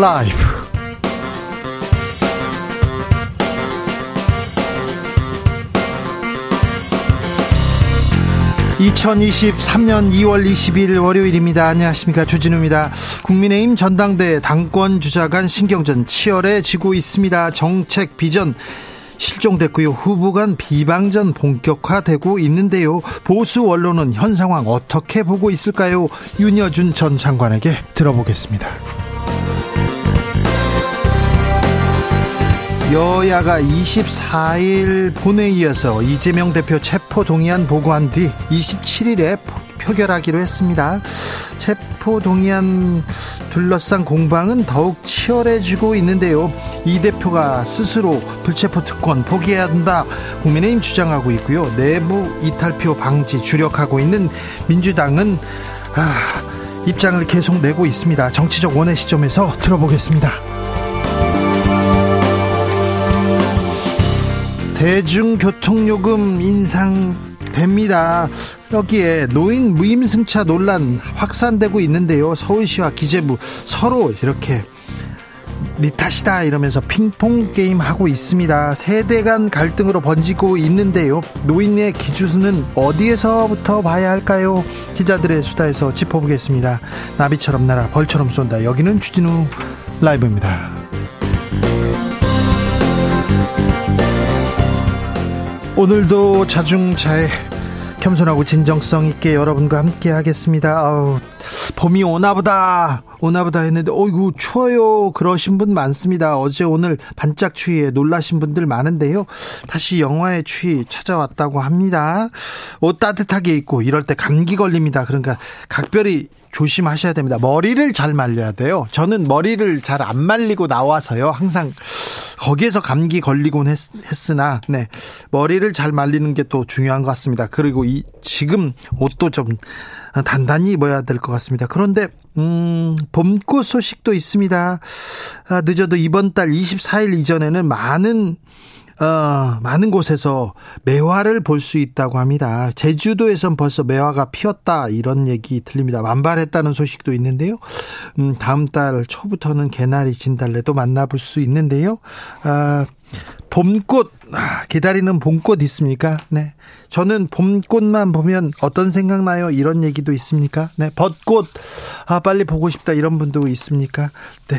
라이브. 2023년 2월 20일 월요일입니다. 안녕하십니까. 주진우입니다. 국민의힘 전당대 당권 주자 간 신경전 치열해지고 있습니다. 정책 비전 실종됐고요. 후보 간 비방전 본격화되고 있는데요. 보수 언론은 현 상황 어떻게 보고 있을까요? 윤여준 전 장관에게 들어보겠습니다. 여야가 24일 본회의에서 이재명 대표 체포 동의안 보고한 뒤 27일에 표결하기로 했습니다. 체포 동의안 둘러싼 공방은 더욱 치열해지고 있는데요. 이 대표가 스스로 불체포 특권 포기해야 한다. 국민의힘 주장하고 있고요. 내부 이탈표 방지 주력하고 있는 민주당은 아, 입장을 계속 내고 있습니다. 정치적 원의 시점에서 들어보겠습니다. 대중교통요금 인상됩니다. 여기에 노인 무임승차 논란 확산되고 있는데요. 서울시와 기재부 서로 이렇게 니 탓이다 이러면서 핑퐁 게임 하고 있습니다. 세대 간 갈등으로 번지고 있는데요. 노인의 기준은 어디에서부터 봐야 할까요? 기자들의 수다에서 짚어보겠습니다. 나비처럼 날아 벌처럼 쏜다. 여기는 주진우 라이브입니다. 오늘도 자중차에 겸손하고 진정성 있게 여러분과 함께 하겠습니다. 아우, 봄이 오나보다 오나보다 했는데 어이구 추워요 그러신 분 많습니다. 어제 오늘 반짝 추위에 놀라신 분들 많은데요. 다시 영화의 추위 찾아왔다고 합니다. 옷 따뜻하게 입고 이럴 때 감기 걸립니다. 그러니까 각별히 조심하셔야 됩니다. 머리를 잘 말려야 돼요. 저는 머리를 잘 안 말리고 나와서요. 항상 거기에서 감기 걸리곤 했, 으나 네. 머리를 잘 말리는 게 또 중요한 것 같습니다. 그리고 이 지금 옷도 좀 단단히 입어야 될 것 같습니다. 그런데 음, 봄꽃 소식도 있습니다. 아, 늦어도 이번 달 24일 이전에는 많은 어, 많은 곳에서 매화를 볼 수 있다고 합니다. 제주도에선 벌써 매화가 피었다 이런 얘기 들립니다. 완발했다는 소식도 있는데요. 음, 다음 달 초부터는 개나리 진달래도 만나볼 수 있는데요. 아, 봄꽃 아, 기다리는 봄꽃 있습니까? 네. 저는 봄꽃만 보면 어떤 생각나요? 이런 얘기도 있습니까? 네. 벚꽃 아 빨리 보고 싶다 이런 분도 있습니까? 네.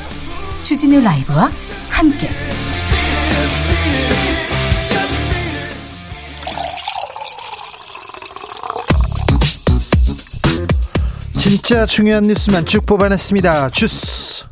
주진우 라이브와 함께 진짜 중요한 뉴스만 쭉 뽑아냈습니다. 주스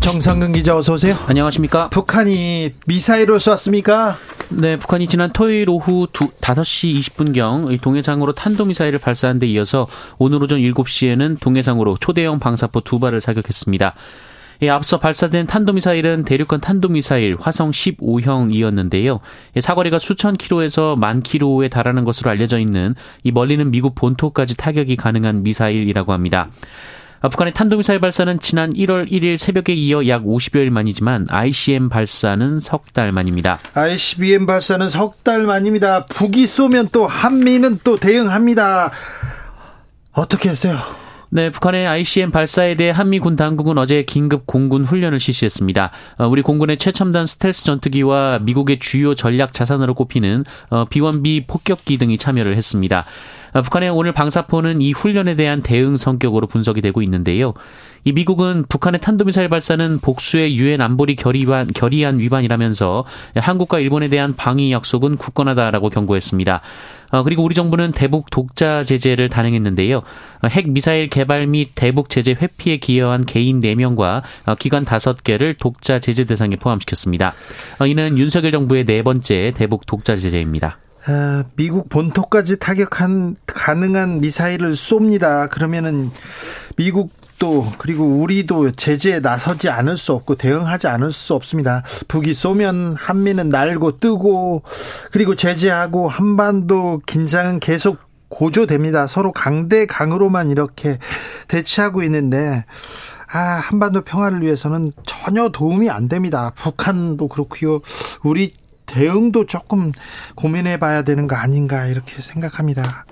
정상근 기자 어서 오세요. 안녕하십니까? 북한이 미사일을 쐈습니까? 네, 북한이 지난 토요일 오후 두, 5시 20분경 동해상으로 탄도미사일을 발사한 데 이어서 오늘 오전 7시에는 동해상으로 초대형 방사포 두 발을 사격했습니다. 예, 앞서 발사된 탄도미사일은 대륙간 탄도미사일 화성 15형이었는데요. 예, 사거리가 수천 킬로에서 만 킬로에 달하는 것으로 알려져 있는 이 멀리는 미국 본토까지 타격이 가능한 미사일이라고 합니다. 북한의 탄도미사일 발사는 지난 1월 1일 새벽에 이어 약 50여일 만이지만 ICM 발사는 석 달 만입니다. ICBM 발사는 석 달 만입니다. 북이 쏘면 또 한미는 또 대응합니다. 어떻게 했어요? 네, 북한의 ICM 발사에 대해 한미군 당국은 어제 긴급 공군 훈련을 실시했습니다. 어, 우리 공군의 최첨단 스텔스 전투기와 미국의 주요 전략 자산으로 꼽히는 B-1B 어, 폭격기 등이 참여를 했습니다. 아, 북한의 오늘 방사포는 이 훈련에 대한 대응 성격으로 분석이 되고 있는데요. 이 미국은 북한의 탄도미사일 발사는 복수의 유엔 안보리 결의안, 결의안 위반이라면서 한국과 일본에 대한 방위 약속은 굳건하다라고 경고했습니다. 어, 그리고 우리 정부는 대북 독자 제재를 단행했는데요. 어, 핵 미사일 개발 및 대북 제재 회피에 기여한 개인 4명과 어, 기관 5개를 독자 제재 대상에 포함시켰습니다. 이는 윤석열 정부의 네 번째 대북 독자 제재입니다. 아, 미국 본토까지 타격한 가능한 미사일을 쏩니다. 그러면은 미국 미국도 그리고 우리도 제재에 나서지 않을 수 없고 대응하지 않을 수 없습니다. 북이 쏘면 한미는 날고 뜨고 그리고 제재하고 한반도 긴장은 계속 고조됩니다. 서로 강대 강으로만 이렇게 대치하고 있는데 아, 한반도 평화를 위해서는 전혀 도움이 안 됩니다. 북한도 그렇고요. 우리 대응도 조금 고민해 봐야 되는 거 아닌가 이렇게 생각합니다.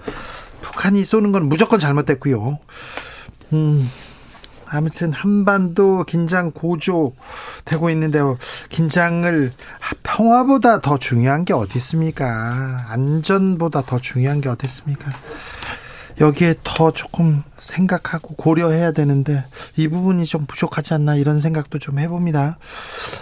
북한이 쏘는 건 무조건 잘못됐고요. 음. 아무튼 한반도 긴장 고조되고 있는데요. 긴장을 평화보다 더 중요한 게 어디 있습니까? 안전보다 더 중요한 게 어디 있습니까? 여기에 더 조금 생각하고 고려해야 되는데 이 부분이 좀 부족하지 않나 이런 생각도 좀 해봅니다.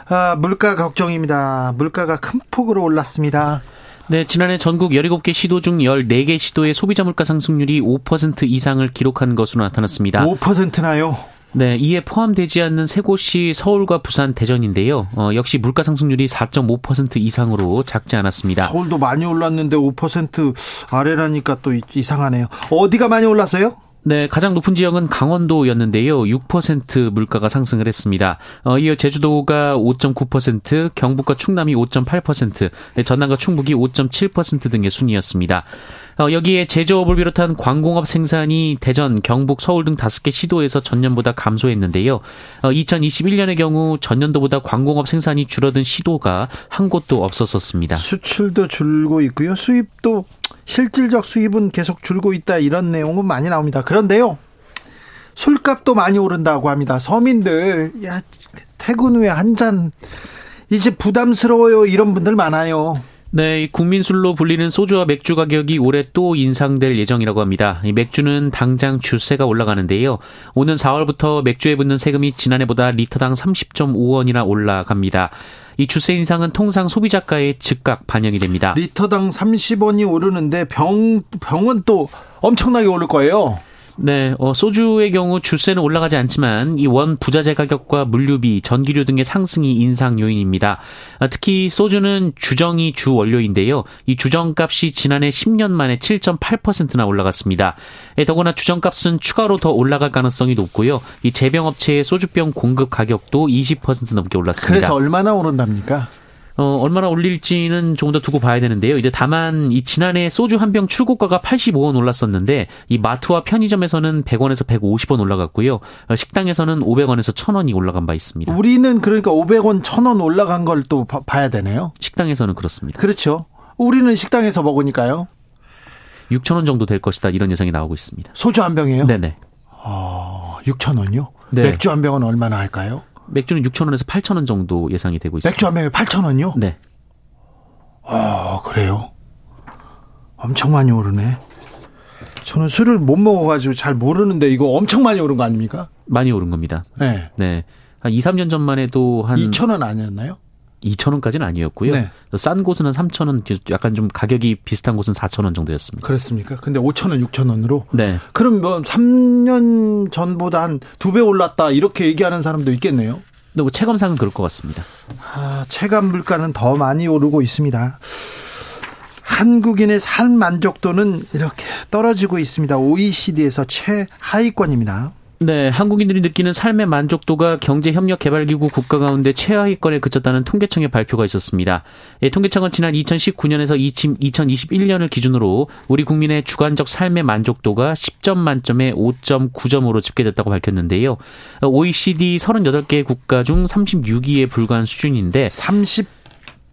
아, 물가 걱정입니다. 물가가 큰 폭으로 올랐습니다. 네, 지난해 전국 17개 시도 중 14개 시도의 소비자 물가 상승률이 5% 이상을 기록한 것으로 나타났습니다. 5%나요? 네, 이에 포함되지 않는 세 곳이 서울과 부산, 대전인데요. 어, 역시 물가 상승률이 4.5% 이상으로 작지 않았습니다. 서울도 많이 올랐는데 5% 아래라니까 또 이상하네요. 어디가 많이 올랐어요? 네, 가장 높은 지역은 강원도였는데요. 6% 물가가 상승을 했습니다. 어, 이어 제주도가 5.9%, 경북과 충남이 5.8%, 전남과 충북이 5.7% 등의 순이었습니다. 어, 여기에 제조업을 비롯한 광공업 생산이 대전, 경북, 서울 등 다섯 개 시도에서 전년보다 감소했는데요. 어, 2021년의 경우 전년도보다 광공업 생산이 줄어든 시도가 한 곳도 없었었습니다. 수출도 줄고 있고요. 수입도 실질적 수입은 계속 줄고 있다 이런 내용은 많이 나옵니다. 그런데요. 술값도 많이 오른다고 합니다. 서민들 야 퇴근 후에 한 잔 이제 부담스러워요 이런 분들 많아요. 네, 국민술로 불리는 소주와 맥주 가격이 올해 또 인상될 예정이라고 합니다. 이 맥주는 당장 주세가 올라가는데요. 오는 4월부터 맥주에 붙는 세금이 지난해보다 리터당 30.5원이나 올라갑니다. 이 주세 인상은 통상 소비자가에 즉각 반영이 됩니다. 리터당 30원이 오르는데 병 병은 또 엄청나게 오를 거예요. 네, 어, 소주의 경우 주세는 올라가지 않지만 이 원 부자재 가격과 물류비, 전기료 등의 상승이 인상 요인입니다. 아, 특히 소주는 주정이 주 원료인데요. 이 주정값이 지난해 10년 만에 7.8%나 올라갔습니다. 예, 더구나 주정값은 추가로 더 올라갈 가능성이 높고요. 이 제병업체의 소주병 공급 가격도 20% 넘게 올랐습니다. 그래서 얼마나 오른답니까? 어, 얼마나 올릴지는 조금 더 두고 봐야 되는데요. 이제 다만 이 지난해 소주 한 병 출고가가 85원 올랐었는데 이 마트와 편의점에서는 100원에서 150원 올라갔고요. 어, 식당에서는 500원에서 1000원이 올라간 바 있습니다. 우리는 그러니까 500원, 1000원 올라간 걸 또 봐야 되네요. 식당에서는 그렇습니다. 그렇죠. 우리는 식당에서 먹으니까요. 6,000원 정도 될 것이다. 이런 예상이 나오고 있습니다. 소주 한 병이에요? 네네. 아, 6,000원이요? 네. 맥주 한 병은 얼마나 할까요? 맥주는 6,000원에서 8,000원 정도 예상이 되고 있습니다. 맥주 한 병에 8,000원이요? 네. 아, 그래요? 엄청 많이 오르네. 저는 술을 못 먹어가지고 잘 모르는데 이거 엄청 많이 오른 거 아닙니까? 많이 오른 겁니다. 네. 네. 한 2, 3년 전만 해도 한 2,000원 아니었나요? 2,000원까지는 아니었고요. 네. 싼 곳은 한 3,000원, 약간 좀 가격이 비슷한 곳은 4,000원 정도였습니다. 그렇습니까? 근데 5,000원, 6,000원으로? 네. 그럼 뭐 3년 전보다 한 두 배 올랐다 이렇게 얘기하는 사람도 있겠네요. 근데 뭐 체감상은 그럴 것 같습니다. 아, 체감 물가는 더 많이 오르고 있습니다. 한국인의 삶 만족도는 이렇게 떨어지고 있습니다. OECD에서 최하위권입니다. 네, 한국인들이 느끼는 삶의 만족도가 경제협력개발기구 국가 가운데 최하위권에 그쳤다는 통계청의 발표가 있었습니다. 예, 통계청은 지난 2019년에서 2021년을 기준으로 우리 국민의 주관적 삶의 만족도가 10점 만점에 5.9점으로 집계됐다고 밝혔는데요. OECD 38개 국가 중 36위에 불과한 수준인데 30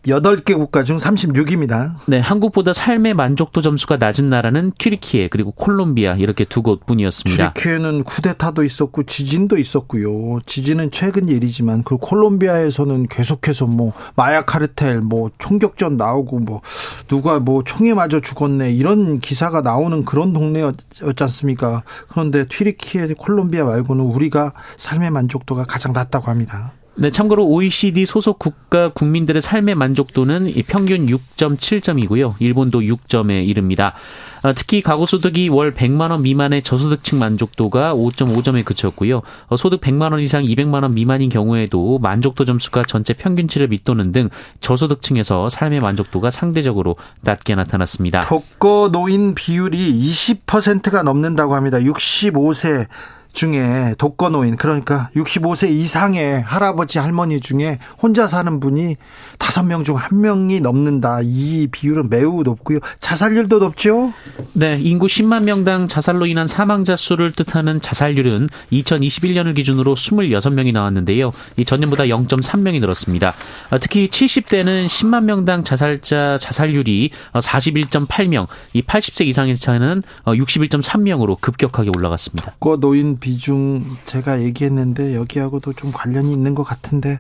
8개 국가 중 36입니다. 네, 한국보다 삶의 만족도 점수가 낮은 나라는 튀르키예 그리고 콜롬비아 이렇게 두 곳뿐이었습니다. 튀르키예는 쿠데타도 있었고 지진도 있었고요. 지진은 최근 일이지만 그 콜롬비아에서는 계속해서 뭐 마약 카르텔 뭐 총격전 나오고 뭐 누가 뭐 총에 맞아 죽었네 이런 기사가 나오는 그런 동네였지 않습니까? 그런데 튀르키예, 콜롬비아 말고는 우리가 삶의 만족도가 가장 낮다고 합니다. 네, 참고로 OECD 소속 국가 국민들의 삶의 만족도는 평균 6.7점이고요. 일본도 6점에 이릅니다. 아, 특히 가구 소득이 월 100만 원 미만의 저소득층 만족도가 5.5점에 그쳤고요. 어, 소득 100만 원 이상 200만 원 미만인 경우에도 만족도 점수가 전체 평균치를 밑도는 등 저소득층에서 삶의 만족도가 상대적으로 낮게 나타났습니다. 독거 노인 비율이 20%가 넘는다고 합니다. 65세 중에 독거노인 그러니까 65세 이상의 할아버지 할머니 중에 혼자 사는 분이 5명 중 1명이 넘는다. 이 비율은 매우 높고요. 자살률도 높죠? 네, 인구 10만 명당 자살로 인한 사망자 수를 뜻하는 자살률은 2021년을 기준으로 26명이 나왔는데요. 이 전년보다 0.3명이 늘었습니다. 아, 특히 70대는 10만 명당 자살자 자살률이 41.8명, 이 80세 이상의 차는 61.3명으로 급격하게 올라갔습니다. 독거노인 비중 제가 얘기했는데 여기하고도 좀 관련이 있는 것 같은데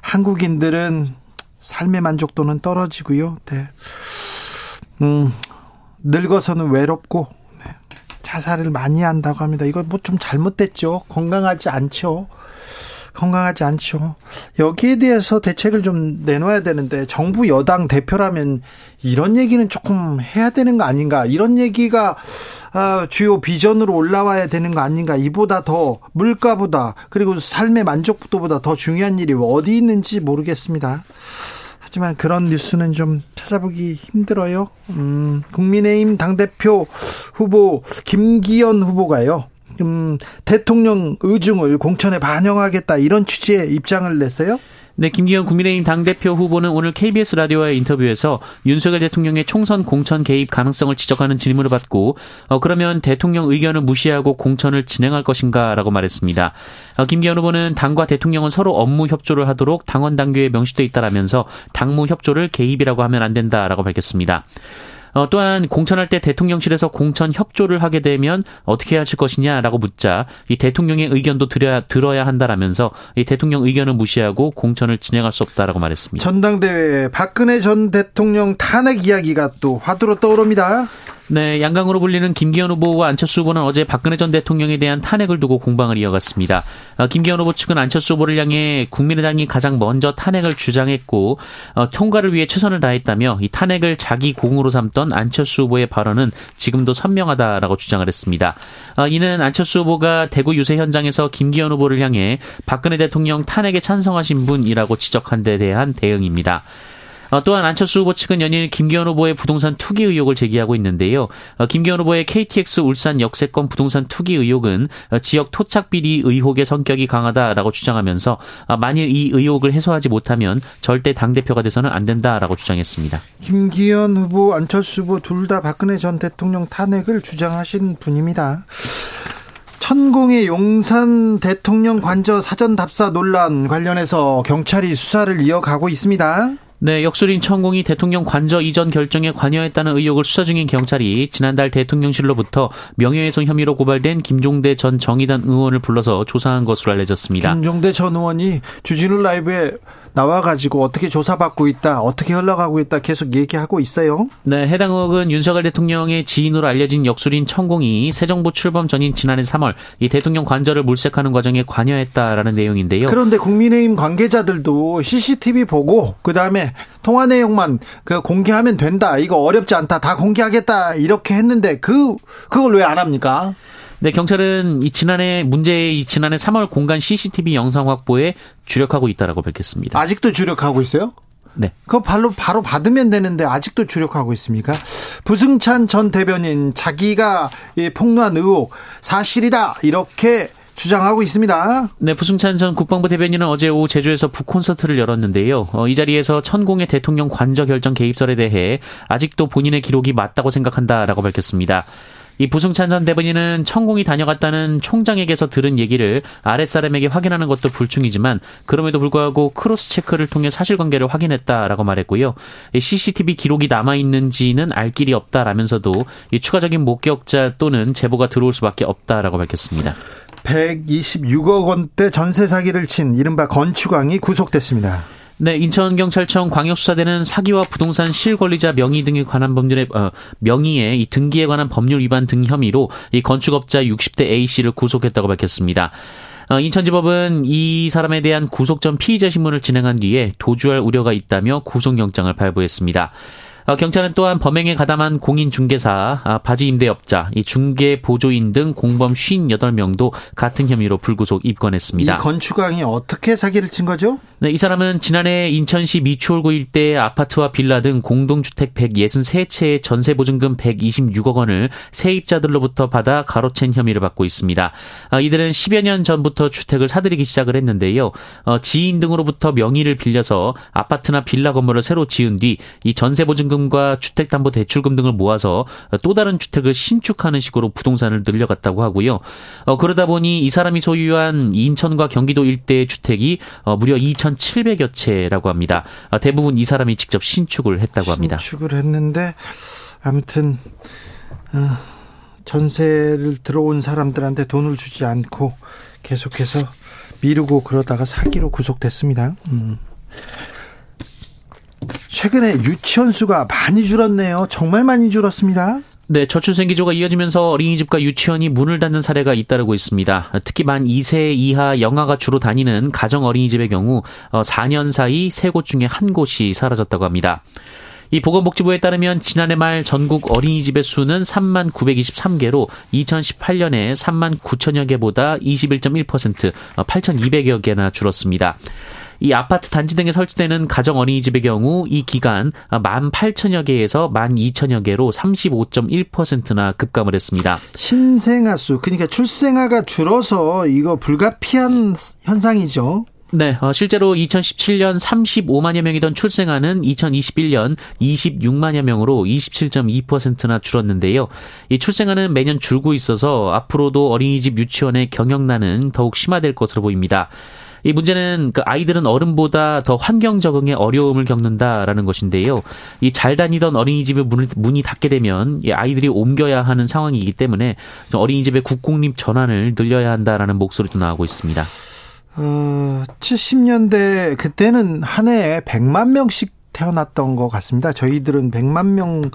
한국인들은 삶의 만족도는 떨어지고요. 네. 음, 늙어서는 외롭고 네. 자살을 많이 한다고 합니다. 이거 뭐 좀 잘못됐죠. 건강하지 않죠. 건강하지 않죠. 여기에 대해서 대책을 좀 내놓아야 되는데 정부 여당 대표라면 이런 얘기는 조금 해야 되는 거 아닌가? 이런 얘기가 아, 주요 비전으로 올라와야 되는 거 아닌가? 이보다 더 물가보다 그리고 삶의 만족도보다 더 중요한 일이 어디 있는지 모르겠습니다. 하지만 그런 뉴스는 좀 찾아보기 힘들어요. 음, 국민의힘 당대표 후보 김기현 후보가요. 음, 대통령 의중을 공천에 반영하겠다 이런 취지의 입장을 냈어요. 네, 김기현 국민의힘 당대표 후보는 오늘 KBS 라디오와의 인터뷰에서 윤석열 대통령의 총선 공천 개입 가능성을 지적하는 질문을 받고 어, 그러면 대통령 의견을 무시하고 공천을 진행할 것인가라고 말했습니다. 어, 김기현 후보는 당과 대통령은 서로 업무 협조를 하도록 당원 당규에 명시돼 있다라면서 당무 협조를 개입이라고 하면 안 된다라고 밝혔습니다. 어, 또한 공천할 때 대통령실에서 공천 협조를 하게 되면 어떻게 하실 것이냐라고 묻자 이 대통령의 의견도 들어야 들어야 한다라면서 이 대통령 의견을 무시하고 공천을 진행할 수 없다라고 말했습니다. 전당대회 박근혜 전 대통령 탄핵 이야기가 또 화두로 떠오릅니다. 네, 양강으로 불리는 김기현 후보와 안철수 후보는 어제 박근혜 전 대통령에 대한 탄핵을 두고 공방을 이어갔습니다. 어, 김기현 후보 측은 안철수 후보를 향해 국민의당이 가장 먼저 탄핵을 주장했고 어, 통과를 위해 최선을 다했다며 이 탄핵을 자기 공으로 삼던 안철수 후보의 발언은 지금도 선명하다라고 주장을 했습니다. 어, 이는 안철수 후보가 대구 유세 현장에서 김기현 후보를 향해 박근혜 대통령 탄핵에 찬성하신 분이라고 지적한 데 대한 대응입니다. 어, 또한 안철수 후보 측은 연일 김기현 후보의 부동산 투기 의혹을 제기하고 있는데요. 어, 김기현 후보의 KTX 울산 역세권 부동산 투기 의혹은 어, 지역 토착 비리 의혹의 성격이 강하다라고 주장하면서 만일 이 의혹을 해소하지 못하면 절대 당 대표가 돼서는 안 된다라고 주장했습니다. 김기현 후보, 안철수 후보 둘 다 박근혜 전 대통령 탄핵을 주장하신 분입니다. 천공의 용산 대통령 관저 사전 답사 논란 관련해서 경찰이 수사를 이어가고 있습니다. 네, 역술인 천공이 대통령 관저 이전 결정에 관여했다는 의혹을 수사 중인 경찰이 지난달 대통령실로부터 명예훼손 혐의로 고발된 김종대 전 정의당 의원을 불러서 조사한 것으로 알려졌습니다. 김종대 전 의원이 주진우 라이브에 나와가지고 어떻게 조사받고 있다, 어떻게 흘러가고 있다 계속 얘기하고 있어요. 네, 해당 의혹은 윤석열 대통령의 지인으로 알려진 역술인 천공이 새 정부 출범 전인 지난해 3월 이 대통령 관저를 물색하는 과정에 관여했다라는 내용인데요. 그런데 국민의힘 관계자들도 CCTV 보고 그 다음에 통화 내용만 그 공개하면 된다, 이거 어렵지 않다, 다 공개하겠다 이렇게 했는데 그 그걸 왜 안 합니까? 네, 경찰은 이 지난해 문제의 이 지난해 3월 공간 CCTV 영상 확보에 주력하고 있다라고 밝혔습니다. 아직도 주력하고 있어요? 네. 그거 바로 바로 받으면 되는데 아직도 주력하고 있습니까? 부승찬 전 대변인 자기가 폭로한 의혹 사실이다 이렇게 주장하고 있습니다. 네, 부승찬 전 국방부 대변인은 어제 오후 제주에서 북콘서트를 열었는데요. 어, 이 자리에서 천공의 대통령 관저 결정 개입설에 대해 아직도 본인의 기록이 맞다고 생각한다라고 밝혔습니다. 이 부승찬 전 대변인은 천공이 다녀갔다는 총장에게서 들은 얘기를 아랫사람에게 확인하는 것도 불충이지만 그럼에도 불구하고 크로스 체크를 통해 사실관계를 확인했다라고 말했고요. CCTV 기록이 남아 있는지는 알 길이 없다라면서도 이 추가적인 목격자 또는 제보가 들어올 수밖에 없다라고 밝혔습니다. 126억 원대 전세 사기를 친 이른바 건축왕이 구속됐습니다. 네, 인천경찰청 광역수사대는 사기와 부동산 실권리자 명의 등에 관한 법률의 어, 명의의 이 등기에 관한 법률 위반 등 혐의로 이 건축업자 60대 A 씨를 구속했다고 밝혔습니다. 어, 인천지법은 이 사람에 대한 구속 전 피의자 신문을 진행한 뒤에 도주할 우려가 있다며 구속영장을 발부했습니다. 어, 경찰은 또한 범행에 가담한 공인중개사, 아, 바지 임대업자, 중개 보조인 등 공범 58명도 같은 혐의로 불구속 입건했습니다. 이 건축왕이 어떻게 사기를 친 거죠? 네, 이 사람은 지난해 인천시 미추홀구 일대 아파트와 빌라 등 공동주택 163채의 전세보증금 126억 원을 세입자들로부터 받아 가로챈 혐의를 받고 있습니다. 아, 이들은 10여 년 전부터 주택을 사들이기 시작을 했는데요. 어, 지인 등으로부터 명의를 빌려서 아파트나 빌라 건물을 새로 지은 뒤 이 전세보증금 과 주택담보대출금 등을 모아서 또 다른 주택을 신축하는 식으로 부동산을 늘려갔다고 하고요. 어, 그러다 보니 이 사람이 소유한 인천과 경기도 일대의 주택이 어, 무려 2,700여 채라고 합니다. 아, 대부분 이 사람이 직접 신축을 했다고 합니다. 신축을 했는데 아무튼 어, 전세를 들어온 사람들한테 돈을 주지 않고 계속해서 미루고 그러다가 사기로 구속됐습니다. 음. 최근에 유치원 수가 많이 줄었네요. 정말 많이 줄었습니다. 네, 저출생 기조가 이어지면서 어린이집과 유치원이 문을 닫는 사례가 잇따르고 있습니다. 특히 만 2세 이하 영아가 주로 다니는 가정 어린이집의 경우 4년 어, 사이 세곳 중에 한 곳이 사라졌다고 합니다. 이 보건복지부에 따르면 지난해 말 전국 어린이집의 수는 3만 923개로 2018년에 3만 9천여 개보다 21.1% 8,200여 개나 줄었습니다. 이 아파트 단지 등에 설치되는 가정 어린이집의 경우 이 기간 1만 8천여 개에서 1만 2천여 개로 35.1%나 급감을 했습니다. 신생아 수 그러니까 출생아가 줄어서 이거 불가피한 현상이죠. 네, 어, 실제로 2017년 35만여 명이던 출생아는 2021년 26만여 명으로 27.2%나 줄었는데요. 이 출생아는 매년 줄고 있어서 앞으로도 어린이집 유치원의 경영난은 더욱 심화될 것으로 보입니다. 이 문제는 그 아이들은 어른보다 더 환경 적응에 어려움을 겪는다라는 것인데요. 이 잘 다니던 어린이집의 문을, 문이 닫게 되면 이 아이들이 옮겨야 하는 상황이기 때문에 어린이집의 국공립 전환을 늘려야 한다라는 목소리도 나오고 있습니다. 어, 70년대 그때는 한 해에 100만 명씩 태어났던 것 같습니다. 저희들은 100만 명이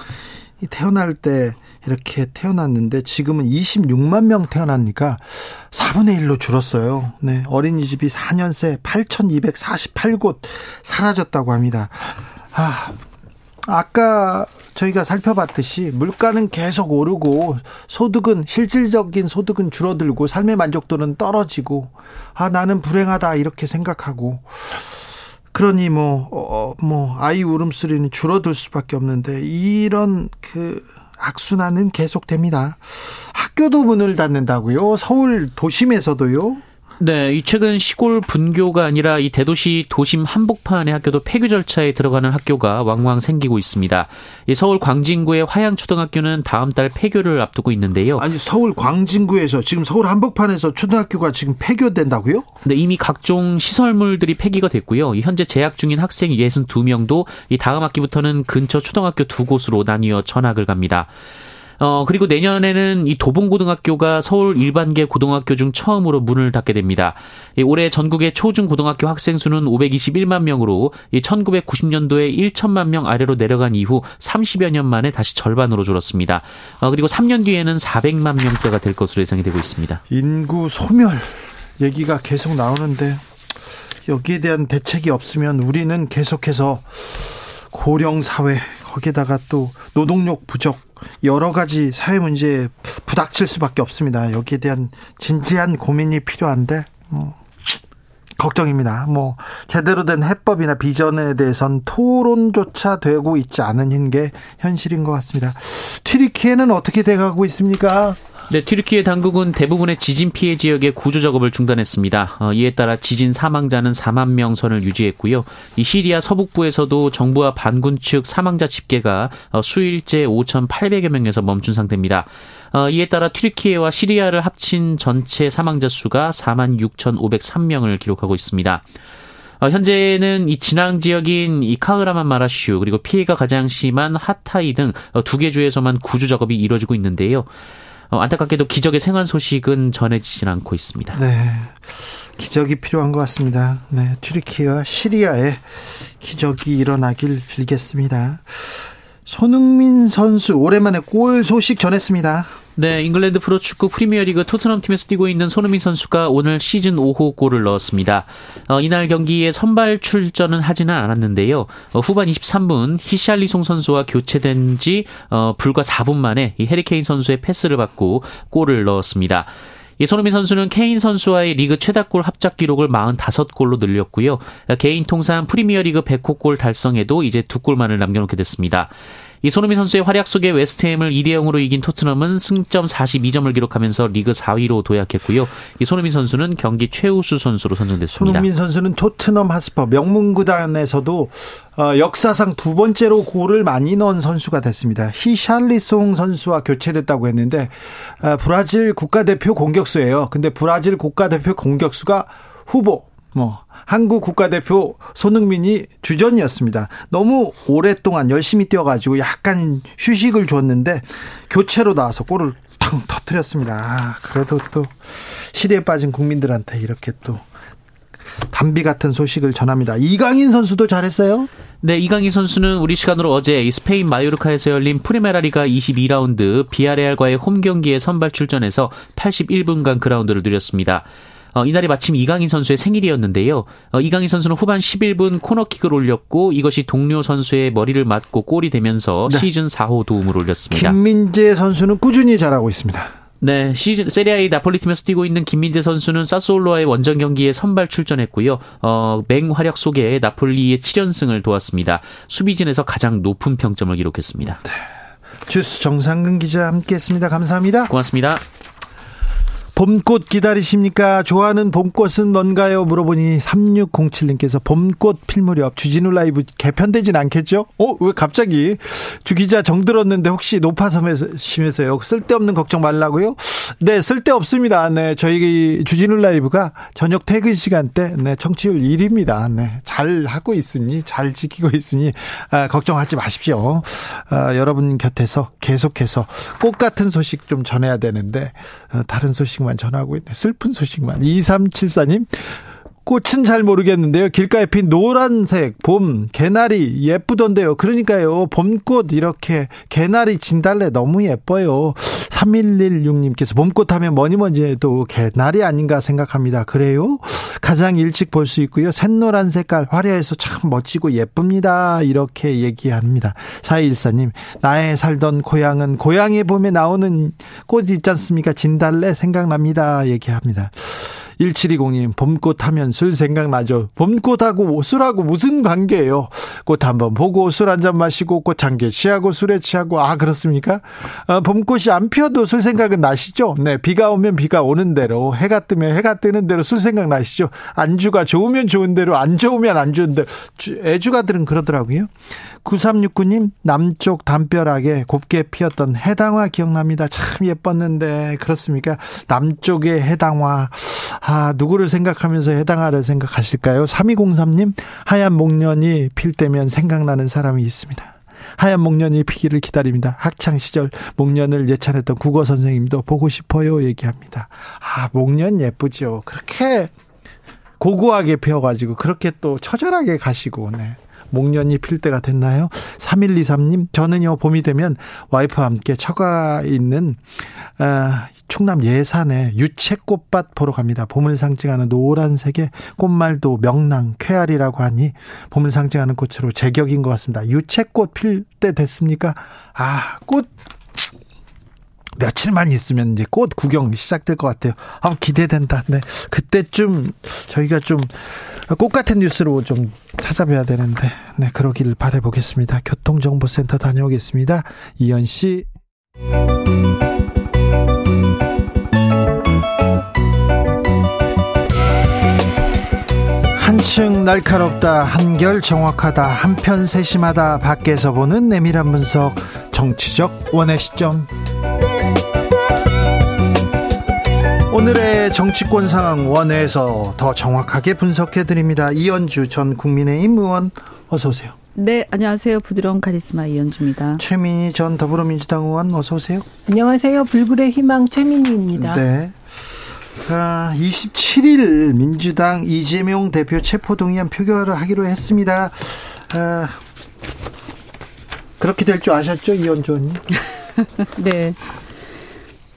태어날 때 이렇게 태어났는데 지금은 26만 명 태어나니까 4분의 1로 줄었어요. 네. 어린이집이 4년 새 8,248곳 사라졌다고 합니다. 아, 아까 저희가 살펴봤듯이 물가는 계속 오르고 소득은 실질적인 소득은 줄어들고 삶의 만족도는 떨어지고 아 나는 불행하다 이렇게 생각하고 그러니 뭐어뭐 어, 뭐 아이 울음소리는 줄어들 수밖에 없는데 이런 그 악순환은 계속됩니다. 학교도 문을 닫는다고요? 서울 도심에서도요? 네, 이 최근 시골 분교가 아니라 이 대도시 도심 한복판의 학교도 폐교 절차에 들어가는 학교가 왕왕 생기고 있습니다. 이 서울 광진구의 화양초등학교는 다음 달 폐교를 앞두고 있는데요. 아니 서울 광진구에서 지금 서울 한복판에서 초등학교가 지금 폐교된다고요? 네, 이미 각종 시설물들이 폐기가 됐고요. 현재 재학 중인 학생 62명도 이 다음 학기부터는 근처 초등학교 두 곳으로 나뉘어 전학을 갑니다. 어, 그리고 내년에는 이 도봉고등학교가 서울 일반계 고등학교 중 처음으로 문을 닫게 됩니다. 이 올해 전국의 초중고등학교 학생 수는 521만 명으로 이 1990년도에 1천만 명 아래로 내려간 이후 30여 년 만에 다시 절반으로 줄었습니다. 어, 그리고 3년 뒤에는 400만 명대가 될 것으로 예상이 되고 있습니다. 인구 소멸 얘기가 계속 나오는데 여기에 대한 대책이 없으면 우리는 계속해서 고령 사회 거기다가 또 노동력 부족 여러 가지 사회 문제에 부닥칠 수밖에 없습니다. 여기에 대한 진지한 고민이 필요한데 뭐 걱정입니다. 뭐 제대로 된 해법이나 비전에 대해선 토론조차 되고 있지 않은 게 현실인 것 같습니다. 튀르키예는 어떻게 돼가고 있습니까? 네, 튀르키예 당국은 대부분의 지진 피해 지역의 구조 작업을 중단했습니다. 어, 이에 따라 지진 사망자는 4만 명 선을 유지했고요. 이 시리아 서북부에서도 정부와 반군 측 사망자 집계가 어, 수일째 5,800여 명에서 멈춘 상태입니다. 어, 이에 따라 튀르키예와 시리아를 합친 전체 사망자 수가 4만 6,503명을 기록하고 있습니다. 어, 현재는 이 진앙 지역인 이 카흐라만 마라슈 그리고 피해가 가장 심한 하타이 등 두개 어, 주에서만 구조 작업이 이루어지고 있는데요. 어, 안타깝게도 기적의 생還 소식은 전해지진 않고 있습니다. 네. 기적이 필요한 것 같습니다. 네. 튀르키와 시리아에 기적이 일어나길 빌겠습니다. 손흥민 선수 오랜만에 골 소식 전했습니다. 네, 잉글랜드 프로축구 프리미어리그 토트넘 팀에서 뛰고 있는 손흥민 선수가 오늘 시즌 5호 골을 넣었습니다. 어, 이날 경기에 선발 출전은 하지는 않았는데요. 어, 후반 23분 히샬리송 선수와 교체된 지 어, 불과 4분 만에 이 해리케인 선수의 패스를 받고 골을 넣었습니다. 이 손흥민 선수는 케인 선수와의 리그 최다골 합작 기록을 45골로 늘렸고요. 개인 통산 프리미어리그 100호 골 달성에도 이제 두 골만을 남겨놓게 됐습니다. 이 손흥민 선수의 활약 속에 웨스트햄을 2대 0으로 이긴 토트넘은 승점 42점을 기록하면서 리그 4위로 도약했고요. 이 손흥민 선수는 경기 최우수 선수로 선정됐습니다. 손흥민 선수는 토트넘 하스퍼 명문 구단에서도 어, 역사상 두 번째로 골을 많이 넣은 선수가 됐습니다. 히샬리송 선수와 교체됐다고 했는데 어, 브라질 국가대표 공격수예요. 근데 브라질 국가대표 공격수가 후보 뭐 한국 국가대표 손흥민이 주전이었습니다. 너무 오랫동안 열심히 뛰어가지고 약간 휴식을 줬는데 교체로 나와서 골을 탕 터뜨렸습니다. 아, 그래도 또 시대에 빠진 국민들한테 이렇게 또 담비 같은 소식을 전합니다. 이강인 선수도 잘했어요? 네, 이강인 선수는 우리 시간으로 어제 스페인 마요르카에서 열린 프리메라리가 22라운드 비아레알과의 홈 경기에 선발 출전해서 81분간 그라운드를 누렸습니다. 어, 이날이 마침 이강인 선수의 생일이었는데요. 어, 이강인 선수는 후반 11분 코너킥을 올렸고 이것이 동료 선수의 머리를 맞고 골이 되면서 네. 시즌 4호 도움을 올렸습니다. 김민재 선수는 꾸준히 잘하고 있습니다. 네, 시즌 세리아의 나폴리 팀에서 뛰고 있는 김민재 선수는 사스올로와의 원정 경기에 선발 출전했고요. 어, 맹활약 속에 나폴리의 7연승을 도왔습니다. 수비진에서 가장 높은 평점을 기록했습니다. 네. 주스 정상근 기자 함께했습니다. 감사합니다. 고맙습니다. 봄꽃 기다리십니까? 좋아하는 봄꽃은 뭔가요? 물어보니 3607님께서 봄꽃 필 무렵 주진우 라이브 개편되진 않겠죠? 어, 왜 갑자기 주기자 정들었는데 혹시 높아섬에서심해서요 쓸데없는 걱정 말라고요? 네, 쓸데없습니다. 네, 저희 주진우 라이브가 저녁 퇴근 시간대 네, 청취율 1위입니다. 네, 잘 하고 있으니 잘 지키고 있으니 아, 걱정하지 마십시오. 아, 여러분 곁에서 계속해서 꽃 같은 소식 좀 전해야 되는데 어, 다른 소식만 소식만 전하고 있네. 슬픈 소식만. 2374님. 꽃은 잘 모르겠는데요. 길가에 핀 노란색 봄 개나리 예쁘던데요. 그러니까요. 봄꽃 이렇게 개나리 진달래 너무 예뻐요. 3116님께서 봄꽃 하면 뭐니 뭐니 해도 개나리 아닌가 생각합니다. 그래요? 가장 일찍 볼 수 있고요. 샛노란 색깔 화려해서 참 멋지고 예쁩니다. 이렇게 얘기합니다. 4214님, 나의 살던 고향은 고향에 봄에 나오는 꽃 있지 않습니까? 진달래 생각납니다. 얘기합니다. 1720님, 봄꽃 하면 술 생각나죠. 봄꽃하고 술하고 무슨 관계예요? 꽃 한번 보고 술 한 잔 마시고 꽃 한 개 취하고 술에 취하고, 아, 그렇습니까? 아, 봄꽃이 안 피어도 술 생각은 나시죠? 네, 비가 오면 비가 오는 대로, 해가 뜨면 해가 뜨는 대로 술 생각 나시죠? 안주가 좋으면 좋은 대로, 안 좋으면 안 좋은 대로. 애주가들은 그러더라고요. 9369님, 남쪽 담벼락에 곱게 피었던 해당화 기억납니다. 참 예뻤는데, 그렇습니까? 남쪽의 해당화. 아, 누구를 생각하면서 해당화를 생각하실까요? 3203님, 하얀 목련이 필 때면 생각나는 사람이 있습니다. 하얀 목련이 피기를 기다립니다. 학창 시절 목련을 예찬했던 국어 선생님도 보고 싶어요 얘기합니다. 아, 목련 예쁘죠. 그렇게 고고하게 피어가지고 그렇게 또 처절하게 가시고, 네. 목련이 필 때가 됐나요? 3123님, 저는요, 봄이 되면 와이프와 함께 처가 있는, 어, 충남 예산에 유채꽃밭 보러 갑니다. 봄을 상징하는 노란색의 꽃말도 명랑, 쾌활이라고 하니 봄을 상징하는 꽃으로 제격인 것 같습니다. 유채꽃 필 때 됐습니까? 아, 꽃 며칠만 있으면 이제 꽃 구경 시작될 것 같아요. 아, 기대된다. 네. 그때쯤 저희가 좀 꽃 같은 뉴스로 좀 찾아뵈야 되는데, 네, 그러기를 바라보겠습니다. 교통정보센터 다녀오겠습니다. 이현 씨. 한층 날카롭다, 한결 정확하다, 한편 세심하다, 밖에서 보는 내밀한 분석, 정치적 원의 시점. 오늘의 정치권 상황 원회에서 더 정확하게 분석해 드립니다. 이현주 전 국민의힘 의원 어서 오세요. 네, 안녕하세요. 부드러운 카리스마 이현주입니다. 최민희 전 더불어민주당 의원 어서 오세요. 안녕하세요. 불굴의 희망 최민희입니다. 네. 아, 27일 민주당 이재명 대표 체포동의안 표결을 하기로 했습니다. 아, 그렇게 될 줄 아셨죠, 이현주 의원님? 네.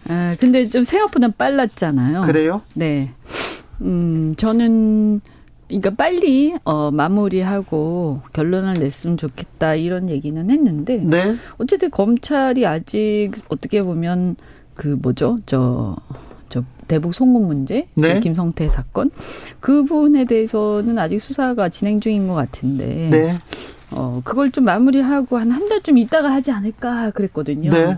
아, 근데 좀 생각보다 빨랐잖아요. 그래요? 네. 음, 저는 그러니까 빨리 어 마무리하고 결론을 냈으면 좋겠다 이런 얘기는 했는데 네. 어쨌든 검찰이 아직 어떻게 보면 그 뭐죠? 저저 대북 송금 문제, 네. 그 김성태 사건 그 부분에 대해서는 아직 수사가 진행 중인 것 같은데 네. 어 그걸 좀 마무리하고 한 한 달쯤 있다가 하지 않을까 그랬거든요. 네.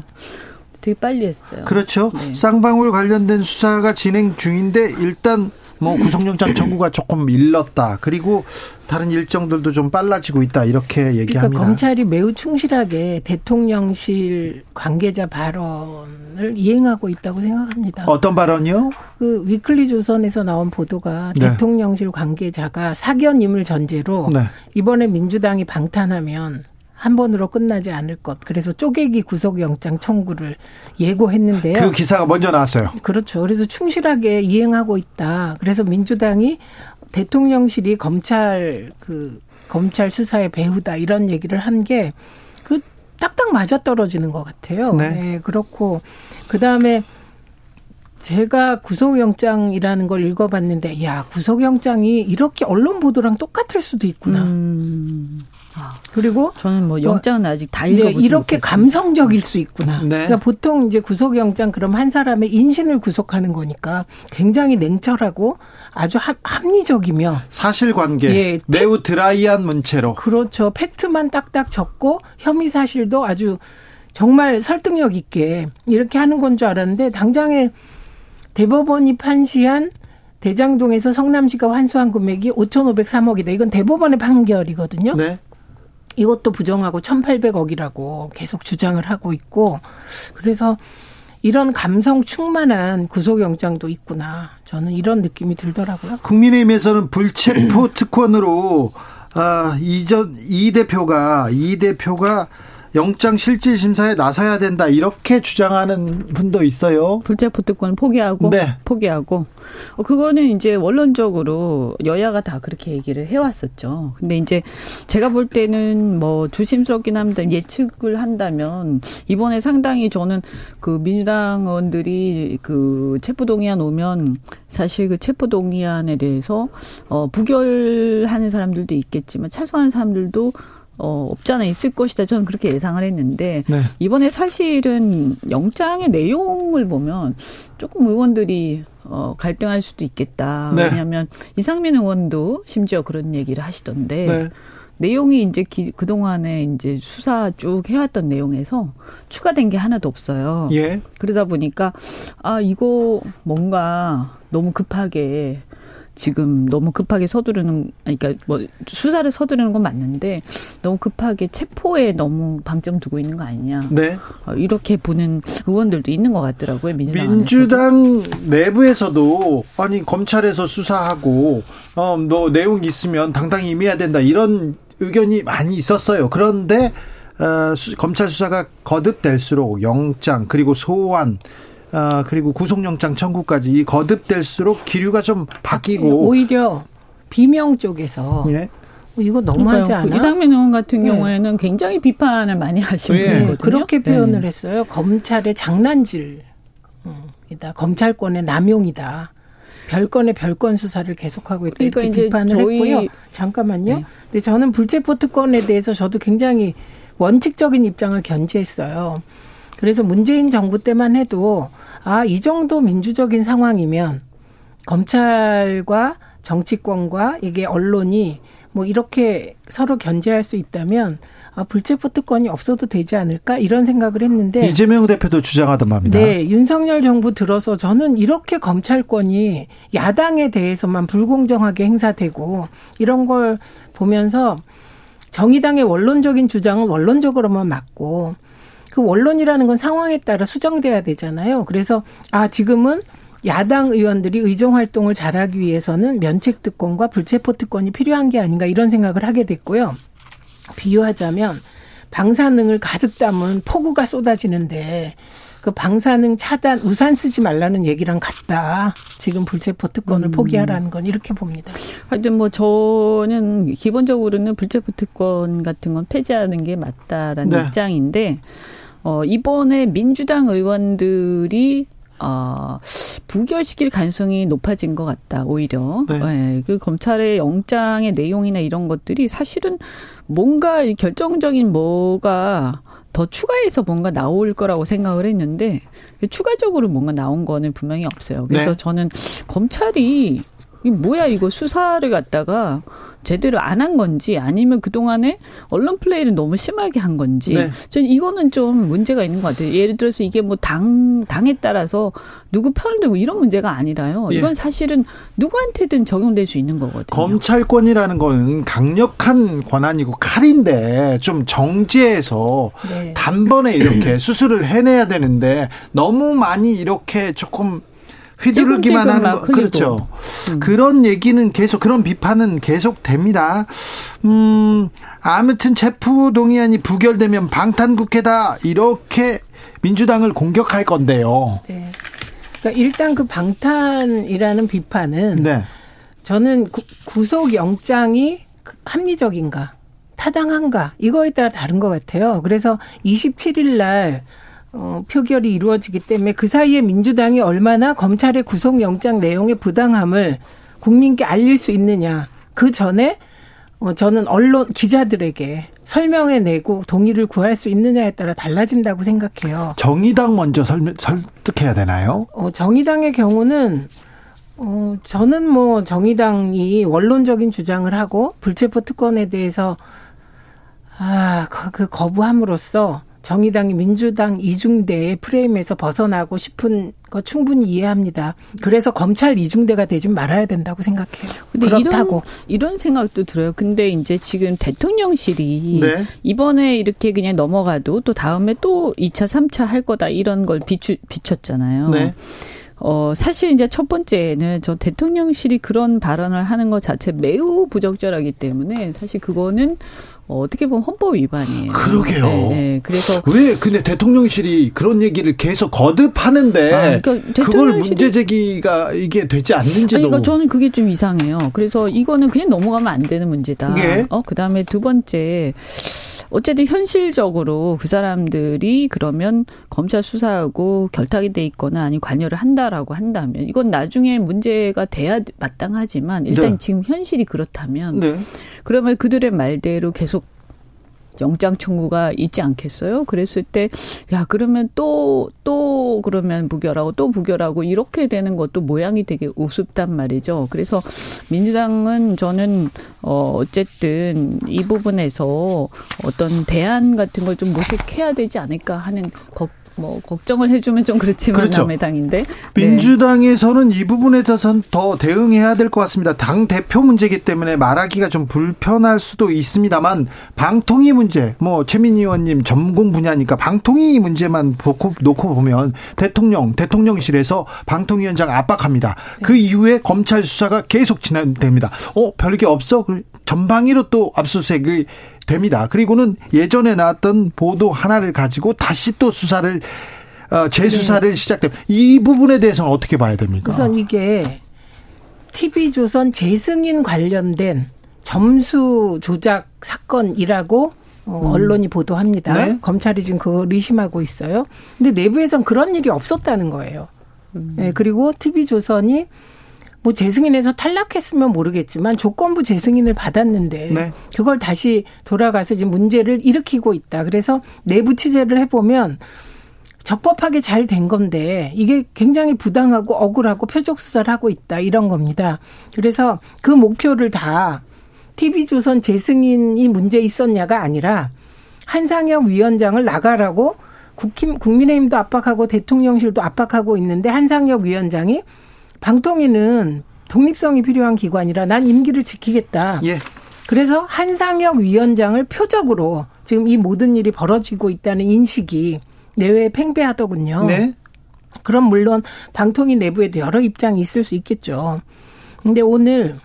되게 빨리 했어요. 그렇죠. 네. 쌍방울 관련된 수사가 진행 중인데 일단 뭐 구속영장 청구가 조금 일렀다. 그리고 다른 일정들도 좀 빨라지고 있다. 이렇게 그러니까 얘기합니다. 검찰이 매우 충실하게 대통령실 관계자 발언을 이행하고 있다고 생각합니다. 어떤 발언이요? 그 위클리 조선에서 나온 보도가 네. 대통령실 관계자가 사견임을 전제로 네. 이번에 민주당이 방탄하면 한 번으로 끝나지 않을 것. 그래서 쪼개기 구속영장 청구를 예고했는데요. 그 기사가 먼저 나왔어요. 그렇죠. 그래서 충실하게 이행하고 있다. 그래서 민주당이 대통령실이 검찰 그 검찰 수사의 배후다 이런 얘기를 한 게 그 딱딱 맞아 떨어지는 것 같아요. 네. 그렇고 그 다음에 제가 구속영장이라는 걸 읽어봤는데, 야 구속영장이 이렇게 언론 보도랑 똑같을 수도 있구나. 음, 그리고 저는 뭐 영장은 아직 다 네, 읽어보지 이렇게 못했습니다. 감성적일 수 있구나. 네. 그러니까 보통 이제 구속영장 그럼 한 사람의 인신을 구속하는 거니까 굉장히 냉철하고 아주 합, 합리적이며 사실관계 예. 매우 드라이한 문체로 그렇죠. 팩트만 딱딱 적고 혐의 사실도 아주 정말 설득력 있게 이렇게 하는 건 줄 알았는데 당장에 대법원이 판시한 대장동에서 성남시가 환수한 금액이 5,503억이다. 이건 대법원의 판결이거든요. 네. 이것도 부정하고 1,800억이라고 계속 주장을 하고 있고 그래서 이런 감성 충만한 구속영장도 있구나. 저는 이런 느낌이 들더라고요. 국민의힘에서는 불체포 특권으로 아, 이전 이 대표가 이 대표가 영장 실질 심사에 나서야 된다 이렇게 주장하는 분도 있어요. 불체포 특권 포기하고 네. 포기하고 어, 그거는 이제 원론적으로 여야가 다 그렇게 얘기를 해왔었죠. 근데 이제 제가 볼 때는 뭐 조심스럽긴 합니다. 예측을 한다면 이번에 상당히 저는 그 민주당 의원들이 그 체포동의안 오면 사실 그 체포동의안에 대해서 어 부결하는 사람들도 있겠지만 차소하는 사람들도 어, 없잖아 있을 것이다. 저는 그렇게 예상을 했는데 네. 이번에 사실은 영장의 내용을 보면 조금 의원들이 어, 갈등할 수도 있겠다. 네. 왜냐하면 이상민 의원도 심지어 그런 얘기를 하시던데 네. 내용이 이제 기, 그동안에 이제 수사 쭉 해왔던 내용에서 추가된 게 하나도 없어요. 예. 그러다 보니까 아 이거 뭔가 너무 급하게 지금 너무 급하게 서두르는 그러니까 뭐 수사를 서두르는 건 맞는데 너무 급하게 체포에 너무 방점 두고 있는 거 아니냐 네. 어, 이렇게 보는 의원들도 있는 것 같더라고요 민주당. 민주당 내부에서도 아니 검찰에서 수사하고 어뭐 내용 있으면 당당히 임해야 된다 이런 의견이 많이 있었어요. 그런데 어, 수, 검찰 수사가 거듭될수록 영장 그리고 소환 어, 그리고 구속영장 청구까지 이 거듭될수록 기류가 좀 바뀌고 오히려 비명 쪽에서 예. 어, 이거 너무하지 그러니까요. 않아? 이상민 의원 같은 네. 경우에는 굉장히 비판을 많이 하신 예. 분이거든요. 그렇게 표현을 네. 했어요. 검찰의 장난질. 음, 이다. 검찰권의 남용이다. 별건의 별건 수사를 계속하고 있다. 그러니까 이렇게 비판을 저희- 했고요. 잠깐만요. 네. 근데 저는 불체포 특권에 대해서 저도 굉장히 원칙적인 입장을 견지했어요. 그래서 문재인 정부 때만 해도 아, 이 정도 민주적인 상황이면 검찰과 정치권과 이게 언론이 뭐 이렇게 서로 견제할 수 있다면 아, 불체포 특권이 없어도 되지 않을까 이런 생각을 했는데 이재명 대표도 주장하던 바입니다. 네, 윤석열 정부 들어서 저는 이렇게 검찰권이 야당에 대해서만 불공정하게 행사되고 이런 걸 보면서 정의당의 원론적인 주장은 원론적으로만 맞고 그 원론이라는 건 상황에 따라 수정돼야 되잖아요. 그래서 아 지금은 야당 의원들이 의정 활동을 잘하기 위해서는 면책 특권과 불체포 특권이 필요한 게 아닌가 이런 생각을 하게 됐고요. 비유하자면 방사능을 가득 담은 폭우가 쏟아지는데 그 방사능 차단 우산 쓰지 말라는 얘기랑 같다. 지금 불체포 특권을 포기하라는 건 이렇게 봅니다. 하여튼 뭐 저는 기본적으로는 불체포 특권 같은 건 폐지하는 게 맞다라는 네. 입장인데 어 이번에 민주당 의원들이 어, 부결시킬 가능성이 높아진 것 같다, 오히려. 네. 네. 그 검찰의 영장의 내용이나 이런 것들이 사실은 뭔가 결정적인 뭐가 더 추가해서 뭔가 나올 거라고 생각을 했는데 추가적으로 뭔가 나온 거는 분명히 없어요. 그래서 네. 저는 검찰이 이 뭐야 이거 수사를 갖다가 제대로 안 한 건지 아니면 그동안에 언론 플레이를 너무 심하게 한 건지 네. 저는 이거는 좀 문제가 있는 것 같아요. 예를 들어서 이게 뭐 당 당에 따라서 누구 편을 들고 이런 문제가 아니라요. 예. 이건 사실은 누구한테든 적용될 수 있는 거거든요. 검찰권이라는 건 강력한 권한이고 칼인데 좀 정제해서 네. 단번에 이렇게 수술을 해내야 되는데 너무 많이 이렇게 조금 휘두르기만 하는 막 거. 그렇죠. 음. 그런 얘기는 계속 그런 비판은 계속 됩니다. 음 아무튼 체포 동의안이 부결되면 방탄국회다 이렇게 민주당을 공격할 건데요. 네. 그러니까 일단 그 방탄이라는 비판은 네. 저는 구, 구속 영장이 그 합리적인가 타당한가 이거에 따라 다른 것 같아요. 그래서 27일 날 어, 표결이 이루어지기 때문에 그 사이에 민주당이 얼마나 검찰의 구속영장 내용의 부당함을 국민께 알릴 수 있느냐. 그 전에 어, 저는 언론 기자들에게 설명해 내고 동의를 구할 수 있느냐에 따라 달라진다고 생각해요. 정의당 먼저 설, 설득해야 되나요? 어, 정의당의 경우는 어, 저는 뭐 정의당이 원론적인 주장을 하고 불체포 특권에 대해서 아, 그, 그 거부함으로써 정의당이 민주당 이중대의 프레임에서 벗어나고 싶은 거 충분히 이해합니다. 그래서 검찰 이중대가 되지 말아야 된다고 생각해요. 근데 그렇다고. 이런, 이런 생각도 들어요. 근데 이제 지금 대통령실이 네. 이번에 이렇게 그냥 넘어가도 또 다음에 또 2차, 3차 할 거다 이런 걸 비추, 비췄잖아요. 네. 어, 사실 이제 첫 번째는 저 대통령실이 그런 발언을 하는 것 자체 매우 부적절하기 때문에 사실 그거는 어, 어떻게 보면 헌법 위반이에요. 그러게요. 네, 네. 그래서 왜 근데 대통령실이 그런 얘기를 계속 거듭하는데 아, 그러니까 그걸 문제 제기가 이게 되지 않는지도 아니, 그러니까 저는 그게 좀 이상해요. 그래서 이거는 그냥 넘어가면 안 되는 문제다. 예. 어, 그 다음에 두 번째. 어쨌든 현실적으로 그 사람들이 그러면 검찰 수사하고 결탁이 돼 있거나 아니 관여를 한다라고 한다면 이건 나중에 문제가 돼야 마땅하지만 일단 네. 지금 현실이 그렇다면 네. 그러면 그들의 말대로 계속 영장 청구가 있지 않겠어요? 그랬을 때, 야, 그러면 또, 또, 그러면 부결하고 또 부결하고 이렇게 되는 것도 모양이 되게 우습단 말이죠. 그래서 민주당은 저는, 어, 어쨌든 이 부분에서 어떤 대안 같은 걸 좀 모색해야 되지 않을까 하는 걱, 뭐, 걱정을 해주면 좀 그렇지만 그렇죠. 남의 당인데. 네. 민주당에서는 이 부분에 대해서는 더 대응해야 될 것 같습니다. 당 대표 문제이기 때문에 말하기가 좀 불편할 수도 있습니다만 방통위 문제, 뭐 최민희 의원님 전공 분야니까 방통위 문제만 놓고, 놓고 보면 대통령, 대통령실에서 방통위원장 압박합니다. 그 이후에 검찰 수사가 계속 진행됩니다. 어, 별게 없어? 그 전방위로 또 압수수색이 됩니다. 그리고는 예전에 나왔던 보도 하나를 가지고 다시 또 수사를 어, 재수사를 시작됩니다. 이 부분에 대해서는 어떻게 봐야 됩니까? 우선 이게 TV조선 재승인 관련된 점수 조작 사건이라고 어, 언론이 보도합니다. 네. 검찰이 지금 그걸 의심하고 있어요. 근데 내부에선 그런 일이 없었다는 거예요. 예, 그리고 TV조선이 뭐 재승인에서 탈락했으면 모르겠지만 조건부 재승인을 받았는데 네. 그걸 다시 돌아가서 지금 문제를 일으키고 있다. 그래서 내부 취재를 해보면 적법하게 잘 된 건데 이게 굉장히 부당하고 억울하고 표적 수사를 하고 있다 이런 겁니다. 그래서 그 목표를 다 TV조선 재승인이 문제 있었냐가 아니라 한상혁 위원장을 나가라고 국힘, 국민의힘도 압박하고 대통령실도 압박하고 있는데 한상혁 위원장이 방통위는 독립성이 필요한 기관이라 난 임기를 지키겠다. 예. 그래서 한상혁 위원장을 표적으로 지금 이 모든 일이 벌어지고 있다는 인식이 내외에 팽배하더군요. 네. 그럼 물론 방통위 내부에도 여러 입장이 있을 수 있겠죠. 근데 오늘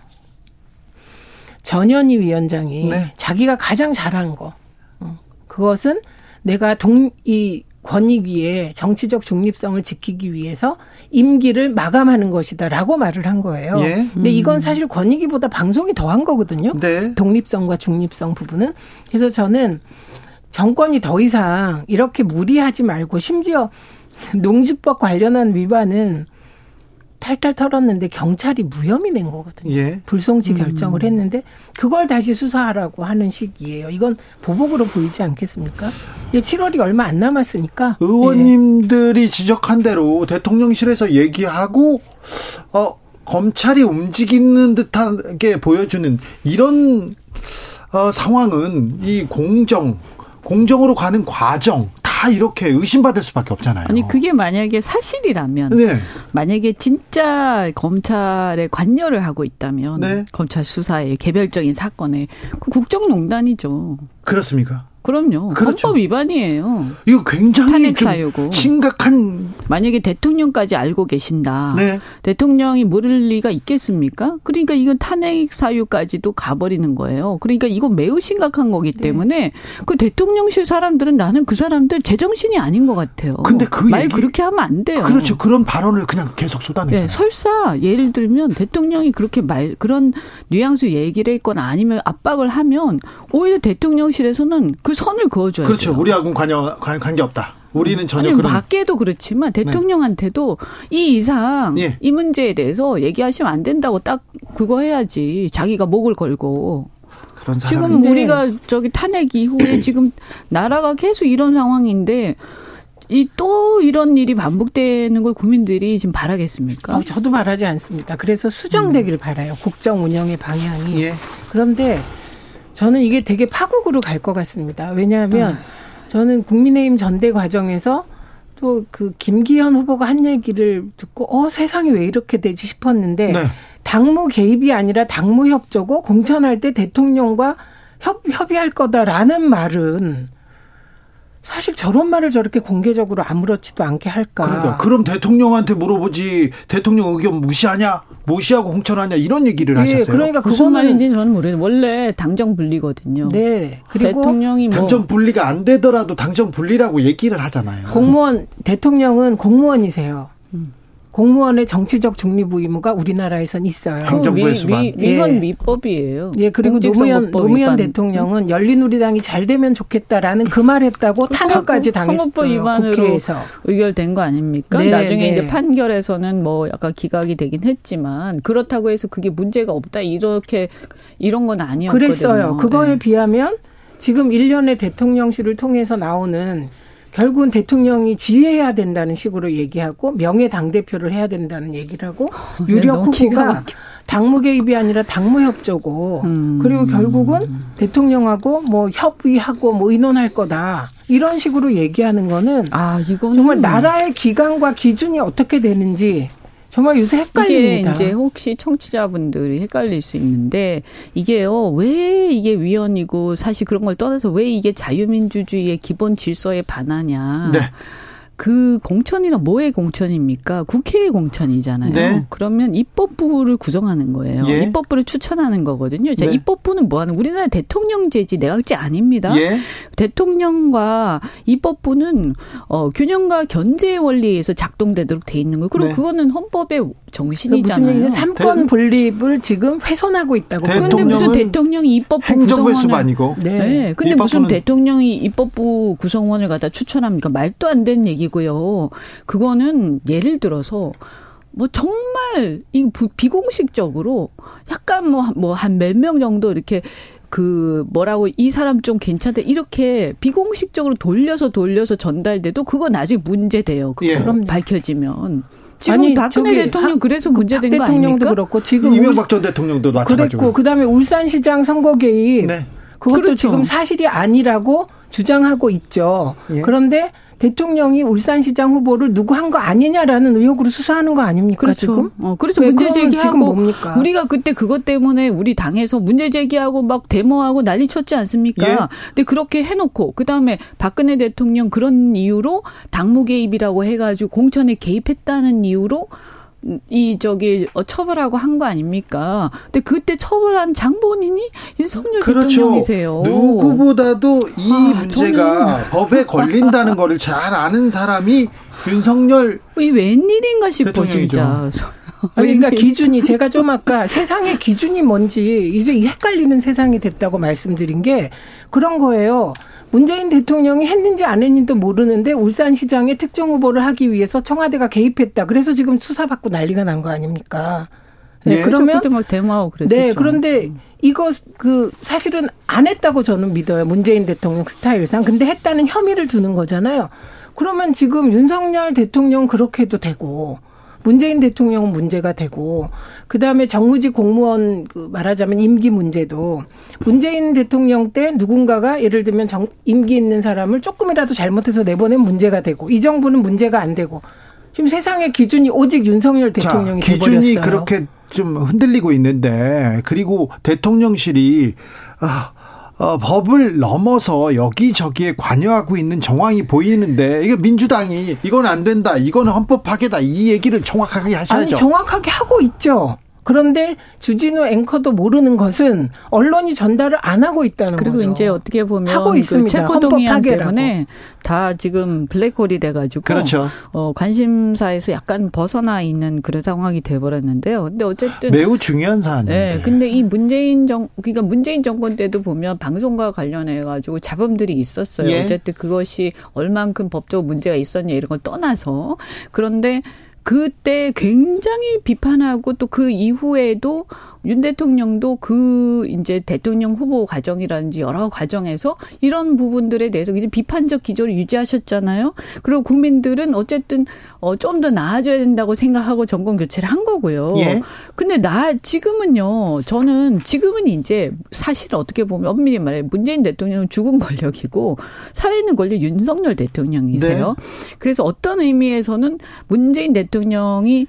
전현희 위원장이 네. 자기가 가장 잘한 거 어, 그것은 내가 동 이 권익위의 정치적 중립성을 지키기 위해서 임기를 마감하는 것이다라고 말을 한 거예요. 예. 근데 이건 사실 권익위보다 방송이 더한 거거든요. 네. 독립성과 중립성 부분은. 그래서 저는 정권이 더 이상 이렇게 무리하지 말고 심지어 농지법 관련한 위반은 탈탈 털었는데 경찰이 무혐의 낸 거거든요. 예. 불송치 결정을 했는데 그걸 다시 수사하라고 하는 식이에요. 이건 보복으로 보이지 않겠습니까? 이제 7월이 얼마 안 남았으니까 의원님들이 지적한 대로 대통령실에서 얘기하고 어 검찰이 움직이는 듯하게 보여주는 이런 어, 상황은 이 공정 공정으로 가는 과정 다 이렇게 의심받을 수밖에 없잖아요. 아니 그게 만약에 사실이라면 네. 만약에 진짜 검찰에 관여를 하고 있다면 네. 검찰 수사에 개별적인 사건에 그 국정농단이죠. 그렇습니까? 그럼요. 그렇죠. 헌법 위반이에요. 이거 굉장히 탄핵 사유고. 심각한 만약에 대통령까지 알고 계신다. 네. 대통령이 모를 리가 있겠습니까? 그러니까 이건 탄핵 사유까지도 가버리는 거예요. 그러니까 이건 매우 심각한 거기 네. 때문에 그 대통령실 사람들은 나는 그 사람들 제정신이 아닌 것 같아요. 근데 그 말 얘기- 그렇게 하면 안 돼요. 그렇죠. 그런 발언을 그냥 계속 쏟아내잖아요. 네, 설사 예를 들면 대통령이 그렇게 말 그런 뉘앙스 얘기를 했거나 아니면 압박을 하면 오히려 대통령실에서는 그 선을 그어줘야 그렇죠. 돼요. 우리하고는 관여 관- 관계 없다. 우리는 전혀 아니 그런 밖에도 그렇지만 대통령한테도 이 이상 예. 이 문제에 대해서 얘기하시면 안 된다고 딱 그거 해야지 자기가 목을 걸고 지금 네. 우리가 저기 탄핵 이후에 지금 나라가 계속 이런 상황인데 이 또 이런 일이 반복되는 걸 국민들이 지금 바라겠습니까? 어, 저도 바라지 않습니다. 그래서 수정되기를 바라요. 국정 운영의 방향이. 예. 그런데 저는 이게 되게 파국으로 갈 것 같습니다. 왜냐하면 음. 저는 국민의힘 전대 과정에서 또 그 김기현 후보가 한 얘기를 듣고 어 세상이 왜 이렇게 되지 싶었는데 네. 당무 개입이 아니라 당무 협조고 공천할 때 대통령과 협, 협의할 거다라는 말은 사실 저런 말을 저렇게 공개적으로 아무렇지도 않게 할까. 그러니까 그럼 대통령한테 물어보지 대통령 의견 무시하냐 무시하고 공천하냐 이런 얘기를 예, 하셨어요. 그러니까 무슨 그거는 말인지 저는 모르겠는데 원래 당정 분리거든요. 네. 그리고 대통령이 뭐 당정 분리가 안 되더라도 당정 분리라고 얘기를 하잖아요. 공무원 대통령은 공무원이세요. 공무원의 정치적 중립 의무가 우리나라에선 있어요. 행- 행정부의 미-. 미- 이건 예. 미법이에요. 예, 그리고 노무현, 노무현. 대통령은 열린우리당이 잘 되면 좋겠다라는 그 말 했다고 탄핵까지 당했어요. 국회에서. 의결된 거 아닙니까? 네, 나중에 네. 이제 판결에서는 뭐 약간 기각이 되긴 했지만 그렇다고 해서 그게 문제가 없다 이렇게 이런 건 아니었거든요. 그랬어요. 그거에 네. 비하면 지금 일련의 대통령실을 통해서 나오는 결국은 대통령이 지휘해야 된다는 식으로 얘기하고 명예 당 대표를 해야 된다는 얘기를 하고 유력 너무 기가 후보가. 당무 개입이 아니라 당무 협조고 음. 그리고 결국은 대통령하고 뭐 협의하고 뭐 의논할 거다 이런 식으로 얘기하는 거는 아 이거는 정말 나라의 기강과 기준이 어떻게 되는지 정말 요새 이게 헷갈립니다. 이제 혹시 청취자분들이 헷갈릴 수 있는데 이게요 왜 이게 위헌이고 사실 그런 걸 떠나서 왜 이게 자유민주주의의 기본 질서에 반하냐. 네. 그 공천이란 뭐의 공천입니까? 국회의 공천이잖아요. 네. 그러면 입법부를 구성하는 거예요. 예. 입법부를 추천하는 거거든요. 자, 네. 입법부는 뭐 하는 우리나라 대통령제지 내각제 아닙니다. 예. 대통령과 입법부는 어 균형과 견제의 원리에서 작동되도록 돼 있는 거예요. 그리고 네. 그거는 헌법의 그 정신이잖아요. 무슨 얘기는 삼권 분립을 지금 훼손하고 있다고. 대- 그런데 무슨 대통령이 입법부 행정부의 구성원을 수반이고 네. 네. 근데 무슨 대통령이 입법부 구성원을 갖다 추천합니까? 말도 안 되는 얘기 고요. 그거는 예를 들어서 뭐 정말 이 부- 비공식적으로 약간 뭐 뭐 한 몇 명 정도 이렇게 그 뭐라고 이 사람 좀 괜찮대 이렇게 비공식적으로 돌려서 돌려서 전달돼도 그거 나중에 문제돼요. 그거 예. 밝혀지면 지금 아니, 박근혜 대통령 박- 그래서 그 문제된 박거 대통령도 아닙니까? 그렇고 지금 이명박 전 대통령도 마찬가지고. 그랬고 그다음에 울산시장 선거 개입 네. 그것도 그렇죠. 지금 사실이 아니라고 주장하고 있죠. 예. 그런데 대통령이 울산시장 후보를 누구 한 거 아니냐라는 의혹으로 수사하는 거 아닙니까 그렇죠. 지금? 어, 그래서 왜 문제 제기하고 지금 뭡니까? 우리가 그때 그것 때문에 우리 당에서 문제 제기하고 막 데모하고 난리 쳤지 않습니까? 예. 근데 그렇게 해놓고 그 다음에 박근혜 대통령 그런 이유로 당무 개입이라고 해가지고 공천에 개입했다는 이유로 이 저기 어, 처벌하고 한 거 아닙니까? 근데 그때 처벌한 장본인이 윤석열 그렇죠. 대통령이세요. 누구보다도 이 아, 문제가 법에 걸린다는 거를 잘 아는 사람이 윤석열 이 웬일인가 싶어 대통령이죠. 진짜. 아니, 그러니까 기준이 제가 좀 아까 세상의 기준이 뭔지 이제 헷갈리는 세상이 됐다고 말씀드린 게 그런 거예요. 문재인 대통령이 했는지 안 했는지도 모르는데 울산시장에 특정 후보를 하기 위해서 청와대가 개입했다. 그래서 지금 수사받고 난리가 난 거 아닙니까? 네, 네. 그러면 막 데모하고 그랬었죠. 네, 그런데 이거 그 사실은 안 했다고 저는 믿어요. 문재인 대통령 스타일상. 근데 했다는 혐의를 두는 거잖아요. 그러면 지금 윤석열 대통령 그렇게 해도 되고 문재인 대통령은 문제가 되고 그다음에 정무직 공무원 그 말하자면 임기 문제도 문재인 대통령 때 누군가가 예를 들면 정, 임기 있는 사람을 조금이라도 잘못해서 내보낸 문제가 되고 이 정부는 문제가 안 되고 지금 세상의 기준이 오직 윤석열 대통령이 자, 기준이 돼버렸어요. 그렇게 좀 흔들리고 있는데 그리고 대통령실이 아 어, 법을 넘어서 여기저기에 관여하고 있는 정황이 보이는데 이게 민주당이 이건 안 된다, 이건 헌법 파괴다 이 얘기를 정확하게 하셔야죠. 아니 정확하게 하고 있죠. 그런데 주진우 앵커도 모르는 것은 언론이 전달을 안 하고 있다는 그리고 거죠. 그리고 이제 어떻게 보면 하고 그 있습니다. 그 체포 동의안 때문에 다 지금 블랙홀이 돼가지고 그렇죠. 어, 관심사에서 약간 벗어나 있는 그런 상황이 돼버렸는데요. 근데 어쨌든 매우 중요한 사안인데. 네, 근데 이 문재인 정 그러니까 문재인 정권 때도 보면 방송과 관련해 가지고 잡음들이 있었어요. 예. 어쨌든 그것이 얼만큼 법적 문제가 있었냐 이런 걸 떠나서 그런데 그때 굉장히 비판하고 또 그 이후에도 윤 대통령도 그 이제 대통령 후보 과정이라든지 여러 과정에서 이런 부분들에 대해서 이제 비판적 기조를 유지하셨잖아요. 그리고 국민들은 어쨌든 어 좀 더 나아져야 된다고 생각하고 정권 교체를 한 거고요. 예. 근데 나 지금은요. 저는 지금은 이제 사실 어떻게 보면 엄밀히 말해 문재인 대통령은 죽은 권력이고 살아있는 권력 윤석열 대통령이세요. 네. 그래서 어떤 의미에서는 문재인 대통령이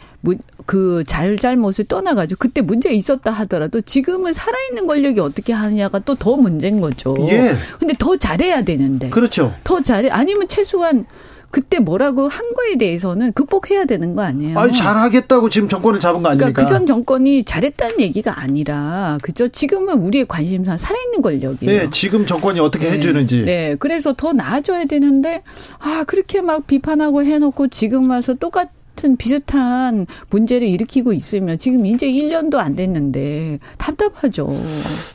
그 잘잘못을 떠나가지고 그때 문제 있었다 하더라도 지금은 살아있는 권력이 어떻게 하느냐가 또 더 문제인 거죠. 예. 근데 더 잘해야 되는데. 그렇죠. 더 잘해. 아니면 최소한 그때 뭐라고 한 거에 대해서는 극복해야 되는 거 아니에요? 아니 잘하겠다고 지금 정권을 잡은 거 아닙니까? 그러니까 그전 정권이 잘했다는 얘기가 아니라 그죠? 지금은 우리의 관심사 살아있는 권력이에요. 네, 지금 정권이 어떻게 네. 해주는지. 네, 그래서 더 나아져야 되는데 아 그렇게 막 비판하고 해놓고 지금 와서 똑같 같은 비슷한 문제를 일으키고 있으면 지금 이제 1년도 안 됐는데 답답하죠.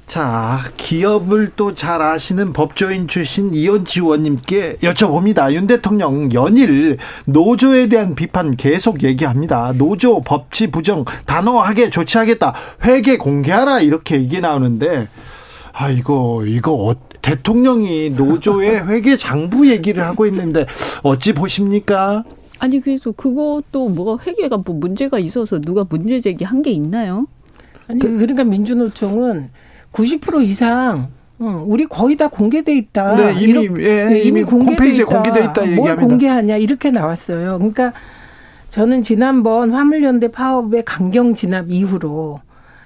자, 기업을 또 잘 아시는 법조인 출신 이현지 의원님께 여쭤봅니다. 윤 대통령 연일 노조에 대한 비판 계속 얘기합니다. 노조 법치 부정 단호하게 조치하겠다. 회계 공개하라 이렇게 얘기 나오는데 아 이거 이거 어, 대통령이 노조의 회계 장부 얘기를 하고 있는데 어찌 보십니까? 아니 그래서 그것도 뭐가 회계가 뭐 문제가 있어서 누가 문제 제기한 게 있나요? 아니 그, 그러니까 민주노총은 90% 이상 응, 우리 거의 다 공개돼 있다. 네, 이미 이렇게, 예, 네, 이미 홈페이지에 공개돼 있다 얘기합니다. 뭘 공개하냐 이렇게 나왔어요. 그러니까 저는 지난번 화물연대 파업의 강경 진압 이후로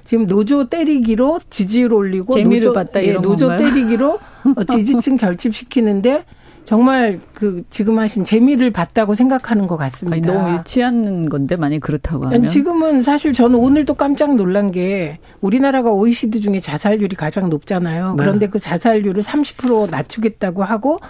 지금 노조 때리기로 지지율 올리고 재미를 노조, 봤다 예, 노조 건가요? 때리기로 지지층 결집시키는데 정말 그 지금 하신 재미를 봤다고 생각하는 것 같습니다. 아니, 너무 일치하는 건데 만약 그렇다고 하면 지금은 사실 저는 오늘도 깜짝 놀란 게 우리나라가 OECD 중에 자살률이 가장 높잖아요. 네. 그런데 그 자살률을 30% 낮추겠다고 하고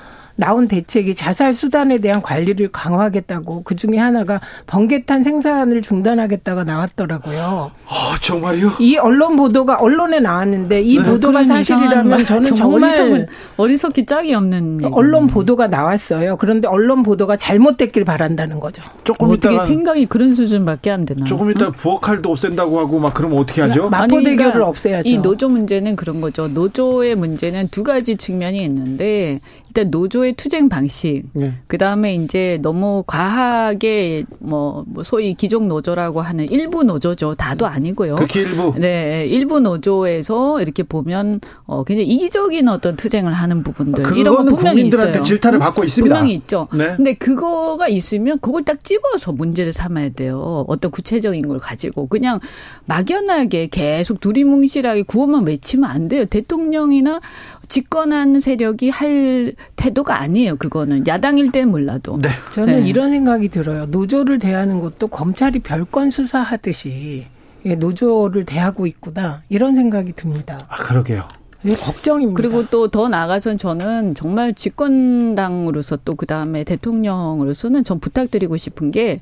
나온 대책이 자살 수단에 대한 관리를 강화하겠다고 그 중에 하나가 번개탄 생산을 중단하겠다가 나왔더라고요. 아 정말요? 이 언론 보도가 언론에 나왔는데 이 네. 보도가 사실이라면 저는 정말 어리석은, 어리석 기 짝이 없는 언론 보도가 나왔어요. 그런데 언론 보도가 잘못됐길 바란다는 거죠. 조금 어떻게 생각이 그런 수준밖에 안 되나? 조금 이따 응? 부엌칼도 없앤다고 하고 막 그러면 어떻게 하죠? 마포 대교를 그러니까 없애야죠. 이 노조 문제는 그런 거죠. 노조의 문제는 두 가지 측면이 있는데 일단 노조의 투쟁 방식, 네. 그 다음에 이제 너무 과하게 뭐, 뭐 소위 기존 노조라고 하는 일부 노조죠. 다도 아니고요. 극히 일부. 네, 일부 노조에서 이렇게 보면 어 굉장히 이기적인 어떤 투쟁을 하는 부분들 아, 이런 거 분명히 국민들한테 있어요. 질타를 받고 있습니다. 분명히 있죠. 네. 근데 그거가 있으면 그걸 딱 집어서 문제를 삼아야 돼요. 어떤 구체적인 걸 가지고 그냥 막연하게 계속 두리뭉실하게 구호만 외치면 안 돼요. 대통령이나 집권한 세력이 할 태도가 아니에요. 그거는 야당일 땐 몰라도. 네. 저는 네. 이런 생각이 들어요. 노조를 대하는 것도 검찰이 별건 수사하듯이 노조를 대하고 있구나 이런 생각이 듭니다. 아 그러게요. 걱정입니다. 그리고 또 더 나가선 저는 정말 집권당으로서 또 그 다음에 대통령으로서는 전 부탁드리고 싶은 게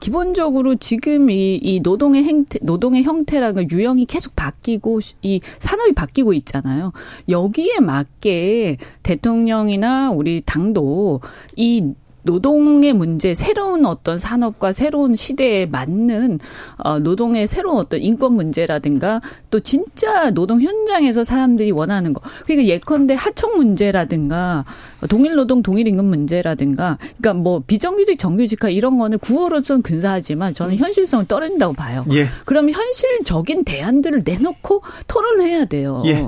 기본적으로 지금 이, 이 노동의 행태, 노동의 형태라는 유형이 계속 바뀌고 이 산업이 바뀌고 있잖아요. 여기에 맞게 대통령이나 우리 당도 이 노동의 문제, 새로운 어떤 산업과 새로운 시대에 맞는 어, 노동의 새로운 어떤 인권 문제라든가 또 진짜 노동 현장에서 사람들이 원하는 거. 그러니까 예컨대 하청 문제라든가 동일 노동 동일 임금 문제라든가 그러니까 뭐 비정규직 정규직화 이런 거는 구호로서는 근사하지만 저는 현실성을 떨어진다고 봐요. 예. 그럼 현실적인 대안들을 내놓고 토론해야 돼요. 예.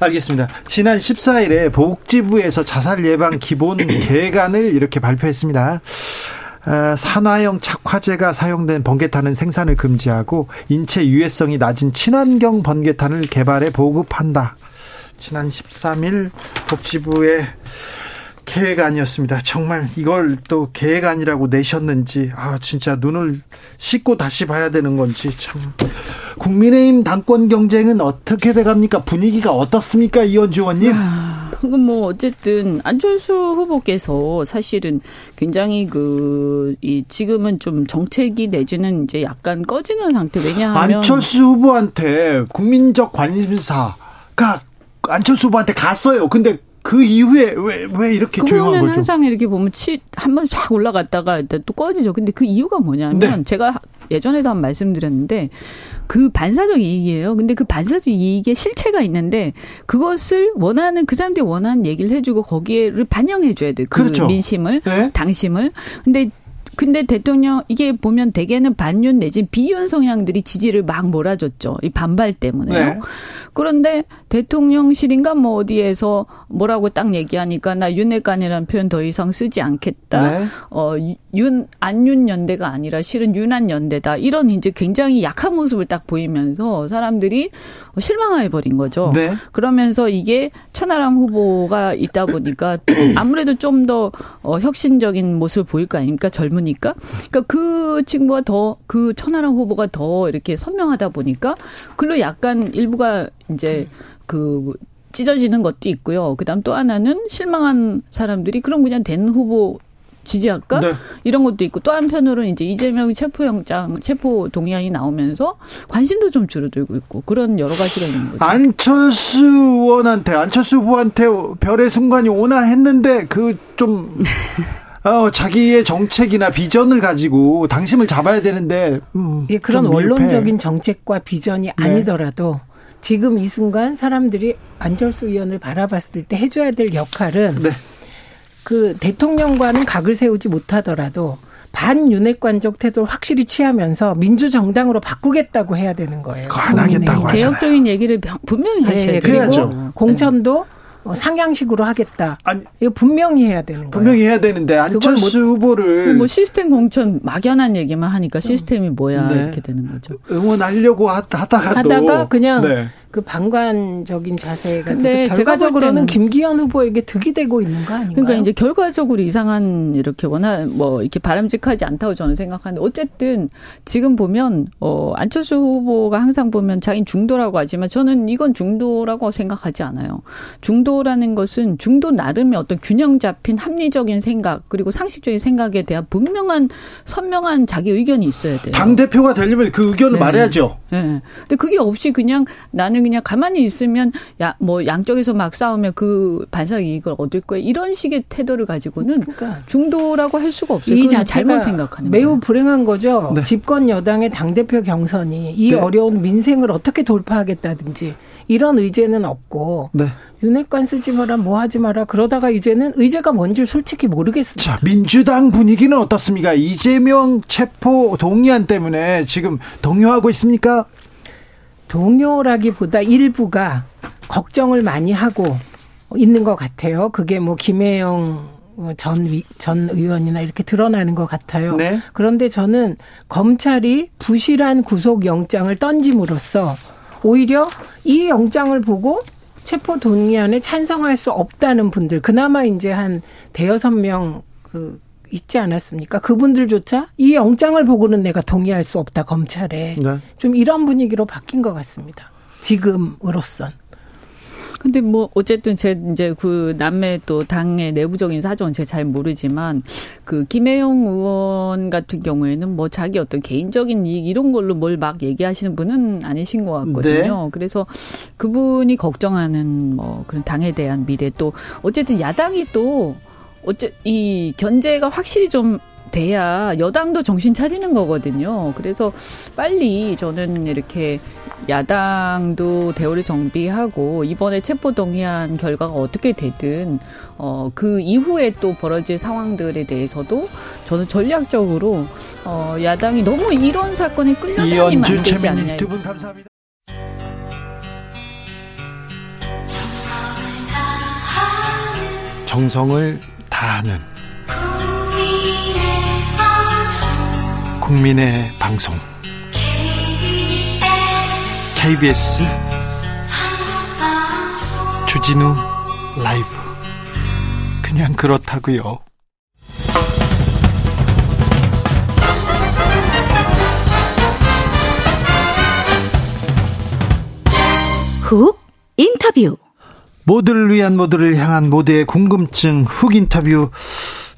알겠습니다. 지난 14일에 복지부에서 자살 예방 기본 계획안을 이렇게 발표했습니다. 아, 산화형 착화제가 사용된 번개탄은 생산을 금지하고 인체 유해성이 낮은 친환경 번개탄을 개발해 보급한다. 지난 13일 복지부의 계획안이었습니다. 정말 이걸 또 계획안이라고 내셨는지 아 진짜 눈을 씻고 다시 봐야 되는 건지 참 국민의힘 당권 경쟁은 어떻게 돼갑니까? 분위기가 어떻습니까, 이현주 의원님? 아, 그건 뭐 어쨌든 안철수 후보께서 사실은 굉장히 그 이 지금은 좀 정책이 내지는 이제 약간 꺼지는 상태. 왜냐하면 안철수 후보한테 국민적 관심사가 안철수 후보한테 갔어요. 근데 그 이후에 왜, 왜 이렇게 조용한 거죠? 항상 이렇게 보면 치, 한 번 쫙 올라갔다가 또 꺼지죠. 근데 그 이유가 뭐냐면 네. 제가 예전에도 한 말씀드렸는데 그 반사적 이익이에요. 근데 그 반사적 이익의 실체가 있는데 그것을 원하는 그 사람들이 원하는 얘기를 해주고 거기에를 반영해줘야 돼요. 그 그렇죠. 민심을, 네? 당심을. 근데 근데 대통령 이게 보면 대개는 반윤 내지 비윤 성향들이 지지를 막 몰아줬죠. 이 반발 때문에요. 네. 그런데 대통령실인가 뭐 어디에서 뭐라고 딱 얘기하니까 나 윤핵관이라는 표현 더 이상 쓰지 않겠다. 네. 어윤 안윤 연대가 아니라 실은 윤한 연대다. 이런 이제 굉장히 약한 모습을 딱 보이면서 사람들이 실망해 버린 거죠. 네. 그러면서 이게 천하람 후보가 있다 보니까 아무래도 좀더 어, 혁신적인 모습을 보일 거 아닙니까? 젊 으니까. 그러니까 그 친구가 더 그 천하람 후보가 더 이렇게 선명하다 보니까 글로 약간 일부가 이제 그 찢어지는 것도 있고요. 그다음 또 하나는 실망한 사람들이 그럼 그냥 된 후보 지지할까? 네. 이런 것도 있고 또 한편으로는 이제 이재명 체포영장 체포 동의안이 나오면서 관심도 좀 줄어들고 있고 그런 여러 가지가 있는 거죠. 안철수 의원한테 안철수 후보한테 별의 순간이 오나 했는데 그 좀 어, 자기의 정책이나 비전을 가지고 당심을 잡아야 되는데 음, 예, 그런 원론적인 정책과 비전이 네. 아니더라도 지금 이 순간 사람들이 안철수 의원을 바라봤을 때 해줘야 될 역할은 네. 그 대통령과는 각을 세우지 못하더라도 반윤핵관적 태도를 확실히 취하면서 민주정당으로 바꾸겠다고 해야 되는 거예요. 안 하겠다고 하잖아요. 개혁적인 얘기를 분명히 하셔야 네, 그리고 그래야죠. 공천도 어, 상향식으로 하겠다. 아니, 이거 분명히 해야 되는 거예요. 분명히 해야 되는데 안철수 뭐, 후보를 뭐 시스템 공천 막연한 얘기만 하니까 시스템이 뭐야 네. 이렇게 되는 거죠. 응원하려고 하다가 하다가 그냥 네. 그 방관적인 자세가 근데 결과적으로는 김기현 후보에게 득이 되고 있는 거 아닌가요? 그러니까 이제 결과적으로 이상한 이렇게 원하 뭐 이렇게 바람직하지 않다고 저는 생각하는데 어쨌든 지금 보면 어 안철수 후보가 항상 보면 자기 중도라고 하지만 저는 이건 중도라고 생각하지 않아요. 중도라는 것은 중도 나름의 어떤 균형 잡힌 합리적인 생각 그리고 상식적인 생각에 대한 분명한 선명한 자기 의견이 있어야 돼요. 당 대표가 되려면 그 의견을 네. 말해야죠. 네. 근데 그게 없이 그냥 나는 그냥 가만히 있으면 야 뭐 양쪽에서 막 싸우면 그 반사 이익을 얻을 거야 이런 식의 태도를 가지고는 그러니까. 중도라고 할 수가 없어요. 이 잘못 생각하는 매우 거예요. 불행한 거죠. 네. 집권 여당의 당 대표 경선이 이 네. 어려운 민생을 어떻게 돌파하겠다든지 이런 의제는 없고 네. 윤핵관 쓰지 마라 뭐 하지 마라 그러다가 이제는 의제가 뭔지 솔직히 모르겠습니다. 자 민주당 분위기는 어떻습니까? 이재명 체포 동의안 때문에 지금 동요하고 있습니까? 동요라기보다 일부가 걱정을 많이 하고 있는 것 같아요. 그게 뭐 김혜영 전, 위, 전 의원이나 이렇게 드러나는 것 같아요. 네. 그런데 저는 검찰이 부실한 구속영장을 던짐으로써 오히려 이 영장을 보고 체포 동의안에 찬성할 수 없다는 분들, 그나마 이제 한 대여섯 명 그 있지 않았습니까? 그분들조차 이 영장을 보고는 내가 동의할 수 없다 검찰에 네. 좀 이런 분위기로 바뀐 것 같습니다. 지금으로선. 근데 뭐 어쨌든 제 이제 그 남매 또 당의 내부적인 사정은 제가 잘 모르지만 그 김혜영 의원 같은 경우에는 뭐 자기 어떤 개인적인 이익 이런 걸로 뭘 막 얘기하시는 분은 아니신 것 같거든요. 네. 그래서 그분이 걱정하는 뭐 그런 당에 대한 미래 또 어쨌든 야당이 또 어째 이 견제가 확실히 좀 돼야 여당도 정신 차리는 거거든요. 그래서 빨리 저는 이렇게 야당도 대우를 정비하고 이번에 체포 동의안 결과가 어떻게 되든 어, 그 이후에 또 벌어질 상황들에 대해서도 저는 전략적으로 어, 야당이 너무 이런 사건에 끌려다니면 안 되지 않냐. 두분 감사합니다. 정성을 다하는 국민의 방송. KBS 주진우 라이브. 그냥 그렇다고요. 훅 인터뷰 모두를 위한 모두를 향한 모두의 궁금증 훅 인터뷰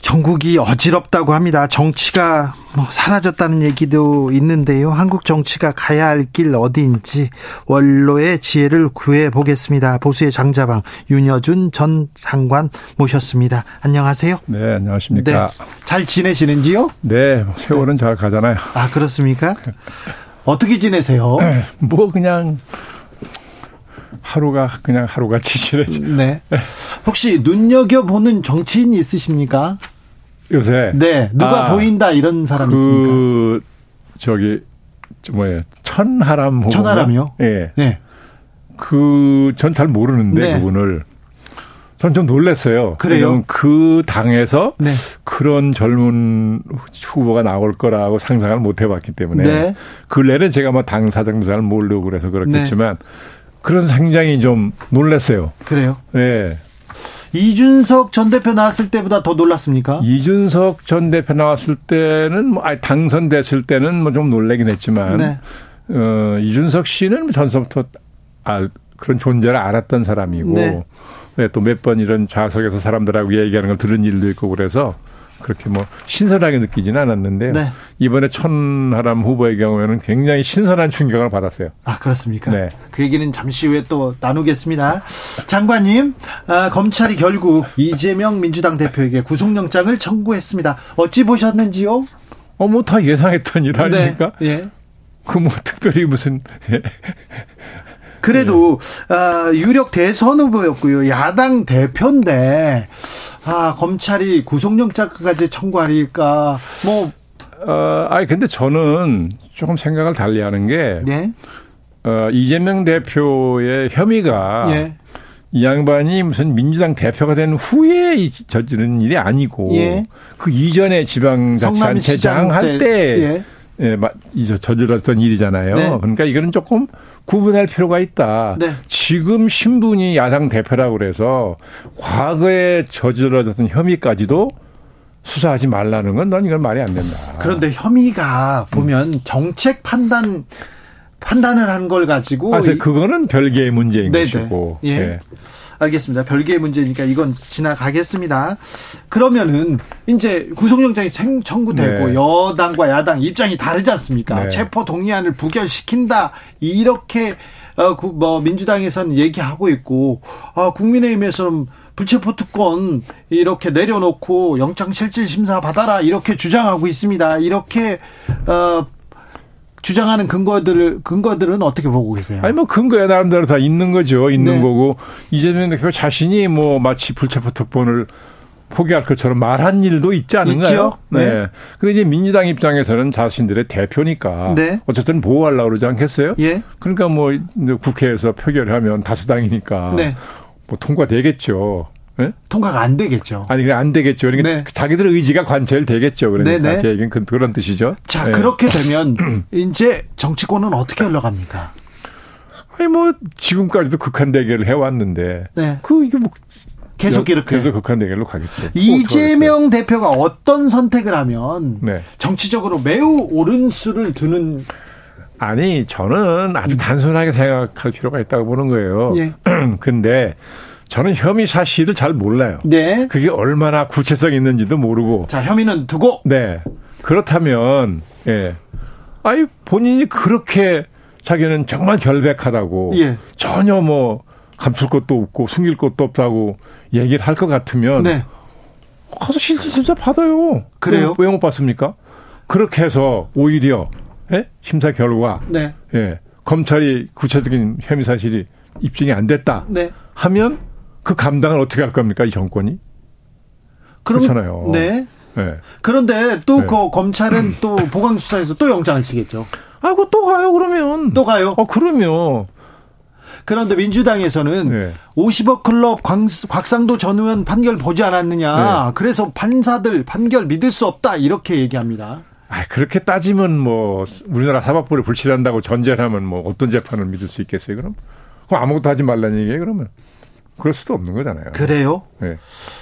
전국이 어지럽다고 합니다. 정치가 뭐 사라졌다는 얘기도 있는데요. 한국 정치가 가야 할 길 어디인지 원로의 지혜를 구해 보겠습니다. 보수의 장자방 윤여준 전 상관 모셨습니다. 안녕하세요. 네, 안녕하십니까. 네, 잘 지내시는지요? 네, 세월은 네. 잘 가잖아요. 아, 그렇습니까? 어떻게 지내세요? 뭐 그냥 하루가 그냥 하루같이 지내죠. 네. 혹시 눈여겨 보는 정치인이 있으십니까? 요새 네 누가 아, 보인다 이런 사람 그, 있습니까? 저기 뭐예요 천하람 후보 천하람이요? 예. 네. 그 전 잘 모르는데 네. 그분을 전 좀 놀랐어요. 그래요? 그 당에서 네. 그런 젊은 후보가 나올 거라고 상상을 못 해봤기 때문에 네. 근래는 제가 뭐 당 사정도 잘 모르고 그래서 그렇겠지만 네. 그런 상당히 좀 놀랐어요. 그래요? 예. 이준석 전 대표 나왔을 때보다 더 놀랐습니까? 이준석 전 대표 나왔을 때는 뭐 아니 당선됐을 때는 뭐 좀 놀래긴 했지만 네. 어 이준석 씨는 전서부터 아 그런 존재를 알았던 사람이고 네. 네, 또몇 번 이런 좌석에서 사람들하고 얘기하는 걸 들은 일도 있고 그래서 그렇게 뭐 신선하게 느끼지는 않았는데 네. 이번에 천하람 후보의 경우에는 굉장히 신선한 충격을 받았어요. 아 그렇습니까? 네. 그 얘기는 잠시 후에 또 나누겠습니다. 장관님, 아, 검찰이 결국 이재명 민주당 대표에게 구속영장을 청구했습니다. 어찌 보셨는지요? 어, 뭐 다 예상했던 일 아닙니까? 네. 예. 그뭐 특별히 무슨 예. 그래도 어, 유력 대선 후보였고요. 야당 대표인데 아 검찰이 구속영장까지 청구하니까 뭐 어, 아니 근데 저는 조금 생각을 달리하는 게 네? 어, 이재명 대표의 혐의가 예. 이 양반이 무슨 민주당 대표가 된 후에 저지른 일이 아니고 예. 그 이전에 지방자치단체장 할 때. 예. 예, 저질렀던 일이잖아요. 네. 그러니까 이거는 조금 구분할 필요가 있다. 네. 지금 신분이 야당 대표라고 그래서 과거에 저질러졌던 혐의까지도 수사하지 말라는 건 넌 이건 말이 안 된다. 그런데 혐의가 보면 음. 정책 판단 판단을 한 걸 가지고 아, 그거는 별개의 문제인 네네. 것이고. 예. 예. 알겠습니다. 별개의 문제니까 이건 지나가겠습니다. 그러면은 이제 구속영장이 청구되고 네. 여당과 야당 입장이 다르지 않습니까? 네. 체포 동의안을 부결시킨다 이렇게 어뭐 민주당에서는 얘기하고 있고 어 국민의힘에서는 불체포 특권 이렇게 내려놓고 영장 실질 심사 받아라 이렇게 주장하고 있습니다. 이렇게 어 주장하는 근거들을 근거들은 어떻게 보고 계세요? 아니 뭐 근거야 나름대로 다 있는 거죠. 있는 네. 거고 이재명 대표 자신이 뭐 마치 불체포 특권을 포기할 것처럼 말한 일도 있지 않은가요? 네. 네. 근데 이제 민주당 입장에서는 자신들의 대표니까 네. 어쨌든 보호하려고 그러지 않겠어요? 예. 그러니까 뭐 국회에서 표결하면 다수당이니까 네. 뭐 통과되겠죠. 네? 통과가 안 되겠죠. 아니, 그냥 안 되겠죠. 그러니까 네. 자기들 의지가 관철되겠죠. 그러니까 네네. 제 얘기는 그, 그런 뜻이죠. 자, 네. 그렇게 되면 이제 정치권은 어떻게 흘러갑니까? 아니, 뭐, 지금까지도 극한 대결을 해왔는데. 네. 그, 이게 뭐. 계속 이렇게. 계속 극한 대결로 가겠죠. 이재명 대표가 어떤 선택을 하면 네. 정치적으로 매우 옳은 수를 두는 아니 저는 아주 단순하게 생각할 필요가 있다고 보는 거예요. 예. 근데 저는 혐의 사실을 잘 몰라요. 네. 그게 얼마나 구체성 있는지도 모르고. 자 혐의는 두고. 네. 그렇다면 예. 아니 본인이 그렇게 자기는 정말 결백하다고 예. 전혀 뭐 감출 것도 없고 숨길 것도 없다고 얘기를 할 것 같으면 네. 가서 실질심사 받아요. 그래요? 왜 못 받습니까? 그렇게 해서 오히려 예? 심사 결과 네. 예. 검찰이 구체적인 혐의 사실이 입증이 안 됐다 네. 하면 그 감당을 어떻게 할 겁니까 이 정권이? 그럼, 그렇잖아요. 네. 네. 그런데 또그 네. 그 검찰은 또 보강 수사에서 또 영장을 치겠죠. 아이고 또 가요 그러면. 또 가요? 어 그러면. 그런데 민주당에서는 네. 50억 클럽 곽상도 전 의원 판결 보지 않았느냐. 네. 그래서 판사들 판결 믿을 수 없다 이렇게 얘기합니다. 아, 그렇게 따지면 뭐 우리나라 사법부를 불신한다고 전제를 하면 뭐 어떤 재판을 믿을 수 있겠어요, 그럼? 그럼 아무것도 하지 말라는 얘기예요, 그러면? 그럴 수도 없는 거잖아요. 그래요? 네.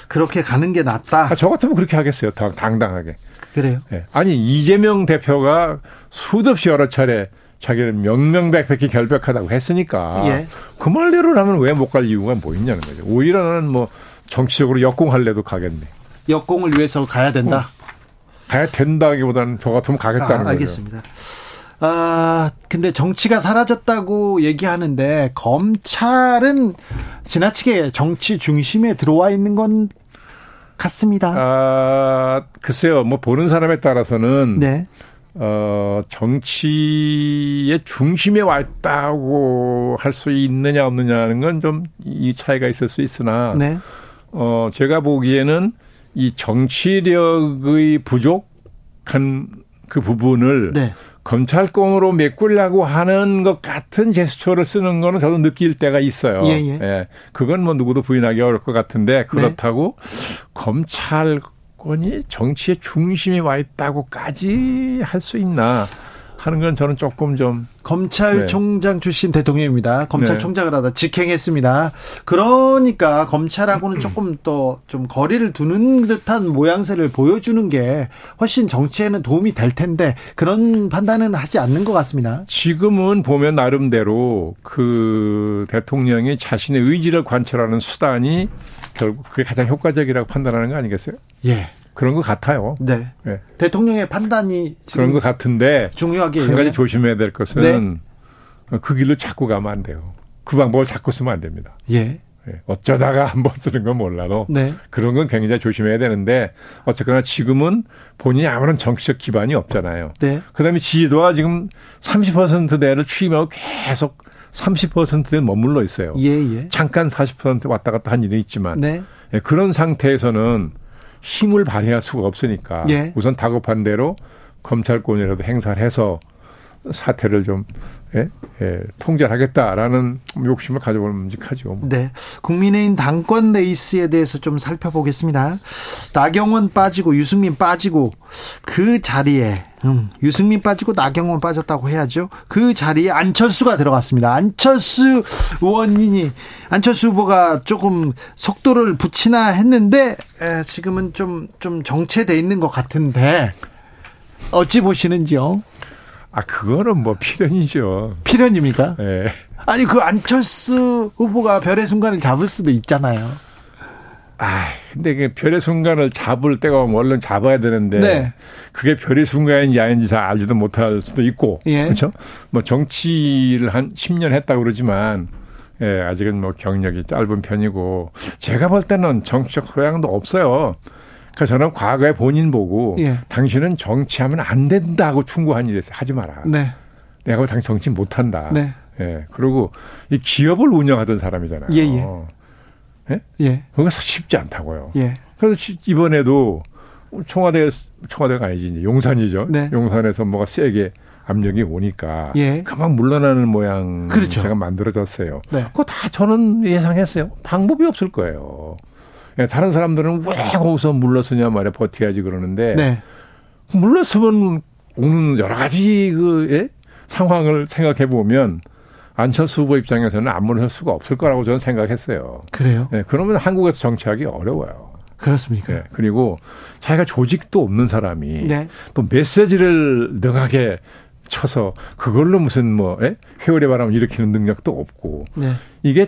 그렇게 가는 게 낫다. 아, 저 같으면 그렇게 하겠어요. 당당하게. 그래요? 네. 아니 이재명 대표가 수없이 여러 차례 자기는 명명백백히 결백하다고 했으니까 예. 그 말대로라면 왜 못 갈 이유가 뭐 있냐는 거죠. 오히려 나는 뭐 정치적으로 역공할래도 가겠네. 역공을 위해서 가야 된다. 어. 가야 된다기보다는 저 같으면 가겠다는 아, 알겠습니다. 거죠. 아, 근데 정치가 사라졌다고 얘기하는데 검찰은 지나치게 정치 중심에 들어와 있는 건 같습니다. 아, 글쎄요. 뭐 보는 사람에 따라서는 네. 어, 정치의 중심에 와 있다고 할 수 있느냐 없느냐는 건 좀 이 차이가 있을 수 있으나 네. 어, 제가 보기에는 이 정치력의 부족한 그 부분을 네. 검찰공으로 메꾸려고 하는 것 같은 제스처를 쓰는 거는 저도 느낄 때가 있어요. 예, 예. 예. 그건 뭐 누구도 부인하기 어려울 것 같은데 그렇다고 네. 검찰권이 정치의 중심에 와 있다고까지 할 수 있나? 하는 건 저는 조금 좀 검찰총장 네. 출신 대통령입니다. 검찰총장을 네. 하다 직행했습니다. 그러니까 검찰하고는 조금 더 좀 거리를 두는 듯한 모양새를 보여주는 게 훨씬 정치에는 도움이 될 텐데 그런 판단은 하지 않는 것 같습니다. 지금은 보면 나름대로 그 대통령이 자신의 의지를 관철하는 수단이 결국 그게 가장 효과적이라고 판단하는 거 아니겠어요? 예. 그런 것 같아요. 네. 네. 대통령의 판단이 그런 것 같은데 중요하게 한 가지 조심해야 될 것은 네. 그 길로 자꾸 가면 안 돼요. 그 방법을 자꾸 쓰면 안 됩니다. 예. 네. 어쩌다가 한 번 쓰는 건 몰라도 네. 그런 건 굉장히 조심해야 되는데 어쨌거나 지금은 본인이 아무런 정치적 기반이 없잖아요. 네. 그다음에 지지도가 지금 30%대를 취임하고 계속 30%에 머물러 있어요. 예, 예. 잠깐 40% 왔다 갔다 한 일이 있지만 네. 네, 그런 상태에서는 힘을 발휘할 수가 없으니까 예. 우선 다급한 대로 검찰권이라도 행사를 해서 사태를 좀 예? 예, 통제하겠다라는 욕심을 가져보는 묵직하죠. 네. 국민의힘 당권 레이스에 대해서 좀 살펴보겠습니다. 나경원 빠지고 유승민 빠지고 그 자리에 음, 유승민 빠지고 나경원 빠졌다고 해야죠. 그 자리에 안철수가 들어갔습니다. 안철수 의원이 안철수 후보가 조금 속도를 붙이나 했는데 에, 지금은 좀좀 좀 정체돼 있는 것 같은데 어찌 보시는지요? 아, 그거는 뭐 필연이죠. 필연입니까? 예. 네. 아니, 그 안철수 후보가 별의 순간을 잡을 수도 있잖아요. 아, 근데 그 별의 순간을 잡을 때가 오면 얼른 잡아야 되는데 네. 그게 별의 순간인지 아닌지 잘 알지도 못할 수도 있고 예. 그렇죠? 뭐 정치를 한 10년 했다 그러지만 예, 아직은 뭐 경력이 짧은 편이고 제가 볼 때는 정치적 소양도 없어요. 그러니까 저는 과거에 본인 보고 예. 당신은 정치하면 안 된다고 충고한 일이 있어요. 하지 마라. 네. 내가 당신 정치 못한다. 네. 예. 그리고 이 기업을 운영하던 사람이잖아요. 예, 예. 예? 예. 그거 쉽지 않다고요. 예. 그래서 이번에도 청와대, 청와대가 아니지, 이제 용산이죠. 네. 용산에서 뭐가 세게 압력이 오니까 예. 그만 물러나는 모양 그렇죠. 제가 만들어졌어요. 네. 그거 다 저는 예상했어요. 방법이 없을 거예요. 예, 다른 사람들은 왜 거기서 물러서냐 말이야 버텨야지 그러는데 네. 물러서면 오는 여러 가지 그 예? 상황을 생각해 보면 안철수 후보 입장에서는 안 물러설 수가 없을 거라고 저는 생각했어요. 그래요? 예, 그러면 한국에서 정치하기 어려워요. 그렇습니까? 예, 그리고 자기가 조직도 없는 사람이 네. 또 메시지를 능하게 쳐서 그걸로 무슨 뭐 에? 회오리 바람 일으키는 능력도 없고 네. 이게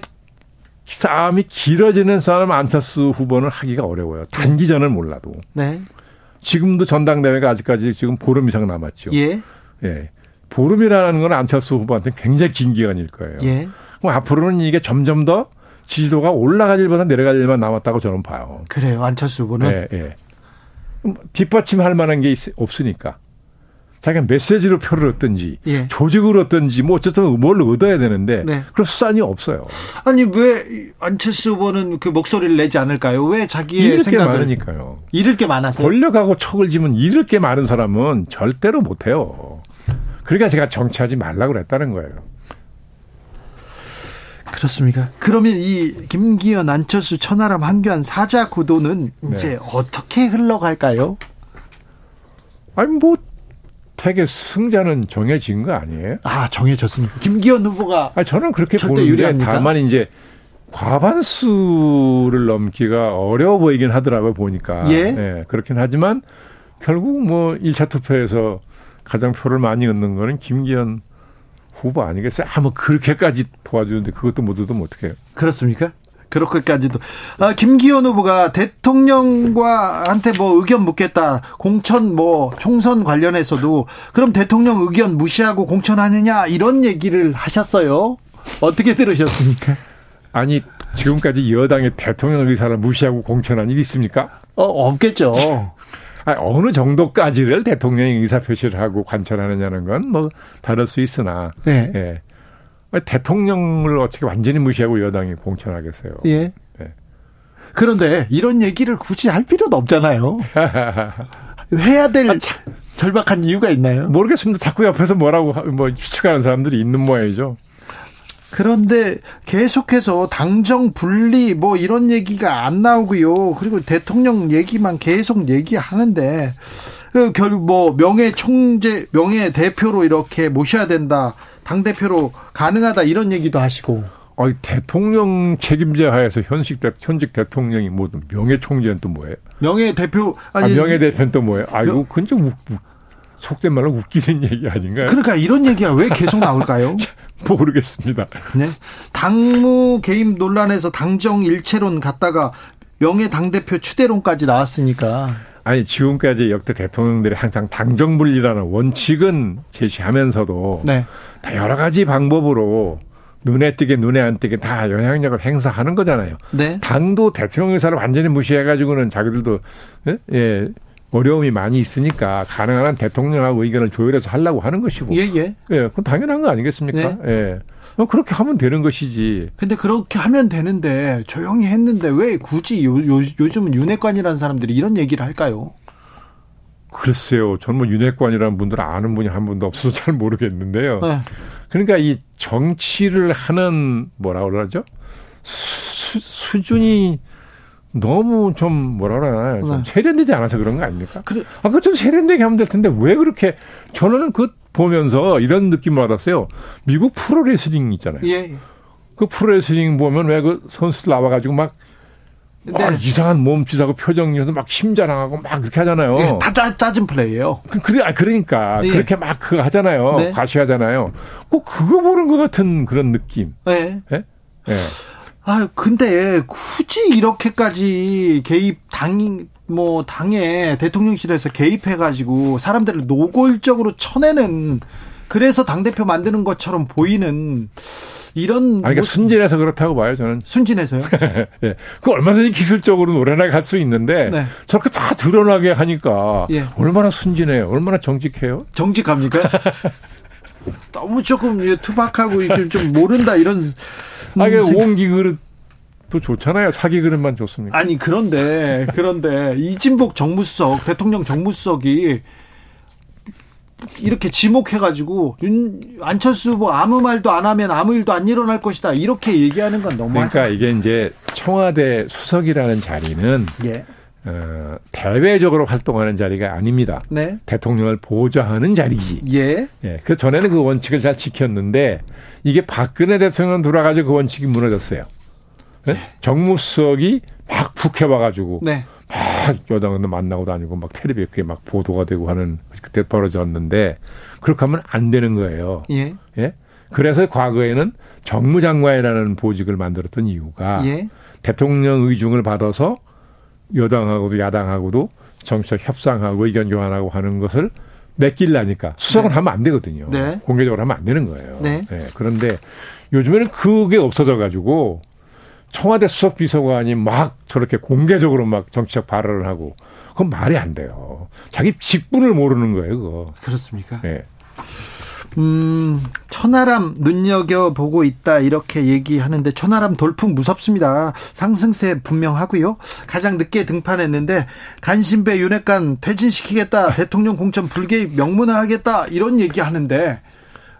싸움이 길어지는 싸움 안철수 후보는 하기가 어려워요. 단기전을 몰라도. 네. 지금도 전당대회가 아직까지 지금 보름 이상 남았죠. 예. 예. 보름이라는 건 안철수 후보한테 굉장히 긴 기간일 거예요. 예. 그럼 앞으로는 이게 점점 더 지지도가 올라갈 일보다 내려갈 일만 남았다고 저는 봐요. 그래요. 안철수 후보는. 예, 예. 뒷받침할 만한 게 없으니까. 자기가 메시지로 표를 얻든지 예. 조직을 얻든지 뭐 어쨌든 뭘 얻어야 되는데 네. 그런 수단이 없어요. 아니 왜 안철수 후보는 그 목소리를 내지 않을까요? 왜 자기의 생각을 게 많으니까요. 잃을 게 많아서 권력하고 척을 지면 잃을 게 많은 사람은 절대로 못 해요. 그러니까 제가 정치하지 말라고 그랬다는 거예요. 그렇습니까? 그러면 이 김기현, 안철수, 천하람, 한교안 사자 구도는 이제 네. 어떻게 흘러갈까요? 아니 뭐 되게 승자는 정해진 거 아니에요? 아 정해졌습니까? 김기현 후보가 아 저는 그렇게 보는데 유리합니까? 다만 이제 과반수를 넘기가 어려워 보이긴 하더라고요 보니까. 예. 네, 그렇긴 하지만 결국 뭐 1차 투표에서 가장 표를 많이 얻는 거는 김기현 후보 아니겠어요? 아, 뭐 그렇게까지 도와주는데 그것도 못 얻으면 어떡해요? 그렇습니까? 그렇게까지도. 아, 김기현 후보가 대통령과 한테 뭐 의견 묻겠다. 공천 뭐 총선 관련해서도 그럼 대통령 의견 무시하고 공천하느냐 이런 얘기를 하셨어요. 어떻게 들으셨습니까? 아니, 지금까지 여당의 대통령 의사를 무시하고 공천한 일 있습니까? 어, 없겠죠. 어느 정도까지를 대통령이 의사 표시를 하고 관찰하느냐는 건 뭐 다를 수 있으나 네. 예. 대통령을 어떻게 완전히 무시하고 여당이 공천하겠어요. 예. 예. 그런데 이런 얘기를 굳이 할 필요도 없잖아요. 해야 될 아, 절박한 이유가 있나요? 모르겠습니다. 자꾸 옆에서 뭐라고 뭐 추측하는 사람들이 있는 모양이죠. 그런데 계속해서 당정 분리 뭐 이런 얘기가 안 나오고요. 그리고 대통령 얘기만 계속 얘기하는데 그 결국 뭐 명예 총재 명예 대표로 이렇게 모셔야 된다. 당 대표로 가능하다 이런 얘기도 하시고. 아니 대통령 책임자 하에서 현직 대, 현직 대통령이 뭐 명예 총재는 또 뭐예요? 명예 대표 아니 아, 명예 대표는 또 뭐예요? 아이고 그건 좀 속된 말로 웃기는 얘기 아닌가요? 그러니까 이런 얘기가 왜 계속 나올까요? 모르겠습니다. 네. 당무 개입 논란에서 당정 일체론 갔다가 명예 당대표 추대론까지 나왔으니까. 아니, 지금까지 역대 대통령들이 항상 당정 분리라는 원칙은 제시하면서도 네. 다 여러 가지 방법으로 눈에 띄게 눈에 안 띄게 다 영향력을 행사하는 거잖아요. 네. 당도 대통령 의사를 완전히 무시해 가지고는 자기들도 예, 예 어려움이 많이 있으니까 가능한 한 대통령하고 의견을 조율해서 하려고 하는 것이고. 예, 예. 예, 그건 당연한 거 아니겠습니까? 네. 예. 어, 그렇게 하면 되는 것이지. 근데 그렇게 하면 되는데 조용히 했는데 왜 굳이 요, 요, 요즘 윤핵관이라는 사람들이 이런 얘기를 할까요? 글쎄요. 저는 뭐 윤핵관이라는 분들 아는 분이 한 분도 없어서 잘 모르겠는데요. 네. 그러니까 이 정치를 하는 뭐라 그러죠? 수, 수준이 너무 좀 뭐라 그러나 좀 네. 세련되지 않아서 그런 거 아닙니까? 그래. 아, 그 좀 세련되게 하면 될 텐데 왜 그렇게 저는 그 보면서 이런 느낌을 받았어요. 미국 프로레슬링 있잖아요. 예. 그 프로레슬링 보면 왜 그 선수들 나와가지고 막, 네. 이상한 몸짓하고 표정이어서 막 심자랑하고 막 그렇게 하잖아요. 예, 다 짜, 짜증 플레이예요. 그, 그래, 아, 그러니까 예. 그렇게 막 그 하잖아요. 네. 과시하잖아요. 꼭 그거 보는 것 같은 그런 느낌. 네. 예. 예. 아, 근데 굳이 이렇게까지 개입 당, 뭐, 당에 대통령실에서 개입해 가지고 사람들을 노골적으로 쳐내는 그래서 당 대표 만드는 것처럼 보이는 이런. 아니, 그러니까 순진해서 그렇다고 봐요, 저는. 순진해서요? 예. 그 얼마든지 기술적으로 노래나 갈 수 있는데. 네. 저렇게 다 드러나게 하니까. 예. 얼마나 순진해요? 얼마나 정직해요? 정직합니까? 너무 조금 투박하고 좀 모른다 이런 아, 그 옹기 그릇 또 좋잖아요. 사기 그릇만 좋습니까? 아니 그런데 그런데 이진복 정무수석 대통령 정무수석이 이렇게 지목해가지고 윤 안철수 후보 아무 말도 안 하면 아무 일도 안 일어날 것이다 이렇게 얘기하는 건 너무 그러니까 이게 이제 청와대 수석이라는 자리는 예. 어, 대외적으로 활동하는 자리가 아닙니다. 네. 대통령을 보좌하는 자리지. 예. 예. 그 전에는 그 원칙을 잘 지켰는데 이게 박근혜 대통령 돌아가지고 그 원칙이 무너졌어요. 네? 정무수석이 막 북해 와가지고 네. 막막 여당도 만나고 다니고 막 텔레비에 그게 막 보도가 되고 하는 그때 벌어졌는데 그렇게 하면 안 되는 거예요. 예. 예? 그래서 과거에는 정무장관이라는 보직을 만들었던 이유가 예. 대통령 의중을 받아서 여당하고도 야당하고도 정치적 협상하고 의견 교환하고 하는 것을 맡길라니까 수석은 네. 하면 안 되거든요. 네. 공개적으로 하면 안 되는 거예요. 네. 네. 그런데 요즘에는 그게 없어져 가지고 청와대 수석 비서관이 막 저렇게 공개적으로 막 정치적 발언을 하고 그건 말이 안 돼요. 자기 직분을 모르는 거예요, 그거. 그렇습니까? 네. 음, 천하람 눈여겨 보고 있다 이렇게 얘기하는데 천하람 돌풍 무섭습니다. 상승세 분명하고요. 가장 늦게 등판했는데 간신배 윤핵관 퇴진시키겠다. 대통령 공천 불개입 명문화하겠다. 이런 얘기하는데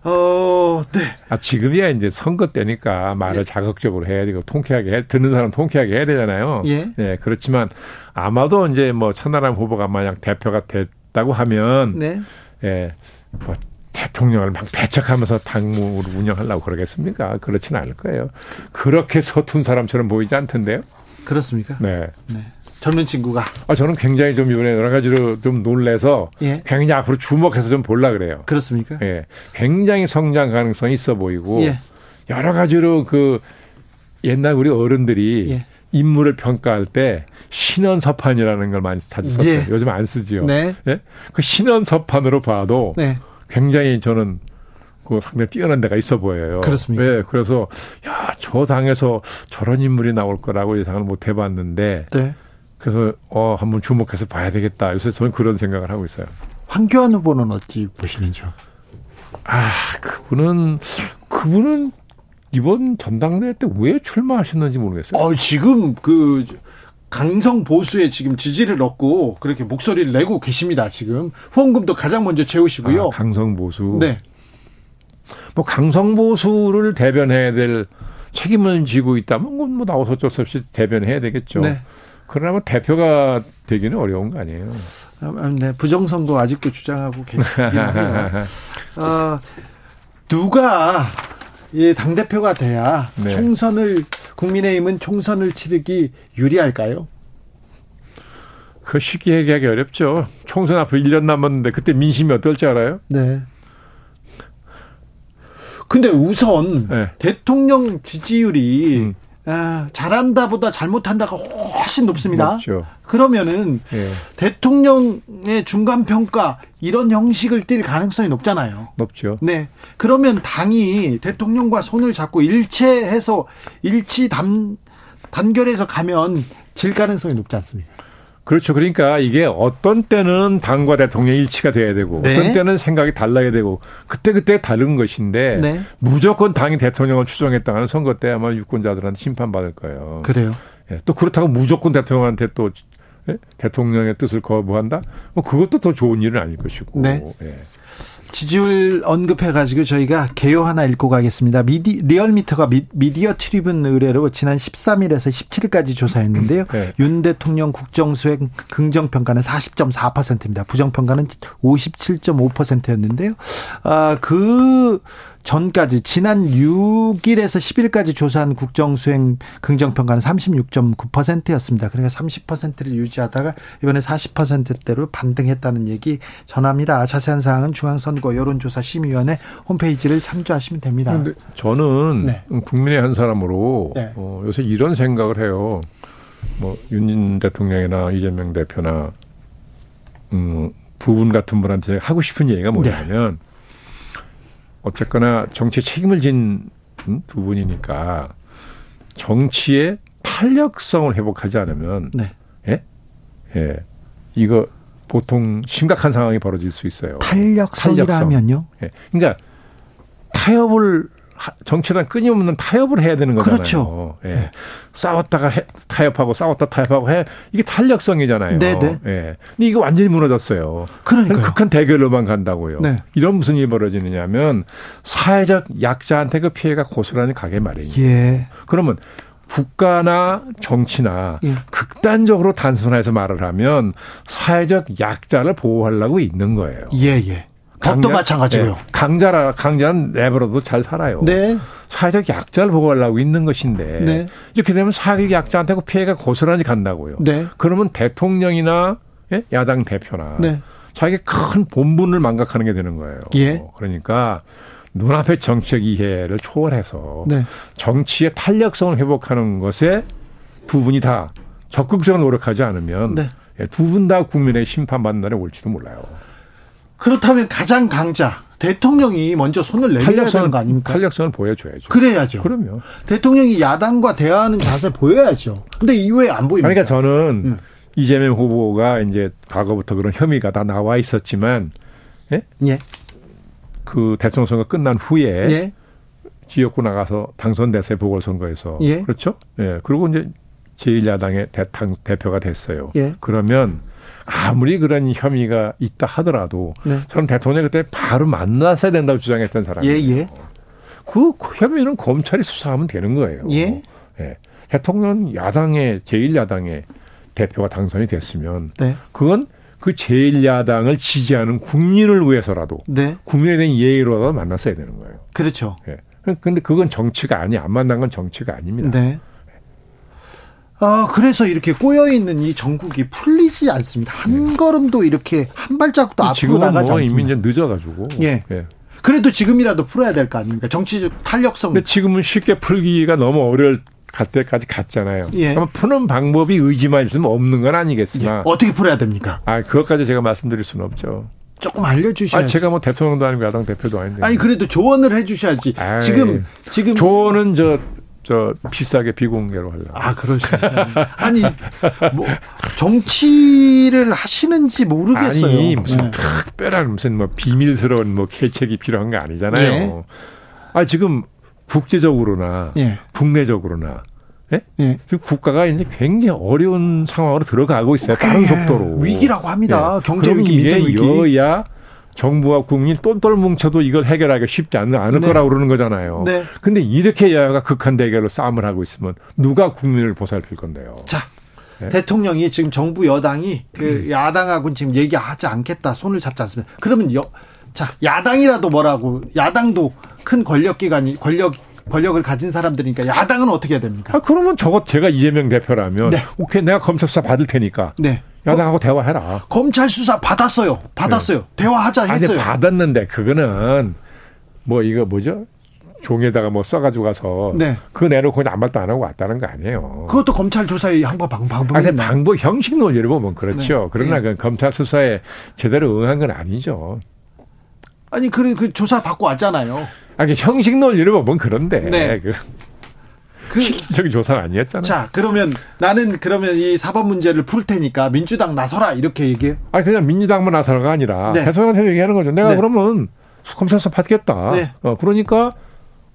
어, 네. 아, 지금이야 이제 선거 때니까 말을 네. 자극적으로 해야 되고 통쾌하게 해, 듣는 사람 통쾌하게 해야 되잖아요. 예. 네, 그렇지만 아마도 이제 뭐 천하람 후보가 만약 대표가 됐다고 하면 네. 예, 뭐 대통령을 막 배척하면서 당무를 운영하려고 그러겠습니까? 그렇지는 않을 거예요. 그렇게 서툰 사람처럼 보이지 않던데요. 그렇습니까? 네. 네. 젊은 친구가. 아, 저는 굉장히 좀 이번에 여러 가지로 좀 놀래서 예. 굉장히 앞으로 주목해서 좀 볼라 그래요. 그렇습니까? 예. 굉장히 성장 가능성이 있어 보이고 예. 여러 가지로 그 옛날 우리 어른들이 예. 인물을 평가할 때 신원 서판이라는 걸 많이 자주 썼어요. 예. 요즘 안 쓰지요. 네. 예? 그 신원 서판으로 봐도 네. 굉장히 저는 그 상당히 뛰어난 데가 있어 보여요. 그렇습니까? 네, 그래서 야, 저 당에서 저런 인물이 나올 거라고 예상을 못 해봤는데. 네. 그래서 어 한번 주목해서 봐야 되겠다. 요새 저는 그런 생각을 하고 있어요. 황교안 후보는 어찌 보시는지요? 아, 그분은 그분은 이번 전당대회 때 왜 출마하셨는지 모르겠어요. 어, 지금 그 강성 보수에 지금 지지를 얻고 그렇게 목소리를 내고 계십니다. 지금 후원금도 가장 먼저 채우시고요. 아, 강성 보수. 네. 뭐 강성 보수를 대변해야 될 책임을 지고 있다면 뭐 나와서 어쩔 수 없이 대변해야 되겠죠. 네. 그러나 뭐 대표가 되기는 어려운 거 아니에요. 아, 네, 부정선거 아직도 주장하고 계시긴 합니다. 어, 누가 예, 당대표가 돼야 네. 총선을 국민의힘은 총선을 치르기 유리할까요? 그 쉽게 얘기하기 어렵죠. 총선 앞으로 1년 남았는데 그때 민심이 어떨지 알아요? 네. 근데 우선 네. 대통령 지지율이 음. 아, 잘한다보다 잘못한다가 훨씬 높습니다. 높죠. 그러면은 네. 대통령의 중간 평가 이런 형식을 띌 가능성이 높잖아요. 높죠. 네. 그러면 당이 대통령과 손을 잡고 일체해서 일치 단 단결해서 가면 질 가능성이 높지 않습니까? 그렇죠. 그러니까 이게 어떤 때는 당과 대통령 일치가 돼야 되고 네. 어떤 때는 생각이 달라야 되고 그때 그때 다른 것인데 네. 무조건 당이 대통령을 추종했다는 선거 때 아마 유권자들한테 심판받을 거예요. 그래요. 예, 또 그렇다고 무조건 대통령한테 또 예? 대통령의 뜻을 거부한다? 뭐 그것도 더 좋은 일은 아닐 것이고. 네. 예. 지지율 언급해가지고 저희가 개요 하나 읽고 가겠습니다. 미디, 리얼미터가 미, 디어 트리뷴 의뢰로 지난 13일에서 17일까지 조사했는데요. 네. 윤 대통령 국정수행 긍정평가는 40.4%입니다. 부정평가는 57.5%였는데요. 아, 그 전까지 지난 6일에서 10일까지 조사한 국정수행 긍정평가는 36.9%였습니다. 그러니까 30%를 유지하다가 이번에 40%대로 반등했다는 얘기 전합니다. 자세한 사항은 중앙선거 여론조사 심의위원회 홈페이지를 참조하시면 됩니다. 저는 네. 국민의 한 사람으로 네. 어, 요새 이런 생각을 해요. 뭐 윤 대통령이나 이재명 대표나 음, 부분 같은 분한테 하고 싶은 얘기가 뭐냐면 네. 어쨌거나 정치에 책임을 진 두 분이니까 정치의 탄력성을 회복하지 않으면 네. 예? 예. 이거 보통 심각한 상황이 벌어질 수 있어요. 탄력성이라면요? 예. 그러니까 타협을 정치란 끊임없는 타협을 해야 되는 거잖아요. 그렇죠. 예. 네. 싸웠다가 해, 타협하고 싸웠다 타협하고 해 이게 탄력성이잖아요. 네네. 네. 예. 근데 이거 완전히 무너졌어요. 그러니까 극한 대결로만 간다고요. 네. 이런 무슨 일이 벌어지느냐면 사회적 약자한테 그 피해가 고스란히 가게 마련이에요. 예. 그러면 국가나 정치나 예. 극단적으로 단순화해서 말을 하면 사회적 약자를 보호하려고 있는 거예요. 예, 예. 법도 마찬가지고요. 네. 강자라 강자는 내버려도 잘 살아요. 네. 사회적 약자를 보호하려고 있는 것인데 네. 이렇게 되면 사회적 약자한테 그 피해가 고스란히 간다고요. 네. 그러면 대통령이나 예? 야당 대표나 네. 자기 큰 본분을 망각하는 게 되는 거예요. 예. 그러니까 눈앞의 정치적 이해를 초월해서 네. 정치의 탄력성을 회복하는 것에 두 분이 다 적극적으로 노력하지 않으면 네. 예, 두분 다 국민의 심판받는 날에 올지도 몰라요. 그렇다면 가장 강자 대통령이 먼저 손을 내밀어야 되는 거 아닙니까? 탄력성을 보여줘야죠. 그래야죠. 그럼요. 대통령이 야당과 대화하는 자세 보여야죠. 근데 이후에 안 보입니다. 그러니까 저는 음. 이재명 후보가 이제 과거부터 그런 혐의가 다 나와 있었지만, 예? 예. 그 대통령 선거 끝난 후에 예. 지역구 나가서 당선됐어요 보궐선거에서 예. 그렇죠? 예. 그리고 이제 제1야당의 대당 대표가 됐어요. 예. 그러면 아무리 그런 혐의가 있다 하더라도 네. 저는 대통령 그때 바로 만났어야 된다고 주장했던 사람이에요. 예, 예. 그 혐의는 검찰이 수사하면 되는 거예요. 예. 예. 대통령 야당의 제1야당의 대표가 당선이 됐으면 네. 그건 그 제1야당을 지지하는 국민을 위해서라도 네. 국민에 대한 예의로라도 만났어야 되는 거예요. 그렇죠. 예. 근데 그건 정치가 아니 안 만난 건 정치가 아닙니다. 네. 아, 그래서 이렇게 꼬여 있는 이 전국이 풀리지 않습니다. 한 네. 걸음도 이렇게 한 발자국도 앞으로 나가지 뭐 않습니다. 이미 이제 늦어가지고. 예. 예. 그래도 지금이라도 풀어야 될 거 아닙니까? 정치적 탄력성. 근데 지금은 쉽게 풀기가 너무 어려울 갈 때까지 갔잖아요. 예. 그러면 푸는 방법이 의지만 있으면 없는 건 아니겠으나. 예. 어떻게 풀어야 됩니까? 아, 그것까지 제가 말씀드릴 수는 없죠. 조금 알려주셔야지. 아, 제가 뭐 대통령도 아니고 야당 대표도 아닌데. 아니, 그래도 조언을 해주셔야지. 지금, 지금. 조언은 저, 저 비싸게 비공개로 하려고. 아, 그러시구나. 아니, 뭐 정치를 하시는지 모르겠어요. 아니, 무슨 네. 특별한 무슨 뭐 비밀스러운 뭐 계책이 필요한 거 아니잖아요. 네. 아, 지금 국제적으로나 네. 국내적으로나 예? 예. 지금 국가가 이제 굉장히 어려운 상황으로 들어가고 있어요. 빠른 속도로. 위기라고 합니다. 예. 경제 위기, 민생 위기. 여야 정부와 국민 똘똘 뭉쳐도 이걸 해결하기가 쉽지 않을, 않을 네. 거라고 그러는 거잖아요. 네. 근데 이렇게 여야가 극한 대결로 싸움을 하고 있으면 누가 국민을 보살필 건데요. 자, 네? 대통령이 지금 정부 여당이 그 음. 야당하고는 지금 얘기하지 않겠다 손을 잡지 않습니다. 그러면 여, 자 야당이라도 뭐라고 야당도 큰 권력 기관이 권력 권력을 가진 사람들이니까 야당은 어떻게 해야 됩니까? 아, 그러면 저거 제가 이재명 대표라면 네. 오케이 내가 검찰 수사 받을 테니까 네. 야당하고 대화해라. 검찰 수사 받았어요. 받았어요. 네. 대화하자 했어요. 아니, 받았는데 그거는 뭐 이거 뭐죠? 종에다가 뭐 써가지고 가서 네. 그거 내놓고 그냥 아무 말도 안 하고 왔다는 거 아니에요. 그것도 검찰 조사의 한번 방법. 아니, 방법 형식 논리를 보면 그렇죠. 네. 그러나 네. 그 검찰 수사에 제대로 응한 건 아니죠. 아니 그래 그 조사 받고 왔잖아요. 아니 형식 논리를 보면 그런데 네. 그. 그 실질적인 조사는 아니었잖아요. 자, 그러면 나는 그러면 이 사법 문제를 풀 테니까 민주당 나서라 이렇게 얘기해요? 아니 그냥 민주당만 나서라가 아니라 네. 대통령한테 얘기하는 거죠. 내가 네. 그러면 검찰서 받겠다. 네. 어, 그러니까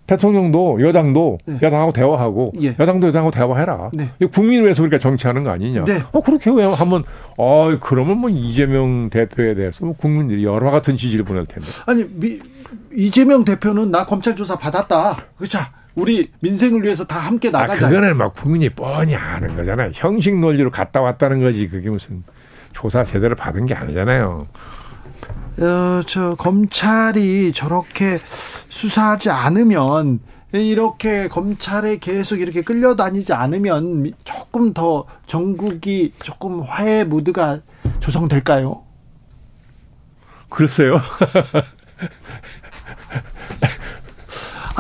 대통령도 여당도 네. 야당하고 대화하고 예. 여당도 여당하고 대화해라. 네. 국민을 위해서 그러니까 정치하는 거 아니냐. 네. 어 그렇게 왜 하면 어 그러면 뭐 이재명 대표에 대해서 뭐 국민들이 여러 같은 지지를 보낼 텐데. 아니 미, 이재명 대표는 나 검찰 조사 받았다. 그렇죠. 우리 민생을 위해서 다 함께 아, 나가자. 아, 그거는 막 국민이 뻔히 아는 거잖아요. 형식 논리로 갔다 왔다는 거지. 그게 무슨 조사 제대로 받은 게 아니잖아요. 어, 저 검찰이 저렇게 수사하지 않으면 이렇게 검찰에 계속 이렇게 끌려다니지 않으면 조금 더 전국이 조금 화해 무드가 조성될까요? 글쎄요.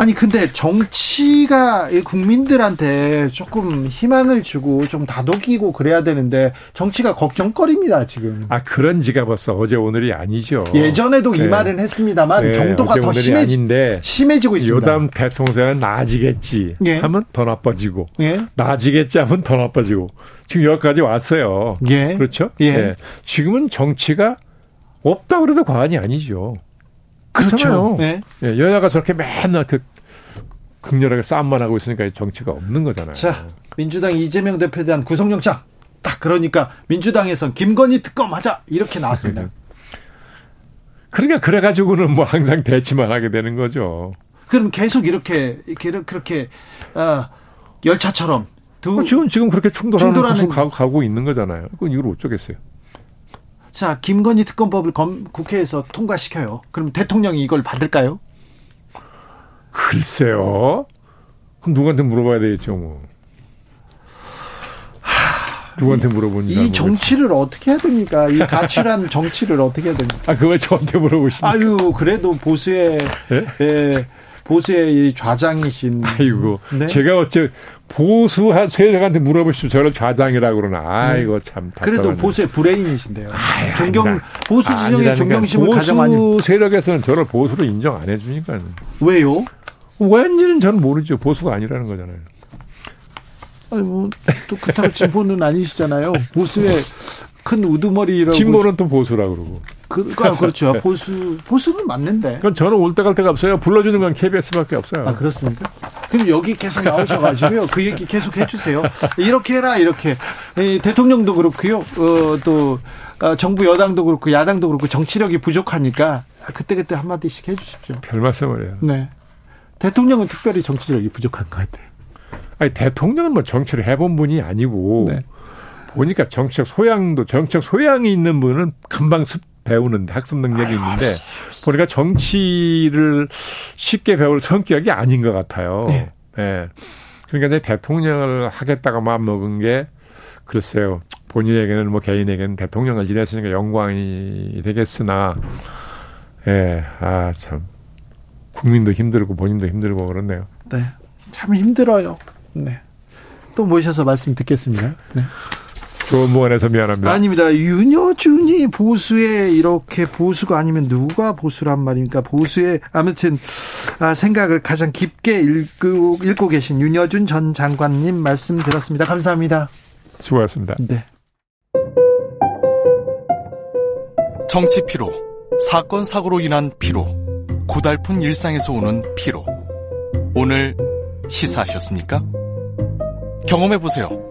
아니 근데 정치가 국민들한테 조금 희망을 주고 좀 다독이고 그래야 되는데 정치가 걱정거리입니다 지금. 아 그런 지가 벌써 어제 오늘이 아니죠. 예전에도 네. 이 말은 했습니다만 네. 정도가 더 심해지, 아닌데 심해지고 있습니다. 요담 대통령은 나아지겠지 예. 하면 더 나빠지고 예. 나아지겠지 하면 더 나빠지고 지금 여기까지 왔어요. 예. 그렇죠? 예. 예. 지금은 정치가 없다 그래도 과언이 아니죠. 그렇죠. 네. 예, 여야가 저렇게 맨날 그 극렬하게 싸움만 하고 있으니까 정치가 없는 거잖아요. 자, 민주당 이재명 대표에 대한 구속영장. 딱 그러니까 민주당에선 김건희 특검 하자 이렇게 나왔습니다. 그러니까 그래가지고는 뭐 항상 대치만 하게 되는 거죠. 그럼 계속 이렇게 이렇게 그렇게 어, 열차처럼 두 지금 지금 그렇게 충돌하는, 충돌하는 가고, 가고 있는 거잖아요. 그건 이걸 어쩌겠어요. 자, 김건희 특검법을 검, 국회에서 통과시켜요. 그럼 대통령이 이걸 받을까요? 글쎄요. 그럼 누구한테 물어봐야 되겠죠, 뭐. 누구한테 물어보니 이 정치를 어떻게 해야 됩니까? 이 가출한 정치를 어떻게 해야 됩니까? 아, 그걸 저한테 물어보십니까? 아유, 그래도 보수의, 예? 예 보수의 좌장이신. 아이고. 네? 제가 어째 보수 세력한테 물어보시면 저를 좌장이라고 그러나. 아이고, 네. 참. 답답하네. 그래도 보수의 브레인이신데요. 아이, 존경, 아니다. 보수 진영의 존경심을 가져가니. 보수 세력에서는 저를 보수로 인정 안 해주니까. 왜요? 왠지는 저는 모르죠. 보수가 아니라는 거잖아요. 아니 뭐 또 그렇다고 진보는 아니시잖아요. 보수의 큰 우두머리라고. 진보는 또 보수라 그러고. 그, 아, 그렇죠. 보수 보수는 맞는데. 그건 저는 올 때 갈 데가 없어요. 불러주는 건 KBS밖에 없어요. 아 그렇습니까? 그럼 여기 계속 나오셔가지고요. 그 얘기 계속 해주세요. 이렇게 해라 이렇게. 이 대통령도 그렇고요. 어, 또 어, 정부 여당도 그렇고 야당도 그렇고 정치력이 부족하니까 그때 그때 한 마디씩 해주십시오. 별 말씀을 해요. 네. 대통령은 특별히 정치력이 부족한 것 같아요. 아니 대통령은 뭐 정치를 해본 분이 아니고 네. 보니까 정치적 소양도 정치적 소양이 있는 분은 금방 습 배우는데 학습 능력이 있는데 보니까 정치를 쉽게 배울 성격이 아닌 것 같아요. 네. 네. 그러니까 이제 대통령을 하겠다고 마음 먹은 게 글쎄요 본인에게는 뭐 개인에게는 대통령을 지냈으니까 영광이 되겠으나 예, 아 참 국민도 힘들고 본인도 힘들고 그렇네요. 네, 참 힘들어요. 네. 또 모셔서 말씀 듣겠습니다. 네. 좋은 무안에서 미안합니다. 아닙니다. 윤여준이 보수에 이렇게 보수가 아니면 누가 보수란 말입니까? 보수의 아무튼 아, 생각을 가장 깊게 읽고, 읽고 계신 윤여준 전 장관님 말씀 들었습니다. 감사합니다. 수고하셨습니다. 네. 정치 피로, 사건 사고로 인한 피로, 고달픈 일상에서 오는 피로. 오늘 시사하셨습니까? 경험해 보세요.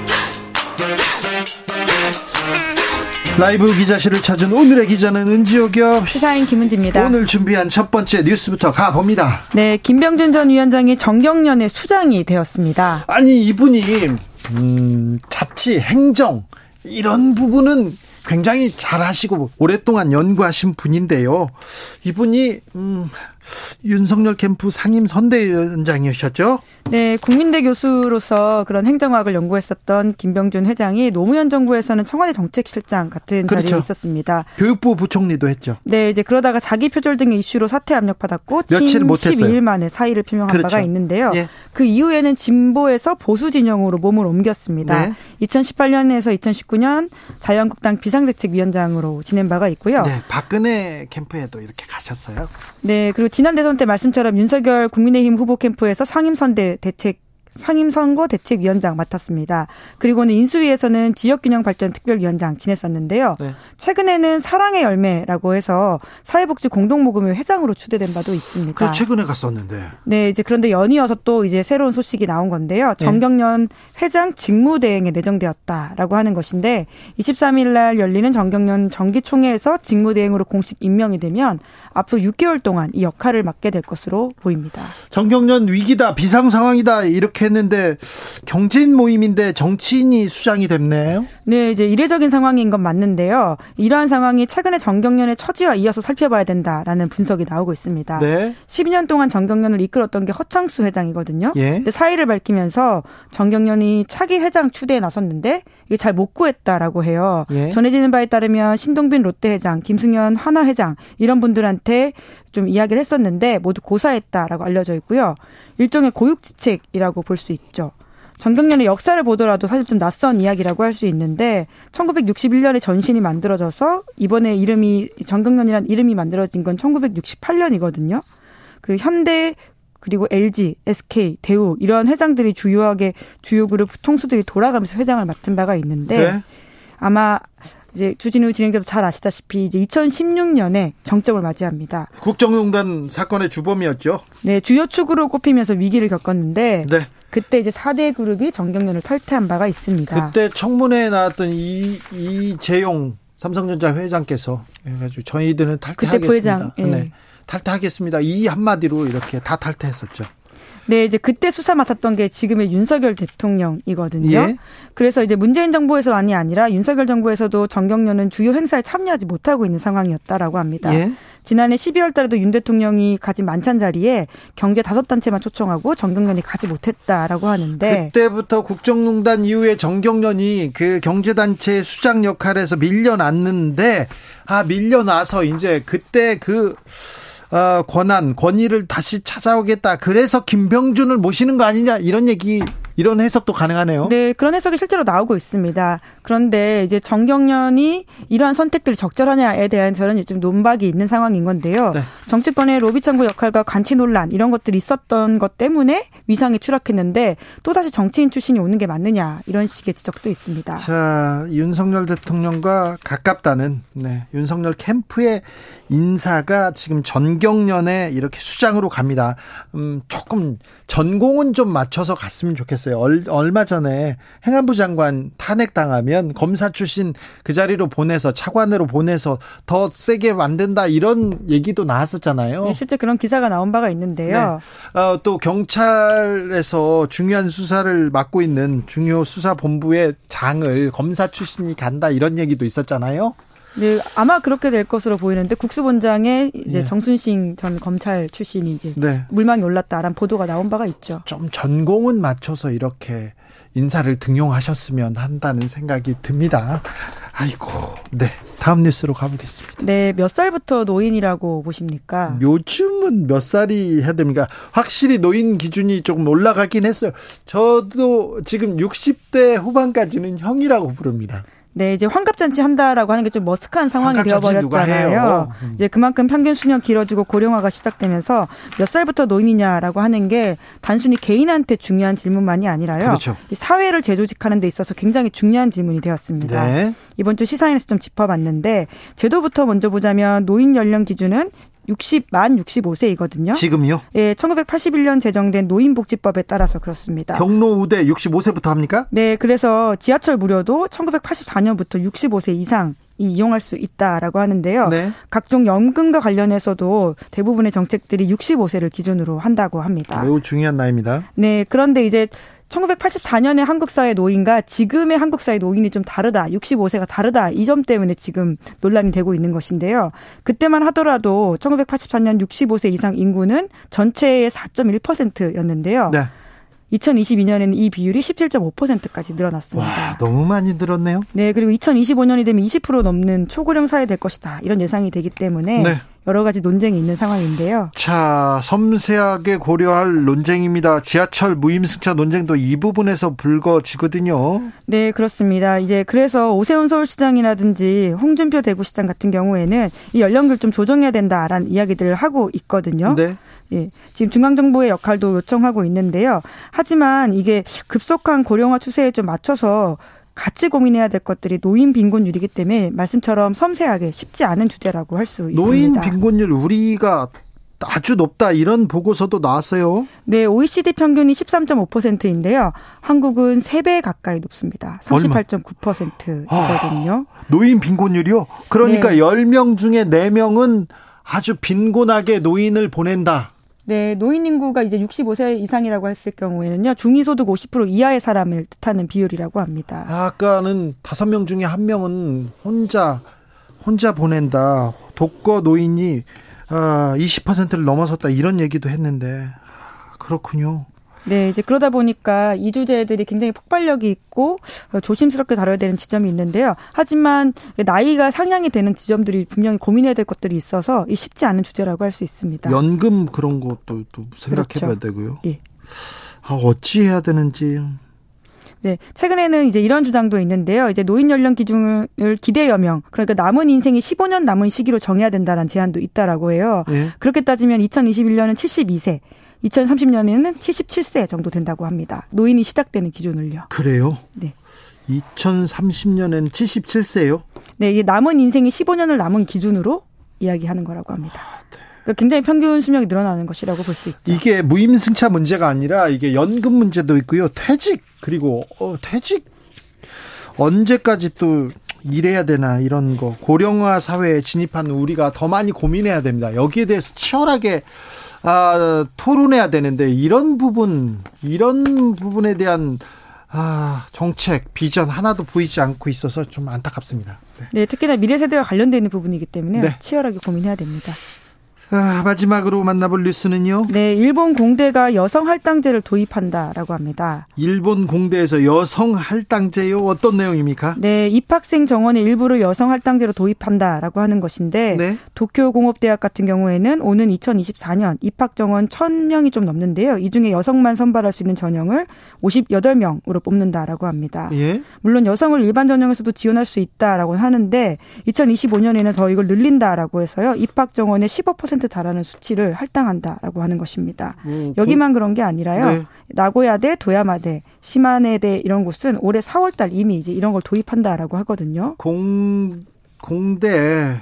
라이브 기자실을 찾은 오늘의 기자는 은지옥이요. 시사인 김은지입니다. 오늘 준비한 첫 번째 뉴스부터 가봅니다. 네, 김병준 전 위원장이 정경련의 수장이 되었습니다. 아니 이분이 음, 자치, 행정 이런 부분은 굉장히 잘하시고 오랫동안 연구하신 분인데요. 이분이 음, 윤석열 캠프 상임 선대위원장이셨죠? 네, 국민대 교수로서 그런 행정학을 연구했었던 김병준 회장이 노무현 정부에서는 청와대 정책실장 같은 그렇죠. 자리에 있었습니다. 교육부 부총리도 했죠. 네, 이제 그러다가 자기 표절 등의 이슈로 사퇴 압력받았고 며칠 못했어요. 12일 만에 사의를 표명한 그렇죠. 바가 있는데요. 예. 그 이후에는 진보에서 보수 진영으로 몸을 옮겼습니다. 네. 2018년에서 2019년 자유한국당 비상대책위원장으로 지낸 바가 있고요. 네, 박근혜 캠프에도 이렇게 가셨어요. 네, 그리고 지난 대선 때 말씀처럼 윤석열 국민의힘 후보 캠프에서 상임선대 대책 상임선거 대책위원장 맡았습니다. 그리고는 인수위에서는 지역균형발전특별위원장 지냈었는데요. 네. 최근에는 사랑의 열매라고 해서 사회복지 공동모금회 회장으로 추대된 바도 있습니다. 그 최근에 갔었는데. 네, 이제 그런데 연이어서 또 이제 새로운 소식이 나온 건데요. 네. 정경련 회장 직무대행에 내정되었다라고 하는 것인데 23일 날 열리는 정경련 정기총회에서 직무대행으로 공식 임명이 되면 앞으로 6개월 동안 이 역할을 맡게 될 것으로 보입니다. 정경련 위기다, 비상 상황이다 이렇게 했는데 경제인 모임인데 정치인이 수장이 됐네요. 네, 이제 이례적인 상황인 건 맞는데요. 이러한 상황이 최근에 정경련의 처지와 이어서 살펴봐야 된다라는 분석이 나오고 있습니다. 네. 12년 동안 정경련을 이끌었던 게 허창수 회장이거든요. 예. 근데 사의를 밝히면서 정경련이 차기 회장 추대에 나섰는데 이게 잘 못 구했다라고 해요. 예. 전해지는 바에 따르면 신동빈 롯데 회장, 김승현 하나 회장 이런 분들한테 좀 이야기를 했었는데 모두 고사했다라고 알려져 있고요. 일종의 고육지책이라고 볼 수 있죠. 정경련의 역사를 보더라도 사실 좀 낯선 이야기라고 할 수 있는데 1961년에 전신이 만들어져서 이번에 이름이 정경련이란 이름이 만들어진 건 1968년이거든요. 그 현대 그리고 LG, SK, 대우 이런 회장들이 주요하게 주요 그룹 총수들이 돌아가면서 회장을 맡은 바가 있는데 네. 아마 이제 주진우 진행자도 잘 아시다시피 이제 2016년에 정점을 맞이합니다. 국정농단 사건의 주범이었죠. 네, 주요 축으로 꼽히면서 위기를 겪었는데 네. 그때 이제 4대 그룹이 정경련을 탈퇴한 바가 있습니다. 그때 청문회에 나왔던 이 이재용 삼성전자 회장께서 해가지고 저희들은 탈퇴하겠습니다. 그때 부회장. 예. 네. 탈퇴하겠습니다. 이 한마디로 이렇게 다 탈퇴했었죠. 네, 이제 그때 수사 맡았던 게 지금의 윤석열 대통령이거든요. 예. 그래서 이제 문재인 정부에서만이 아니라 윤석열 정부에서도 정경련은 주요 행사에 참여하지 못하고 있는 상황이었다라고 합니다. 예. 지난해 12월 달에도 윤 대통령이 가진 만찬 자리에 경제 다섯 단체만 초청하고 정경련이 가지 못했다라고 하는데 그때부터 국정농단 이후에 정경련이 그 경제 단체 수장 역할에서 밀려났는데 아 밀려나서 이제 그때 그 어, 권한, 권위를 다시 찾아오겠다. 그래서 김병준을 모시는 거 아니냐 이런 얘기 이런 해석도 가능하네요. 네, 그런 해석이 실제로 나오고 있습니다. 그런데 이제 정경련이 이러한 선택들이 적절하냐에 대한 저는 좀 논박이 있는 상황인 건데요. 네. 정치권의 로비 창구 역할과 관치 논란 이런 것들이 있었던 것 때문에 위상이 추락했는데 또다시 정치인 출신이 오는 게 맞느냐 이런 식의 지적도 있습니다. 자, 윤석열 대통령과 가깝다는 네, 윤석열 캠프의 인사가 지금 전경련에 이렇게 수장으로 갑니다. 음, 조금 전공은 좀 맞춰서 갔으면 좋겠어요. 얼, 얼마 전에 행안부 장관 탄핵당하면 검사 출신 그 자리로 보내서 차관으로 보내서 더 세게 만든다 이런 얘기도 나왔었잖아요. 네, 실제 그런 기사가 나온 바가 있는데요. 네. 어, 또 경찰에서 중요한 수사를 맡고 있는 중요 수사본부의 장을 검사 출신이 간다 이런 얘기도 있었잖아요. 네, 아마 그렇게 될 것으로 보이는데 국수본장에 이제 네. 정순신 전 검찰 출신이 이제 네. 물망이 올랐다라는 보도가 나온 바가 있죠. 좀 전공은 맞춰서 이렇게 인사를 등용하셨으면 한다는 생각이 듭니다. 아이고, 네. 다음 뉴스로 가보겠습니다. 네, 몇 살부터 노인이라고 보십니까? 요즘은 몇 살이 해야 됩니까? 확실히 노인 기준이 조금 올라가긴 했어요. 저도 지금 60대 후반까지는 형이라고 부릅니다. 네, 이제 환갑잔치 한다라고 하는 게 좀 머쓱한 상황이 되어버렸잖아요. 음. 이제 그만큼 평균 수명 길어지고 고령화가 시작되면서 몇 살부터 노인이냐라고 하는 게 단순히 개인한테 중요한 질문만이 아니라요. 그렇죠. 사회를 재조직하는 데 있어서 굉장히 중요한 질문이 되었습니다. 네. 이번 주 시사인에서 좀 짚어봤는데 제도부터 먼저 보자면 노인 연령 기준은 60, 만 65세이거든요. 지금요? 예, 1981년 제정된 노인복지법에 따라서 그렇습니다. 경로 우대 65세부터 합니까? 네, 그래서 지하철 무료도 1984년부터 65세 이상 이용할 수 있다라고 하는데요. 네. 각종 연금과 관련해서도 대부분의 정책들이 65세를 기준으로 한다고 합니다. 매우 중요한 나이입니다. 네, 그런데 이제 1984년의 한국 사회 노인과 지금의 한국 사회 노인이 좀 다르다. 65세가 다르다. 이 점 때문에 지금 논란이 되고 있는 것인데요. 그때만 하더라도 1984년 65세 이상 인구는 전체의 4.1%였는데요. 네. 2022년에는 이 비율이 17.5%까지 늘어났습니다. 와, 너무 많이 늘었네요. 네, 그리고 2025년이 되면 20% 넘는 초고령 사회 될 것이다. 이런 예상이 되기 때문에 네. 여러 가지 논쟁이 있는 상황인데요. 자, 섬세하게 고려할 논쟁입니다. 지하철 무임승차 논쟁도 이 부분에서 불거지거든요. 네, 그렇습니다. 이제 그래서 오세훈 서울시장이라든지 홍준표 대구시장 같은 경우에는 이 연령을 좀 조정해야 된다라는 이야기들을 하고 있거든요. 네. 예, 지금 중앙정부의 역할도 요청하고 있는데요. 하지만 이게 급속한 고령화 추세에 좀 맞춰서 같이 고민해야 될 것들이 노인 빈곤율이기 때문에 말씀처럼 섬세하게 쉽지 않은 주제라고 할 수 있습니다. 노인 빈곤율 우리가 아주 높다 이런 보고서도 나왔어요. 네, OECD 평균이 13.5%인데요. 한국은 3배 가까이 높습니다. 38.9%거든요. 아, 노인 빈곤율이요? 그러니까 네. 10명 중에 4명은 아주 빈곤하게 노인을 보낸다. 네, 노인 인구가 이제 65세 이상이라고 했을 경우에는요, 중위소득 50% 이하의 사람을 뜻하는 비율이라고 합니다. 아까는 다섯 명 중에 한 명은 혼자 혼자 보낸다. 독거 노인이 20%를 아, 넘어섰다 이런 얘기도 했는데 아, 그렇군요. 네, 이제 그러다 보니까 이 주제들이 굉장히 폭발력이 있고 어, 조심스럽게 다뤄야 되는 지점이 있는데요. 하지만 나이가 상향이 되는 지점들이 분명히 고민해야 될 것들이 있어서 쉽지 않은 주제라고 할 수 있습니다. 연금 그런 것도 또 생각해 봐야 그렇죠. 되고요. 예. 아, 어찌 해야 되는지. 네, 최근에는 이제 이런 주장도 있는데요. 이제 노인 연령 기준을 기대 여명, 그러니까 남은 인생이 15년 남은 시기로 정해야 된다는 제안도 있다라고 해요. 예. 그렇게 따지면 2021년은 72세, 2030년에는 77세 정도 된다고 합니다. 노인이 시작되는 기준을요. 그래요? 네. 2030년에는 77세요? 네, 이게 남은 인생이 15년을 남은 기준으로 이야기하는 거라고 합니다. 그러니까 굉장히 평균 수명이 늘어나는 것이라고 볼 수 있죠. 이게 무임승차 문제가 아니라 이게 연금 문제도 있고요. 퇴직 그리고 어, 퇴직 언제까지 또 일해야 되나 이런 거 고령화 사회에 진입한 우리가 더 많이 고민해야 됩니다. 여기에 대해서 치열하게 아, 토론해야 되는데 이런 부분 이런 부분에 대한 아, 정책, 비전 하나도 보이지 않고 있어서 좀 안타깝습니다. 네, 네 특히나 미래 세대와 관련되어 있는 부분이기 때문에 네. 치열하게 고민해야 됩니다. 아, 마지막으로 만나볼 뉴스는요. 네, 일본 공대가 여성 할당제를 도입한다라고 합니다. 일본 공대에서 여성 할당제요? 어떤 내용입니까? 네, 입학생 정원의 일부를 여성 할당제로 도입한다라고 하는 것인데 네. 도쿄 공업대학 같은 경우에는 오는 2024년 입학 정원 1000명이 좀 넘는데요. 이 중에 여성만 선발할 수 있는 전형을 58명으로 뽑는다라고 합니다. 예? 물론 여성을 일반 전형에서도 지원할 수 있다라고 하는데 2025년에는 더 이걸 늘린다라고 해서요. 입학 정원의 15% 10% 달하는 수치를 할당한다라고 하는 것입니다. 음, 여기만 그런 게 아니라요. 네. 나고야대, 도야마대, 시마네대 이런 곳은 올해 4월 달 이미 이제 이런 걸 도입한다라고 하거든요. 공 공대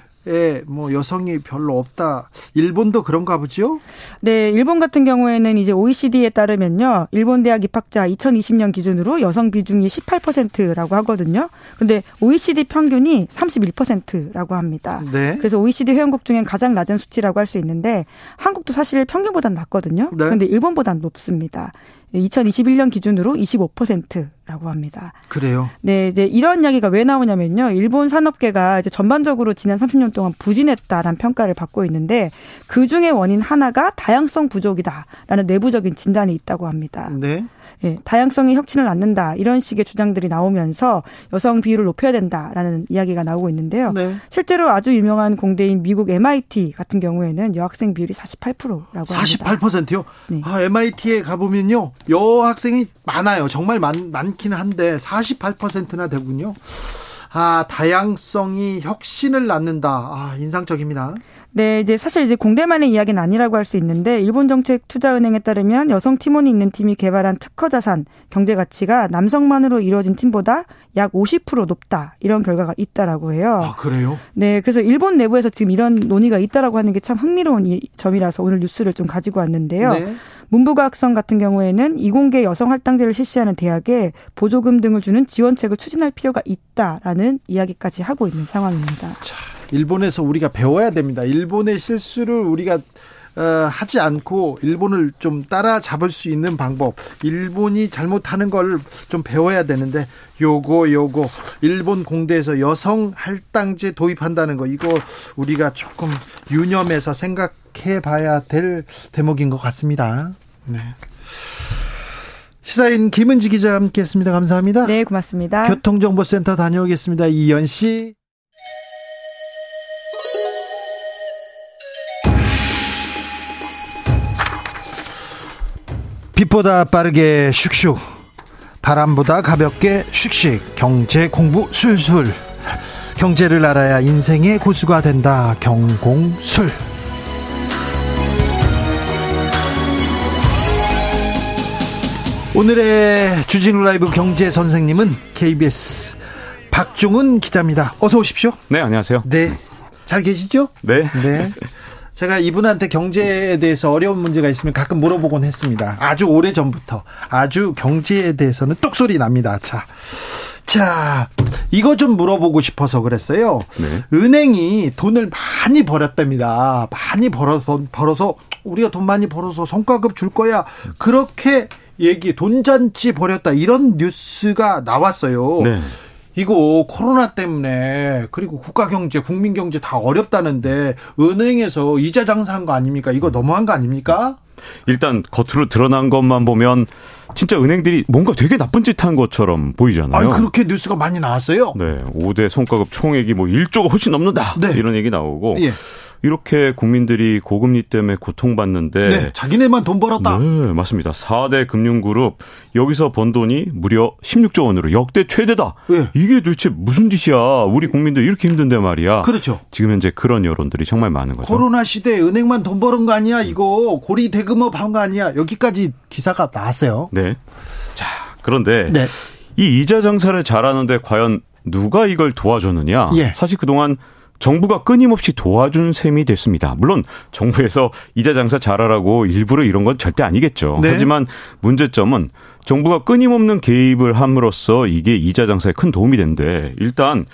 뭐 여성이 별로 없다. 일본도 그런가 보죠? 네, 일본 같은 경우에는 이제 OECD에 따르면요. 일본 대학 입학자 2020년 기준으로 여성 비중이 18%라고 하거든요. 근데 OECD 평균이 31%라고 합니다. 네. 그래서 OECD 회원국 중엔 가장 낮은 수치라고 할 수 있는데 한국도 사실 평균보다는 낮거든요. 네. 근데 일본보다는 높습니다. 2021년 기준으로 25%라고 합니다. 그래요? 네, 이제 이런 이야기가 왜 나오냐면요. 일본 산업계가 이제 전반적으로 지난 30년 동안 부진했다라는 평가를 받고 있는데 그 중에 원인 하나가 다양성 부족이다라는 내부적인 진단이 있다고 합니다. 네. 예, 다양성이 혁신을 낳는다 이런 식의 주장들이 나오면서 여성 비율을 높여야 된다라는 이야기가 나오고 있는데요. 네. 실제로 아주 유명한 공대인 미국 MIT 같은 경우에는 여학생 비율이 48%라고 합니다. 48%요? 네. 아, MIT에 가보면요 여학생이 많아요. 정말 많, 많기는 한데 48%나 되군요. 아, 다양성이 혁신을 낳는다. 아, 인상적입니다. 네, 이제 사실 이제 공대만의 이야기는 아니라고 할 수 있는데 일본 정책 투자은행에 따르면 여성 팀원이 있는 팀이 개발한 특허 자산 경제 가치가 남성만으로 이루어진 팀보다 약 50% 높다 이런 결과가 있다라고 해요. 아 그래요? 네, 그래서 일본 내부에서 지금 이런 논의가 있다라고 하는 게 참 흥미로운 점이라서 오늘 뉴스를 좀 가지고 왔는데요. 네. 문부과학성 같은 경우에는 이공계 여성 할당제를 실시하는 대학에 보조금 등을 주는 지원책을 추진할 필요가 있다라는 이야기까지 하고 있는 상황입니다. 자, 일본에서 우리가 배워야 됩니다. 일본의 실수를 우리가 어, 하지 않고 일본을 좀 따라잡을 수 있는 방법. 일본이 잘못하는 걸 좀 배워야 되는데 요거 요거 일본 공대에서 여성 할당제 도입한다는 거 이거 우리가 조금 유념해서 생각해 봐야 될 대목인 것 같습니다. 네. 시사인 김은지 기자 함께했습니다. 감사합니다. 네, 고맙습니다. 교통정보센터 다녀오겠습니다. 이연 씨. 빛보다 빠르게 슉슉 바람보다 가볍게 슉슉 경제 공부 술술 경제를 알아야 인생의 고수가 된다 경공술 오늘의 주진우 라이브 경제 선생님은 KBS 박종훈 기자입니다. 어서 오십시오. 네, 안녕하세요. 네. 잘 계시죠? 네. 네. 제가 이분한테 경제에 대해서 어려운 문제가 있으면 가끔 물어보곤 했습니다. 아주 오래 전부터. 아주 경제에 대해서는 똑소리 납니다. 자. 자, 이거 좀 물어보고 싶어서 그랬어요. 네. 은행이 돈을 많이 벌었답니다. 많이 벌어서, 벌어서, 우리가 돈 많이 벌어서 성과급 줄 거야. 그렇게 얘기, 돈잔치 벌였다. 이런 뉴스가 나왔어요. 네. 이거 코로나 때문에 그리고 국가 경제, 국민 경제 다 어렵다는데 은행에서 이자 장사한 거 아닙니까? 이거 너무한 거 아닙니까? 일단 겉으로 드러난 것만 보면 진짜 은행들이 뭔가 되게 나쁜 짓 한 것처럼 보이잖아요. 아니, 그렇게 뉴스가 많이 나왔어요? 네. 5대 손가급 총액이 뭐 1조가 훨씬 넘는다. 네. 이런 얘기 나오고. 예. 이렇게 국민들이 고금리 때문에 고통받는데 네, 자기네만 돈 벌었다. 네, 맞습니다. 4대 금융그룹 여기서 번 돈이 무려 16조 원으로 역대 최대다. 네. 이게 도대체 무슨 짓이야? 우리 국민들 이렇게 힘든데 말이야. 그렇죠. 지금 현재 그런 여론들이 정말 많은 거죠. 코로나 시대에 은행만 돈 버는 거 아니야? 이거 고리 대금업 한 거 아니야? 여기까지 기사가 나왔어요. 네. 자, 그런데 네. 이 이자 장사를 잘하는데 과연 누가 이걸 도와줬느냐? 예. 사실 그동안 정부가 끊임없이 도와준 셈이 됐습니다. 물론 정부에서 이자 장사 잘하라고 일부러 이런 건 절대 아니겠죠. 네. 하지만 문제점은 정부가 끊임없는 개입을 함으로써 이게 이자 장사에 큰 도움이 된대. 일단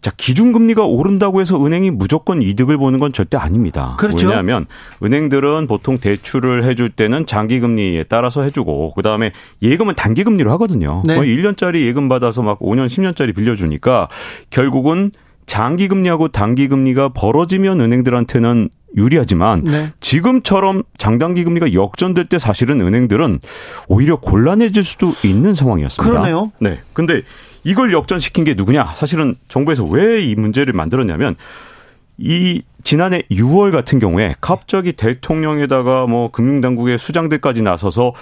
자, 기준금리가 오른다고 해서 은행이 무조건 이득을 보는 건 절대 아닙니다. 그렇죠. 왜냐하면 은행들은 보통 대출을 해줄 때는 장기금리에 따라서 해주고, 그 다음에 예금은 단기금리로 하거든요. 네. 거의 1년짜리 예금 받아서 막 5년, 10년짜리 빌려주니까 결국은 장기 금리하고 단기 금리가 벌어지면 은행들한테는 유리하지만 네. 지금처럼 장단기 금리가 역전될 때 사실은 은행들은 오히려 곤란해질 수도 있는 상황이었습니다. 그러네요. 네. 근데 이걸 역전시킨 게 누구냐? 사실은 정부에서 왜 이 문제를 만들었냐면 이 지난해 6월 같은 경우에 갑자기 대통령에다가 뭐 금융당국의 수장들까지 나서서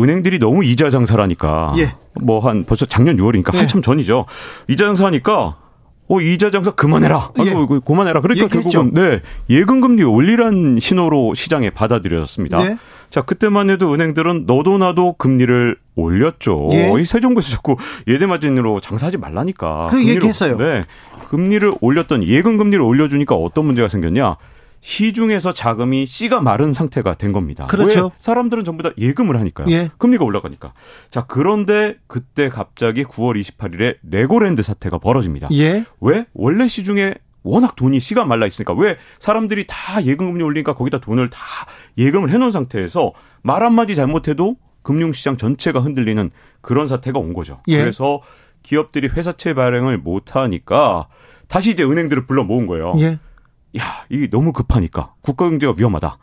은행들이 너무 이자 장사라니까 예. 뭐한 벌써 작년 6월이니까 예. 한참 전이죠. 이자 장사하니까 어, 이자 장사 그만해라. 예. 아이고, 예. 그만해라. 그러니까 결국은, 네, 예금 금리 올리란 신호로 시장에 받아들여졌습니다. 네. 자, 그때만 해도 은행들은 너도 나도 금리를 올렸죠. 예. 이새 정부에서 자꾸 예대마진으로 장사하지 말라니까. 그 얘기했어요. 네. 금리를 올렸던 예금 금리를 올려주니까 어떤 문제가 생겼냐? 시중에서 자금이 씨가 마른 상태가 된 겁니다. 그렇죠. 왜? 사람들은 전부 다 예금을 하니까요. 예. 금리가 올라가니까. 자, 그런데 그때 갑자기 9월 28일에 레고랜드 사태가 벌어집니다. 예. 왜? 원래 시중에 워낙 돈이 씨가 말라 있으니까 왜 사람들이 다 예금금리 올리니까 거기다 돈을 다 예금을 해놓은 상태에서 말 한마디 잘못해도 금융시장 전체가 흔들리는 그런 사태가 온 거죠. 예. 그래서 기업들이 회사채 발행을 못하니까 다시 이제 은행들을 불러 모은 거예요. 예. 야, 이게 너무 급하니까 국가 경제가 위험하다.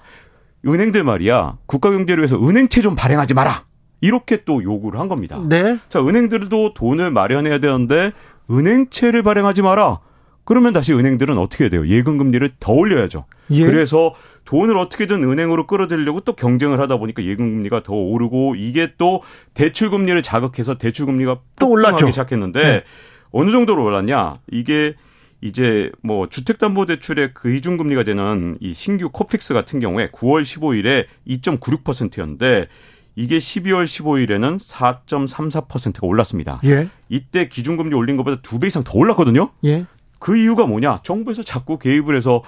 은행들 말이야. 국가 경제를 위해서 은행채 좀 발행하지 마라. 이렇게 또 요구를 한 겁니다. 네. 자, 은행들도 돈을 마련해야 되는데 은행채를 발행하지 마라. 그러면 다시 은행들은 어떻게 해야 돼요? 예금 금리를 더 올려야죠. 예. 그래서 돈을 어떻게든 은행으로 끌어들이려고 또 경쟁을 하다 보니까 예금 금리가 더 오르고 이게 또 대출 금리를 자극해서 대출 금리가 또 올랐죠. 시작했는데 네. 어느 정도로 올랐냐? 이게 이제 뭐 주택담보대출의 그 기준금리가 되는 이 신규 코픽스 같은 경우에 9월 15일에 2.96%였는데 이게 12월 15일에는 4.34%가 올랐습니다. 예. 이때 기준금리 올린 것보다 두 배 이상 더 올랐거든요. 예. 그 이유가 뭐냐? 정부에서 자꾸 개입을 해서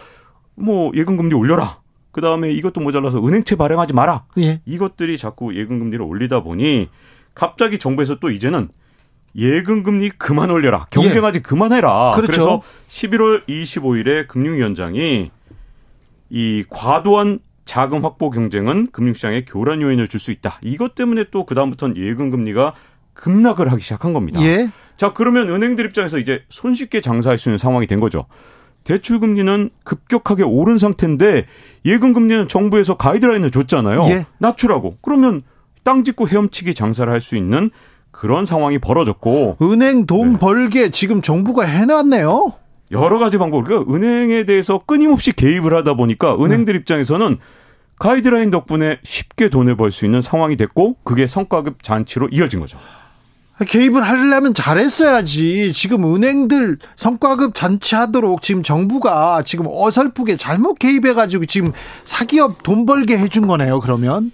뭐 예금금리 올려라. 그 다음에 이것도 모자라서 은행채 발행하지 마라. 예. 이것들이 자꾸 예금금리를 올리다 보니 갑자기 정부에서 또 이제는 예금 금리 그만 올려라. 경쟁하지 예. 그만해라. 그렇죠. 그래서 11월 25일에 금융위원장이 이 과도한 자금 확보 경쟁은 금융시장에 교란 요인을 줄 수 있다. 이것 때문에 또 그다음부터는 예금 금리가 급락을 하기 시작한 겁니다. 예. 자, 그러면 은행들 입장에서 이제 손쉽게 장사할 수 있는 상황이 된 거죠. 대출 금리는 급격하게 오른 상태인데 예금 금리는 정부에서 가이드라인을 줬잖아요. 예. 낮추라고. 그러면 땅 짓고 헤엄치기 장사를 할 수 있는 그런 상황이 벌어졌고 은행 돈 네. 벌게 지금 정부가 해놨네요. 여러 가지 방법. 그러니까 은행에 대해서 끊임없이 개입을 하다 보니까 은행들 네. 입장에서는 가이드라인 덕분에 쉽게 돈을 벌 수 있는 상황이 됐고 그게 성과급 잔치로 이어진 거죠. 개입을 하려면 잘했어야지. 지금 은행들 성과급 잔치하도록 지금 정부가 지금 어설프게 잘못 개입해가지고 지금 사기업 돈 벌게 해준 거네요. 그러면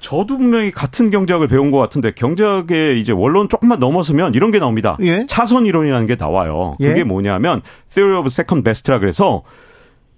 저도 분명히 같은 경제학을 배운 것 같은데 경제학의 이제 원론 조금만 넘어서면 이런 게 나옵니다. 예? 차선 이론이라는 게 나와요. 그게 예? 뭐냐면 theory of second best라 그래서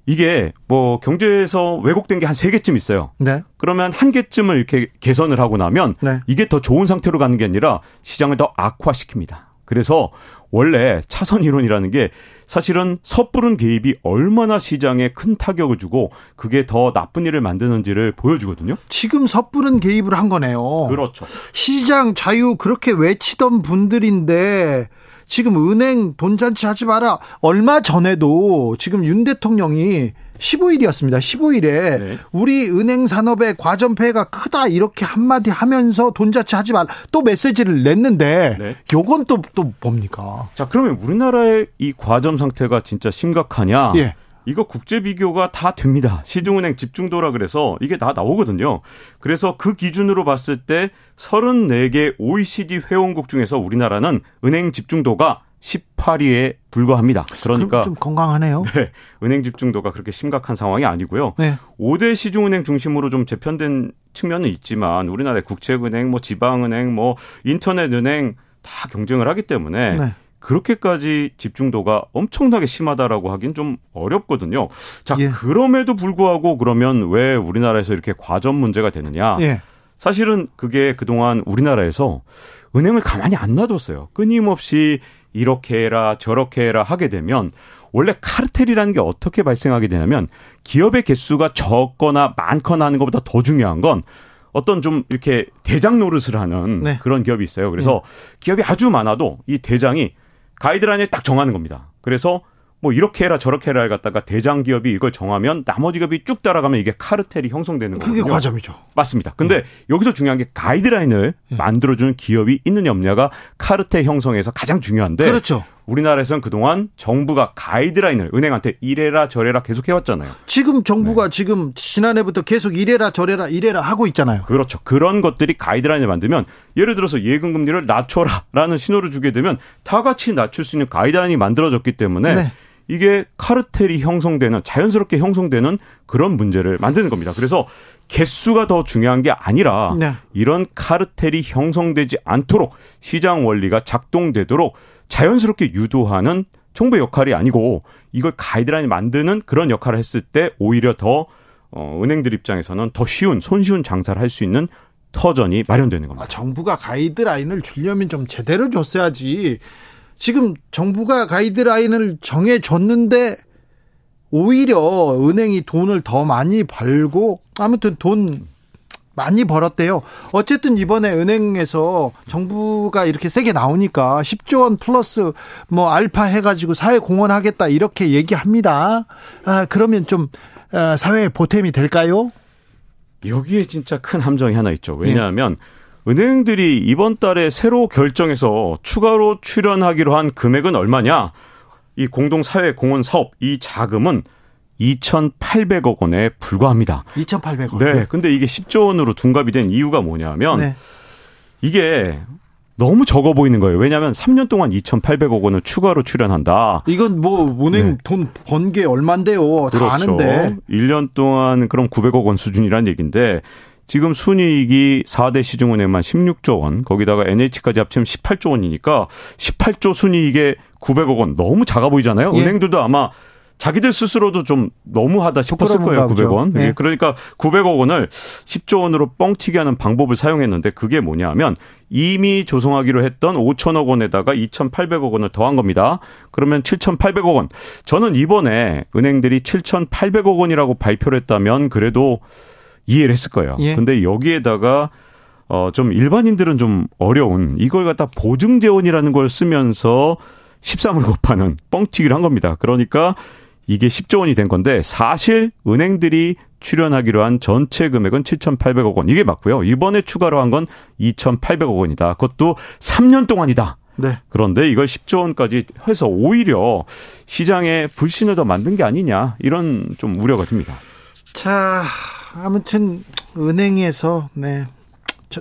이게 뭐 경제에서 왜곡된 게 한 세 개쯤 있어요. 네. 그러면 한 개쯤을 이렇게 개선을 하고 나면 네. 이게 더 좋은 상태로 가는 게 아니라 시장을 더 악화시킵니다. 그래서 원래 차선 이론이라는 게 사실은 섣부른 개입이 얼마나 시장에 큰 타격을 주고 그게 더 나쁜 일을 만드는지를 보여주거든요. 지금 섣부른 개입을 한 거네요. 그렇죠. 시장 자유 그렇게 외치던 분들인데 지금 은행 돈잔치 하지 마라. 얼마 전에도 지금 윤 대통령이 15일이었습니다. 15일에 네. 우리 은행 산업의 과점폐해가 크다 이렇게 한마디 하면서 돈자치 하지 말. 또 메시지를 냈는데 네. 요건 또 또 뭡니까? 자, 그러면 우리나라의 이 과점 상태가 진짜 심각하냐? 예. 이거 국제 비교가 다 됩니다. 시중은행 집중도라 그래서 이게 다 나오거든요. 그래서 그 기준으로 봤을 때 34개 OECD 회원국 중에서 우리나라는 은행 집중도가 18위에 불과합니다. 그러니까 좀 건강하네요. 네, 은행 집중도가 그렇게 심각한 상황이 아니고요. 네. 5대 시중은행 중심으로 좀 재편된 측면은 있지만 우리나라의 국책은행, 뭐 지방은행, 뭐 인터넷은행 다 경쟁을 하기 때문에 네. 그렇게까지 집중도가 엄청나게 심하다라고 하긴 좀 어렵거든요. 자, 예. 그럼에도 불구하고 그러면 왜 우리나라에서 이렇게 과점 문제가 되느냐? 예. 사실은 그게 그동안 우리나라에서 은행을 가만히 안 놔뒀어요. 끊임없이 이렇게 해라 저렇게 해라 하게 되면 원래 카르텔이라는 게 어떻게 발생하게 되냐면 기업의 개수가 적거나 많거나 하는 것보다 더 중요한 건 어떤 좀 이렇게 대장 노릇을 하는 네. 그런 기업이 있어요. 그래서 네. 기업이 아주 많아도 이 대장이 가이드라인을 딱 정하는 겁니다. 그래서 뭐 이렇게 해라 저렇게 해라 갖다가 대장 기업이 이걸 정하면 나머지 기업이 쭉 따라가면 이게 카르텔이 형성되는 거예요. 그게 과점이죠. 맞습니다. 근데 음. 여기서 중요한 게 가이드라인을 음. 만들어주는 기업이 있느냐 없느냐가 카르텔 형성에서 가장 중요한데. 그렇죠. 우리나라에서는 그동안 정부가 가이드라인을 은행한테 이래라 저래라 계속 해왔잖아요. 지금 정부가 네. 지금 지난해부터 계속 이래라 저래라 이래라 하고 있잖아요. 그렇죠. 그런 것들이 가이드라인을 만들면 예를 들어서 예금 금리를 낮춰라라는 신호를 주게 되면 다 같이 낮출 수 있는 가이드라인이 만들어졌기 때문에 네. 이게 카르텔이 형성되는 자연스럽게 형성되는 그런 문제를 만드는 겁니다. 그래서 개수가 더 중요한 게 아니라 네. 이런 카르텔이 형성되지 않도록 시장 원리가 작동되도록 자연스럽게 유도하는 정부의 역할이 아니고 이걸 가이드라인 만드는 그런 역할을 했을 때 오히려 더 어, 은행들 입장에서는 더 쉬운 손쉬운 장사를 할 수 있는 터전이 마련되는 겁니다. 아, 정부가 가이드라인을 주려면 좀 제대로 줬어야지. 지금 정부가 가이드라인을 정해 줬는데 오히려 은행이 돈을 더 많이 벌고 아무튼 돈 많이 벌었대요. 어쨌든 이번에 은행에서 정부가 이렇게 세게 나오니까 10조 원 플러스 뭐 알파 해가지고 사회 공헌하겠다 이렇게 얘기합니다. 아, 그러면 좀 아, 사회에 보탬이 될까요? 여기에 진짜 큰 함정이 하나 있죠. 왜냐하면 네. 은행들이 이번 달에 새로 결정해서 추가로 출연하기로 한 금액은 얼마냐? 이 공동사회 공헌 사업 이 자금은 2,800억 원에 불과합니다. 2,800억. 네. 근데 이게 10조 원으로 둔갑이 된 이유가 뭐냐면 네. 이게 너무 적어 보이는 거예요. 왜냐하면 3년 동안 2,800억 원을 추가로 출연한다. 이건 뭐 은행 네. 돈번 게 얼만데요. 다 그렇죠. 아는데. 1년 동안 그럼 900억 원 수준이란 얘기인데 지금 순이익이 4대 시중은행만 16조 원, 거기다가 NH까지 합치면 18조 원이니까 18조 순이익에 900억 원 너무 작아 보이잖아요. 예. 은행들도 아마 자기들 스스로도 좀 너무하다 싶었을 거예요. 900원. 네. 그러니까 900억 원을 10조 원으로 뻥튀기 하는 방법을 사용했는데 그게 뭐냐면 이미 조성하기로 했던 5천억 원에다가 2,800억 원을 더한 겁니다. 그러면 7,800억 원. 저는 이번에 은행들이 7,800억 원이라고 발표를 했다면 그래도 이해를 했을 거예요. 예. 근데 여기에다가 어, 좀 일반인들은 좀 어려운 이걸 갖다 보증재원이라는 걸 쓰면서 13을 곱하는 뻥튀기를 한 겁니다. 그러니까 이게 10조 원이 된 건데 사실 은행들이 출연하기로 한 전체 금액은 7,800억 원. 이게 맞고요. 이번에 추가로 한 건 2,800억 원이다. 그것도 3년 동안이다. 네. 그런데 이걸 10조 원까지 해서 오히려 시장에 불신을 더 만든 게 아니냐 이런 좀 우려가 듭니다. 자, 아무튼 은행에서 네. 저,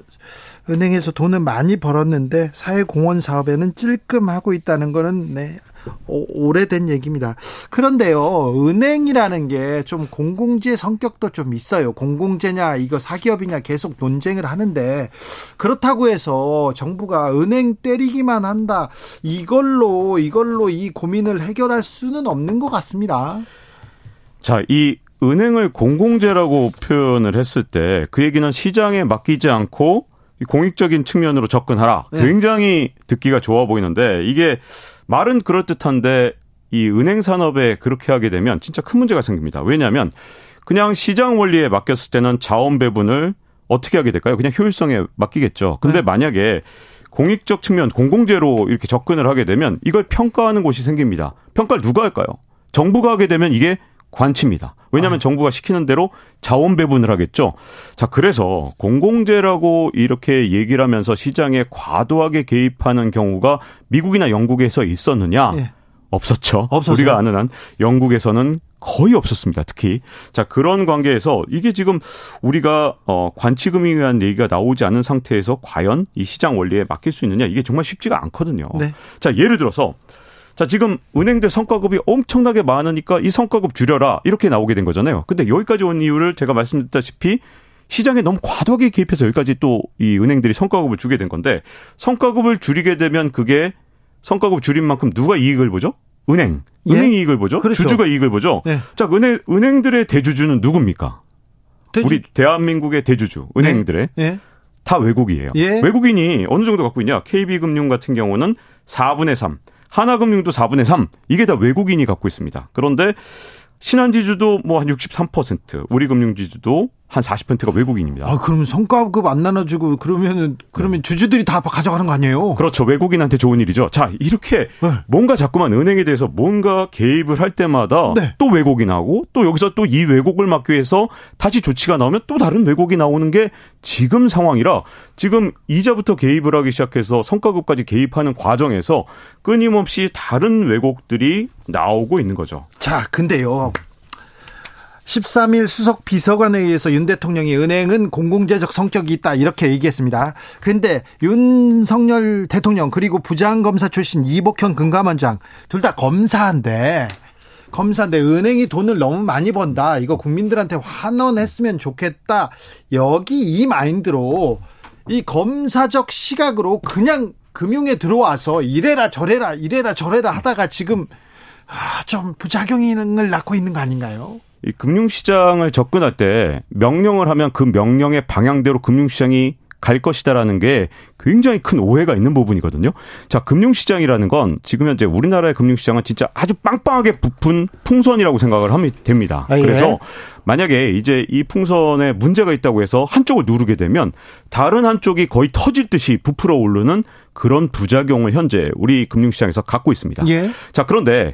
은행에서 돈을 많이 벌었는데 사회공헌 사업에는 찔끔하고 있다는 거는 네, 오래된 얘기입니다. 그런데요, 은행이라는 게 좀 공공재 성격도 좀 있어요. 공공재냐, 이거 사기업이냐 계속 논쟁을 하는데, 그렇다고 해서 정부가 은행 때리기만 한다. 이걸로, 이걸로 이 고민을 해결할 수는 없는 것 같습니다. 자, 이 은행을 공공재라고 표현을 했을 때 그 얘기는 시장에 맡기지 않고 공익적인 측면으로 접근하라. 네. 굉장히 듣기가 좋아 보이는데 이게 말은 그럴듯한데 이 은행 산업에 그렇게 하게 되면 진짜 큰 문제가 생깁니다. 왜냐하면 그냥 시장 원리에 맡겼을 때는 자원 배분을 어떻게 하게 될까요? 그냥 효율성에 맡기겠죠. 근데 네. 만약에 공익적 측면, 공공재로 이렇게 접근을 하게 되면 이걸 평가하는 곳이 생깁니다. 평가를 누가 할까요? 정부가 하게 되면 이게 관치입니다. 왜냐하면 아. 정부가 시키는 대로 자원 배분을 하겠죠. 자, 그래서 공공재라고 이렇게 얘기를 하면서 시장에 과도하게 개입하는 경우가 미국이나 영국에서 있었느냐? 예. 없었죠. 없었어요? 우리가 아는 한 영국에서는 거의 없었습니다. 특히 자 그런 관계에서 이게 지금 우리가 어 관치금에 의한 얘기가 나오지 않은 상태에서 과연 이 시장 원리에 맡길 수 있느냐 이게 정말 쉽지가 않거든요. 네. 자 예를 들어서 자, 지금 은행들 성과급이 엄청나게 많으니까 이 성과급 줄여라. 이렇게 나오게 된 거잖아요. 근데 여기까지 온 이유를 제가 말씀드렸다시피 시장에 너무 과도하게 개입해서 여기까지 또 이 은행들이 성과급을 주게 된 건데 성과급을 줄이게 되면 그게 성과급 줄인 만큼 누가 이익을 보죠? 은행. 은행 예? 이익을 보죠. 그렇죠. 주주가 이익을 보죠. 예. 자, 은행 은행들의 대주주는 누굽니까? 대주... 우리 대한민국의 대주주 은행들의 예? 다 외국이에요. 예? 외국인이 어느 정도 갖고 있냐? KB금융 같은 경우는 4분의 3, 하나금융도 4분의 3. 이게 다 외국인이 갖고 있습니다. 그런데 신한지주도 뭐 한 63%, 우리금융지주도 한 40%가 외국인입니다. 아, 그러면 성과급 안 나눠주고 그러면은 그러면 네. 주주들이 다 가져가는 거 아니에요? 그렇죠. 외국인한테 좋은 일이죠. 자, 이렇게 네. 뭔가 자꾸만 은행에 대해서 뭔가 개입을 할 때마다 네. 또 외국인하고 또 여기서 또 이 왜곡을 막기 위해서 다시 조치가 나오면 또 다른 왜곡이 나오는 게 지금 상황이라 지금 이자부터 개입을 하기 시작해서 성과급까지 개입하는 과정에서 끊임없이 다른 왜곡들이 나오고 있는 거죠. 자, 근데요. 13일 수석 비서관에 의해서 윤 대통령이 은행은 공공재적 성격이 있다 이렇게 얘기했습니다. 근데 윤석열 대통령 그리고 부장검사 출신 이복현 금감원장 둘 다 검사인데 검사인데 은행이 돈을 너무 많이 번다. 이거 국민들한테 환원했으면 좋겠다. 여기 이 마인드로 이 검사적 시각으로 그냥 금융에 들어와서 이래라 저래라 이래라 저래라 하다가 지금 아, 좀 부작용을 낳고 있는 거 아닌가요? 이 금융시장을 접근할 때 명령을 하면 그 명령의 방향대로 금융시장이 갈 것이다라는 게 굉장히 큰 오해가 있는 부분이거든요. 자, 금융시장이라는 건 지금 현재 우리나라의 금융시장은 진짜 아주 빵빵하게 부푼 풍선이라고 생각을 하면 됩니다. 아, 예. 그래서 만약에 이제 이 풍선에 문제가 있다고 해서 한쪽을 누르게 되면 다른 한쪽이 거의 터질 듯이 부풀어 오르는 그런 부작용을 현재 우리 금융시장에서 갖고 있습니다. 예. 자, 그런데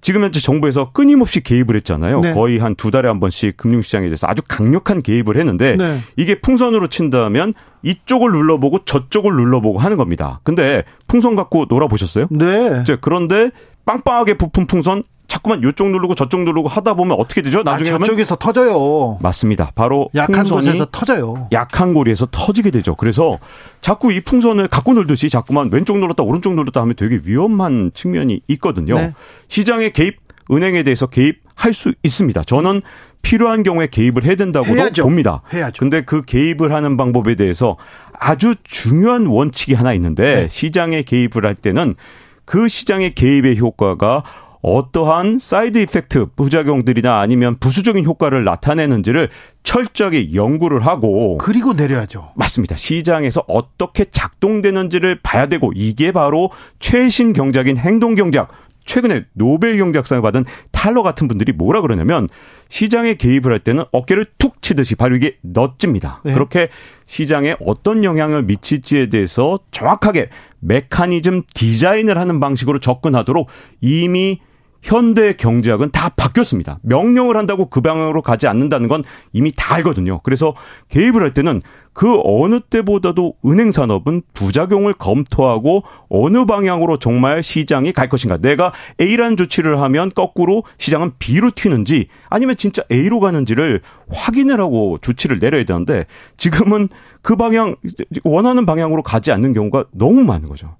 지금 현재 정부에서 끊임없이 개입을 했잖아요. 네. 거의 한 두 달에 한 번씩 금융시장에 대해서 아주 강력한 개입을 했는데 네. 이게 풍선으로 친다면 이쪽을 눌러보고 저쪽을 눌러보고 하는 겁니다. 근데 풍선 갖고 놀아보셨어요? 네. 이제 그런데 빵빵하게 부푼 풍선 자꾸만 이쪽 누르고 저쪽 누르고 하다 보면 어떻게 되죠? 나중에 아, 저쪽에서 터져요. 맞습니다. 바로 약한 곳에서 터져요. 약한 고리에서 터지게 되죠. 그래서 자꾸 이 풍선을 갖고 놀듯이 자꾸만 왼쪽 눌렀다 오른쪽 눌렀다 하면 되게 위험한 측면이 있거든요. 네. 시장의 개입, 은행에 대해서 개입할 수 있습니다. 저는 필요한 경우에 개입을 해야 된다고 봅니다. 해야죠. 근데 그 개입을 하는 방법에 대해서 아주 중요한 원칙이 하나 있는데 네. 시장에 개입을 할 때는 그 시장의 개입의 효과가 어떠한 side effect 부작용들이나 아니면 부수적인 효과를 나타내는지를 철저하게 연구를 하고 그리고 내려야죠. 맞습니다. 시장에서 어떻게 작동되는지를 봐야 되고 이게 바로 최신 경작인 행동 경작 최근에 노벨 경제학상을 받은 탈러 같은 분들이 뭐라 그러냐면 시장에 개입을 할 때는 어깨를 툭 치듯이 바로 이게 넣집니다. 네. 그렇게 시장에 어떤 영향을 미칠지에 대해서 정확하게 메커니즘 디자인을 하는 방식으로 접근하도록 이미 현대 경제학은 다 바뀌었습니다. 명령을 한다고 그 방향으로 가지 않는다는 건 이미 다 알거든요. 그래서 개입을 할 때는 그 어느 때보다도 은행 산업은 부작용을 검토하고 어느 방향으로 정말 시장이 갈 것인가. 내가 A라는 조치를 하면 거꾸로 시장은 B로 튀는지 아니면 진짜 A로 가는지를 확인을 하고 조치를 내려야 되는데 지금은 그 방향 원하는 방향으로 가지 않는 경우가 너무 많은 거죠.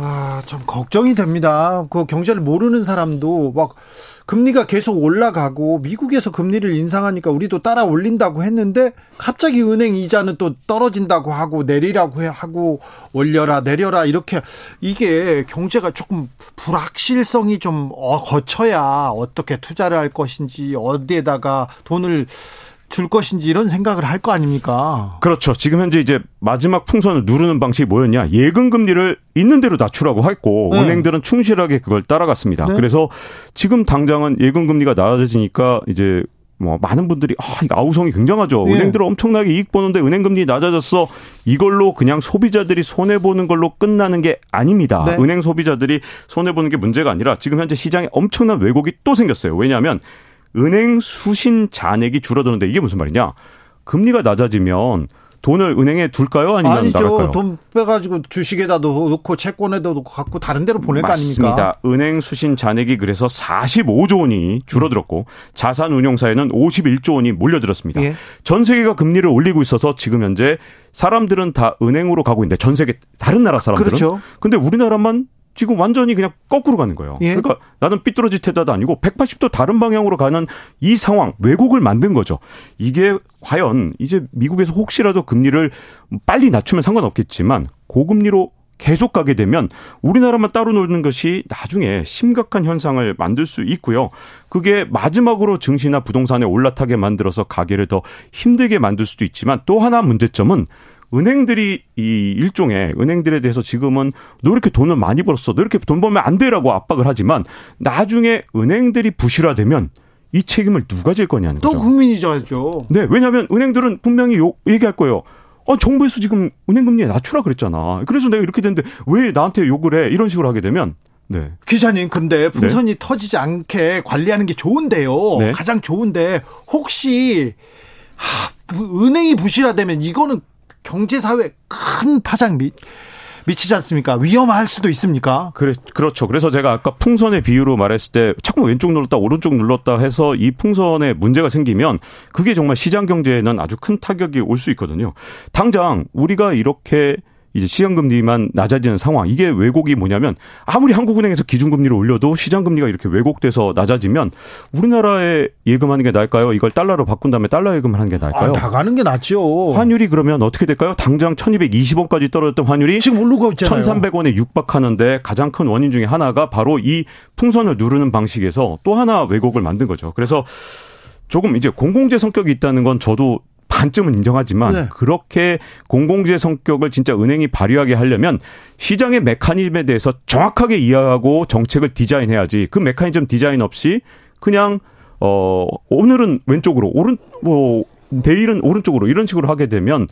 아, 좀 걱정이 됩니다. 그 경제를 모르는 사람도 막 금리가 계속 올라가고 미국에서 금리를 인상하니까 우리도 따라 올린다고 했는데 갑자기 은행 이자는 또 떨어진다고 하고 내리라고 하고 올려라 내려라 이렇게 이게 경제가 조금 불확실성이 좀 어, 거쳐야 어떻게 투자를 할 것인지 어디에다가 돈을 줄 것인지 이런 생각을 할 거 아닙니까? 그렇죠. 지금 현재 이제 마지막 풍선을 누르는 방식이 뭐였냐? 예금 금리를 있는 대로 낮추라고 했고 네. 은행들은 충실하게 그걸 따라갔습니다. 네. 그래서 지금 당장은 예금 금리가 낮아지니까 이제 뭐 많은 분들이 아 이거 아우성이 굉장하죠. 예. 은행들 엄청나게 이익 보는데 은행 금리 낮아졌어. 이걸로 그냥 소비자들이 손해 보는 걸로 끝나는 게 아닙니다. 네. 은행 소비자들이 손해 보는 게 문제가 아니라 지금 현재 시장에 엄청난 왜곡이 또 생겼어요. 왜냐하면 은행 수신 잔액이 줄어드는데 이게 무슨 말이냐? 금리가 낮아지면 돈을 은행에 둘까요? 아니면 아니죠. 나갈까요? 돈 빼가지고 주식에다 놓고 채권에다 놓고 갖고 다른 데로 보낼 거 아닙니까? 맞습니다. 은행 수신 잔액이 그래서 45조 원이 줄어들었고 자산 운용사에는 51조 원이 몰려들었습니다. 예. 전 세계가 금리를 올리고 있어서 지금 현재 사람들은 다 은행으로 가고 있는데 전 세계 다른 나라 사람들은 그렇죠. 근데 우리나라만 지금 완전히 그냥 거꾸로 가는 거예요. 예? 그러니까 나는 삐뚤어질 테다도 아니고 180도 다른 방향으로 가는 이 상황, 왜곡을 만든 거죠. 이게 과연 이제 미국에서 혹시라도 금리를 빨리 낮추면 상관없겠지만 고금리로 계속 가게 되면 우리나라만 따로 놀는 것이 나중에 심각한 현상을 만들 수 있고요. 그게 마지막으로 증시나 부동산에 올라타게 만들어서 가게를 더 힘들게 만들 수도 있지만 또 하나 문제점은 은행들이 이 일종의 은행들에 대해서 지금은 너 이렇게 돈을 많이 벌었어. 너 이렇게 돈 벌면 안 돼라고 압박을 하지만 나중에 은행들이 부실화되면 이 책임을 누가 질 거냐는 거죠. 또 국민이 져야죠. 네, 왜냐하면 은행들은 분명히 요, 얘기할 거예요. 어, 정부에서 지금 은행 금리 낮추라 그랬잖아. 그래서 내가 이렇게 됐는데 왜 나한테 욕을 해? 이런 식으로 하게 되면 네. 기자님, 근데 풍선이 네. 터지지 않게 관리하는 게 좋은데요. 네. 가장 좋은데 혹시 하, 은행이 부실화되면 이거는 경제 사회 큰 파장 미, 미치지 않습니까? 위험할 수도 있습니까? 그래, 그렇죠. 그래서 제가 아까 풍선의 비유로 말했을 때 자꾸 왼쪽 눌렀다 오른쪽 눌렀다 해서 이 풍선에 문제가 생기면 그게 정말 시장 경제에는 아주 큰 타격이 올 수 있거든요. 당장 우리가 이렇게 이제 시장금리만 낮아지는 상황. 이게 왜곡이 뭐냐면 아무리 한국은행에서 기준금리를 올려도 시장금리가 이렇게 왜곡돼서 낮아지면 우리나라에 예금하는 게 나을까요? 이걸 달러로 바꾼 다음에 달러 예금을 하는 게 나을까요? 아, 나가는 게 낫죠. 환율이 그러면 어떻게 될까요? 당장 1220원까지 떨어졌던 환율이 지금 오르고 있잖아요. 1300원에 육박하는데 가장 큰 원인 중에 하나가 바로 이 풍선을 누르는 방식에서 또 하나 왜곡을 만든 거죠. 그래서 조금 이제 공공재 성격이 있다는 건 저도 반쯤은 인정하지만 네. 그렇게 공공재 성격을 진짜 은행이 발휘하게 하려면 시장의 메커니즘에 대해서 정확하게 이해하고 정책을 디자인해야지 그 메커니즘 디자인 없이 그냥 어 오늘은 왼쪽으로 오른 뭐 내일은 오른쪽으로 이런 식으로 하게 되면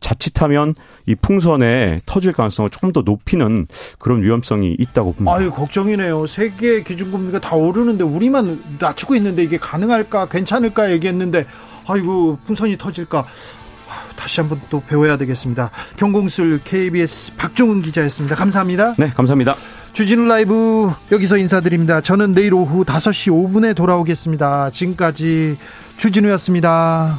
자칫하면 이 풍선에 터질 가능성을 조금 더 높이는 그런 위험성이 있다고 봅니다. 아유 걱정이네요. 세계 기준금리가 다 오르는데 우리만 낮추고 있는데 이게 가능할까 괜찮을까 얘기했는데 아이고 풍선이 터질까 다시 한번 또 배워야 되겠습니다. 경공술 KBS 박종훈 기자였습니다. 감사합니다. 네, 감사합니다. 주진우 라이브 여기서 인사드립니다. 저는 내일 오후 5시 5분에 돌아오겠습니다. 지금까지 주진우였습니다.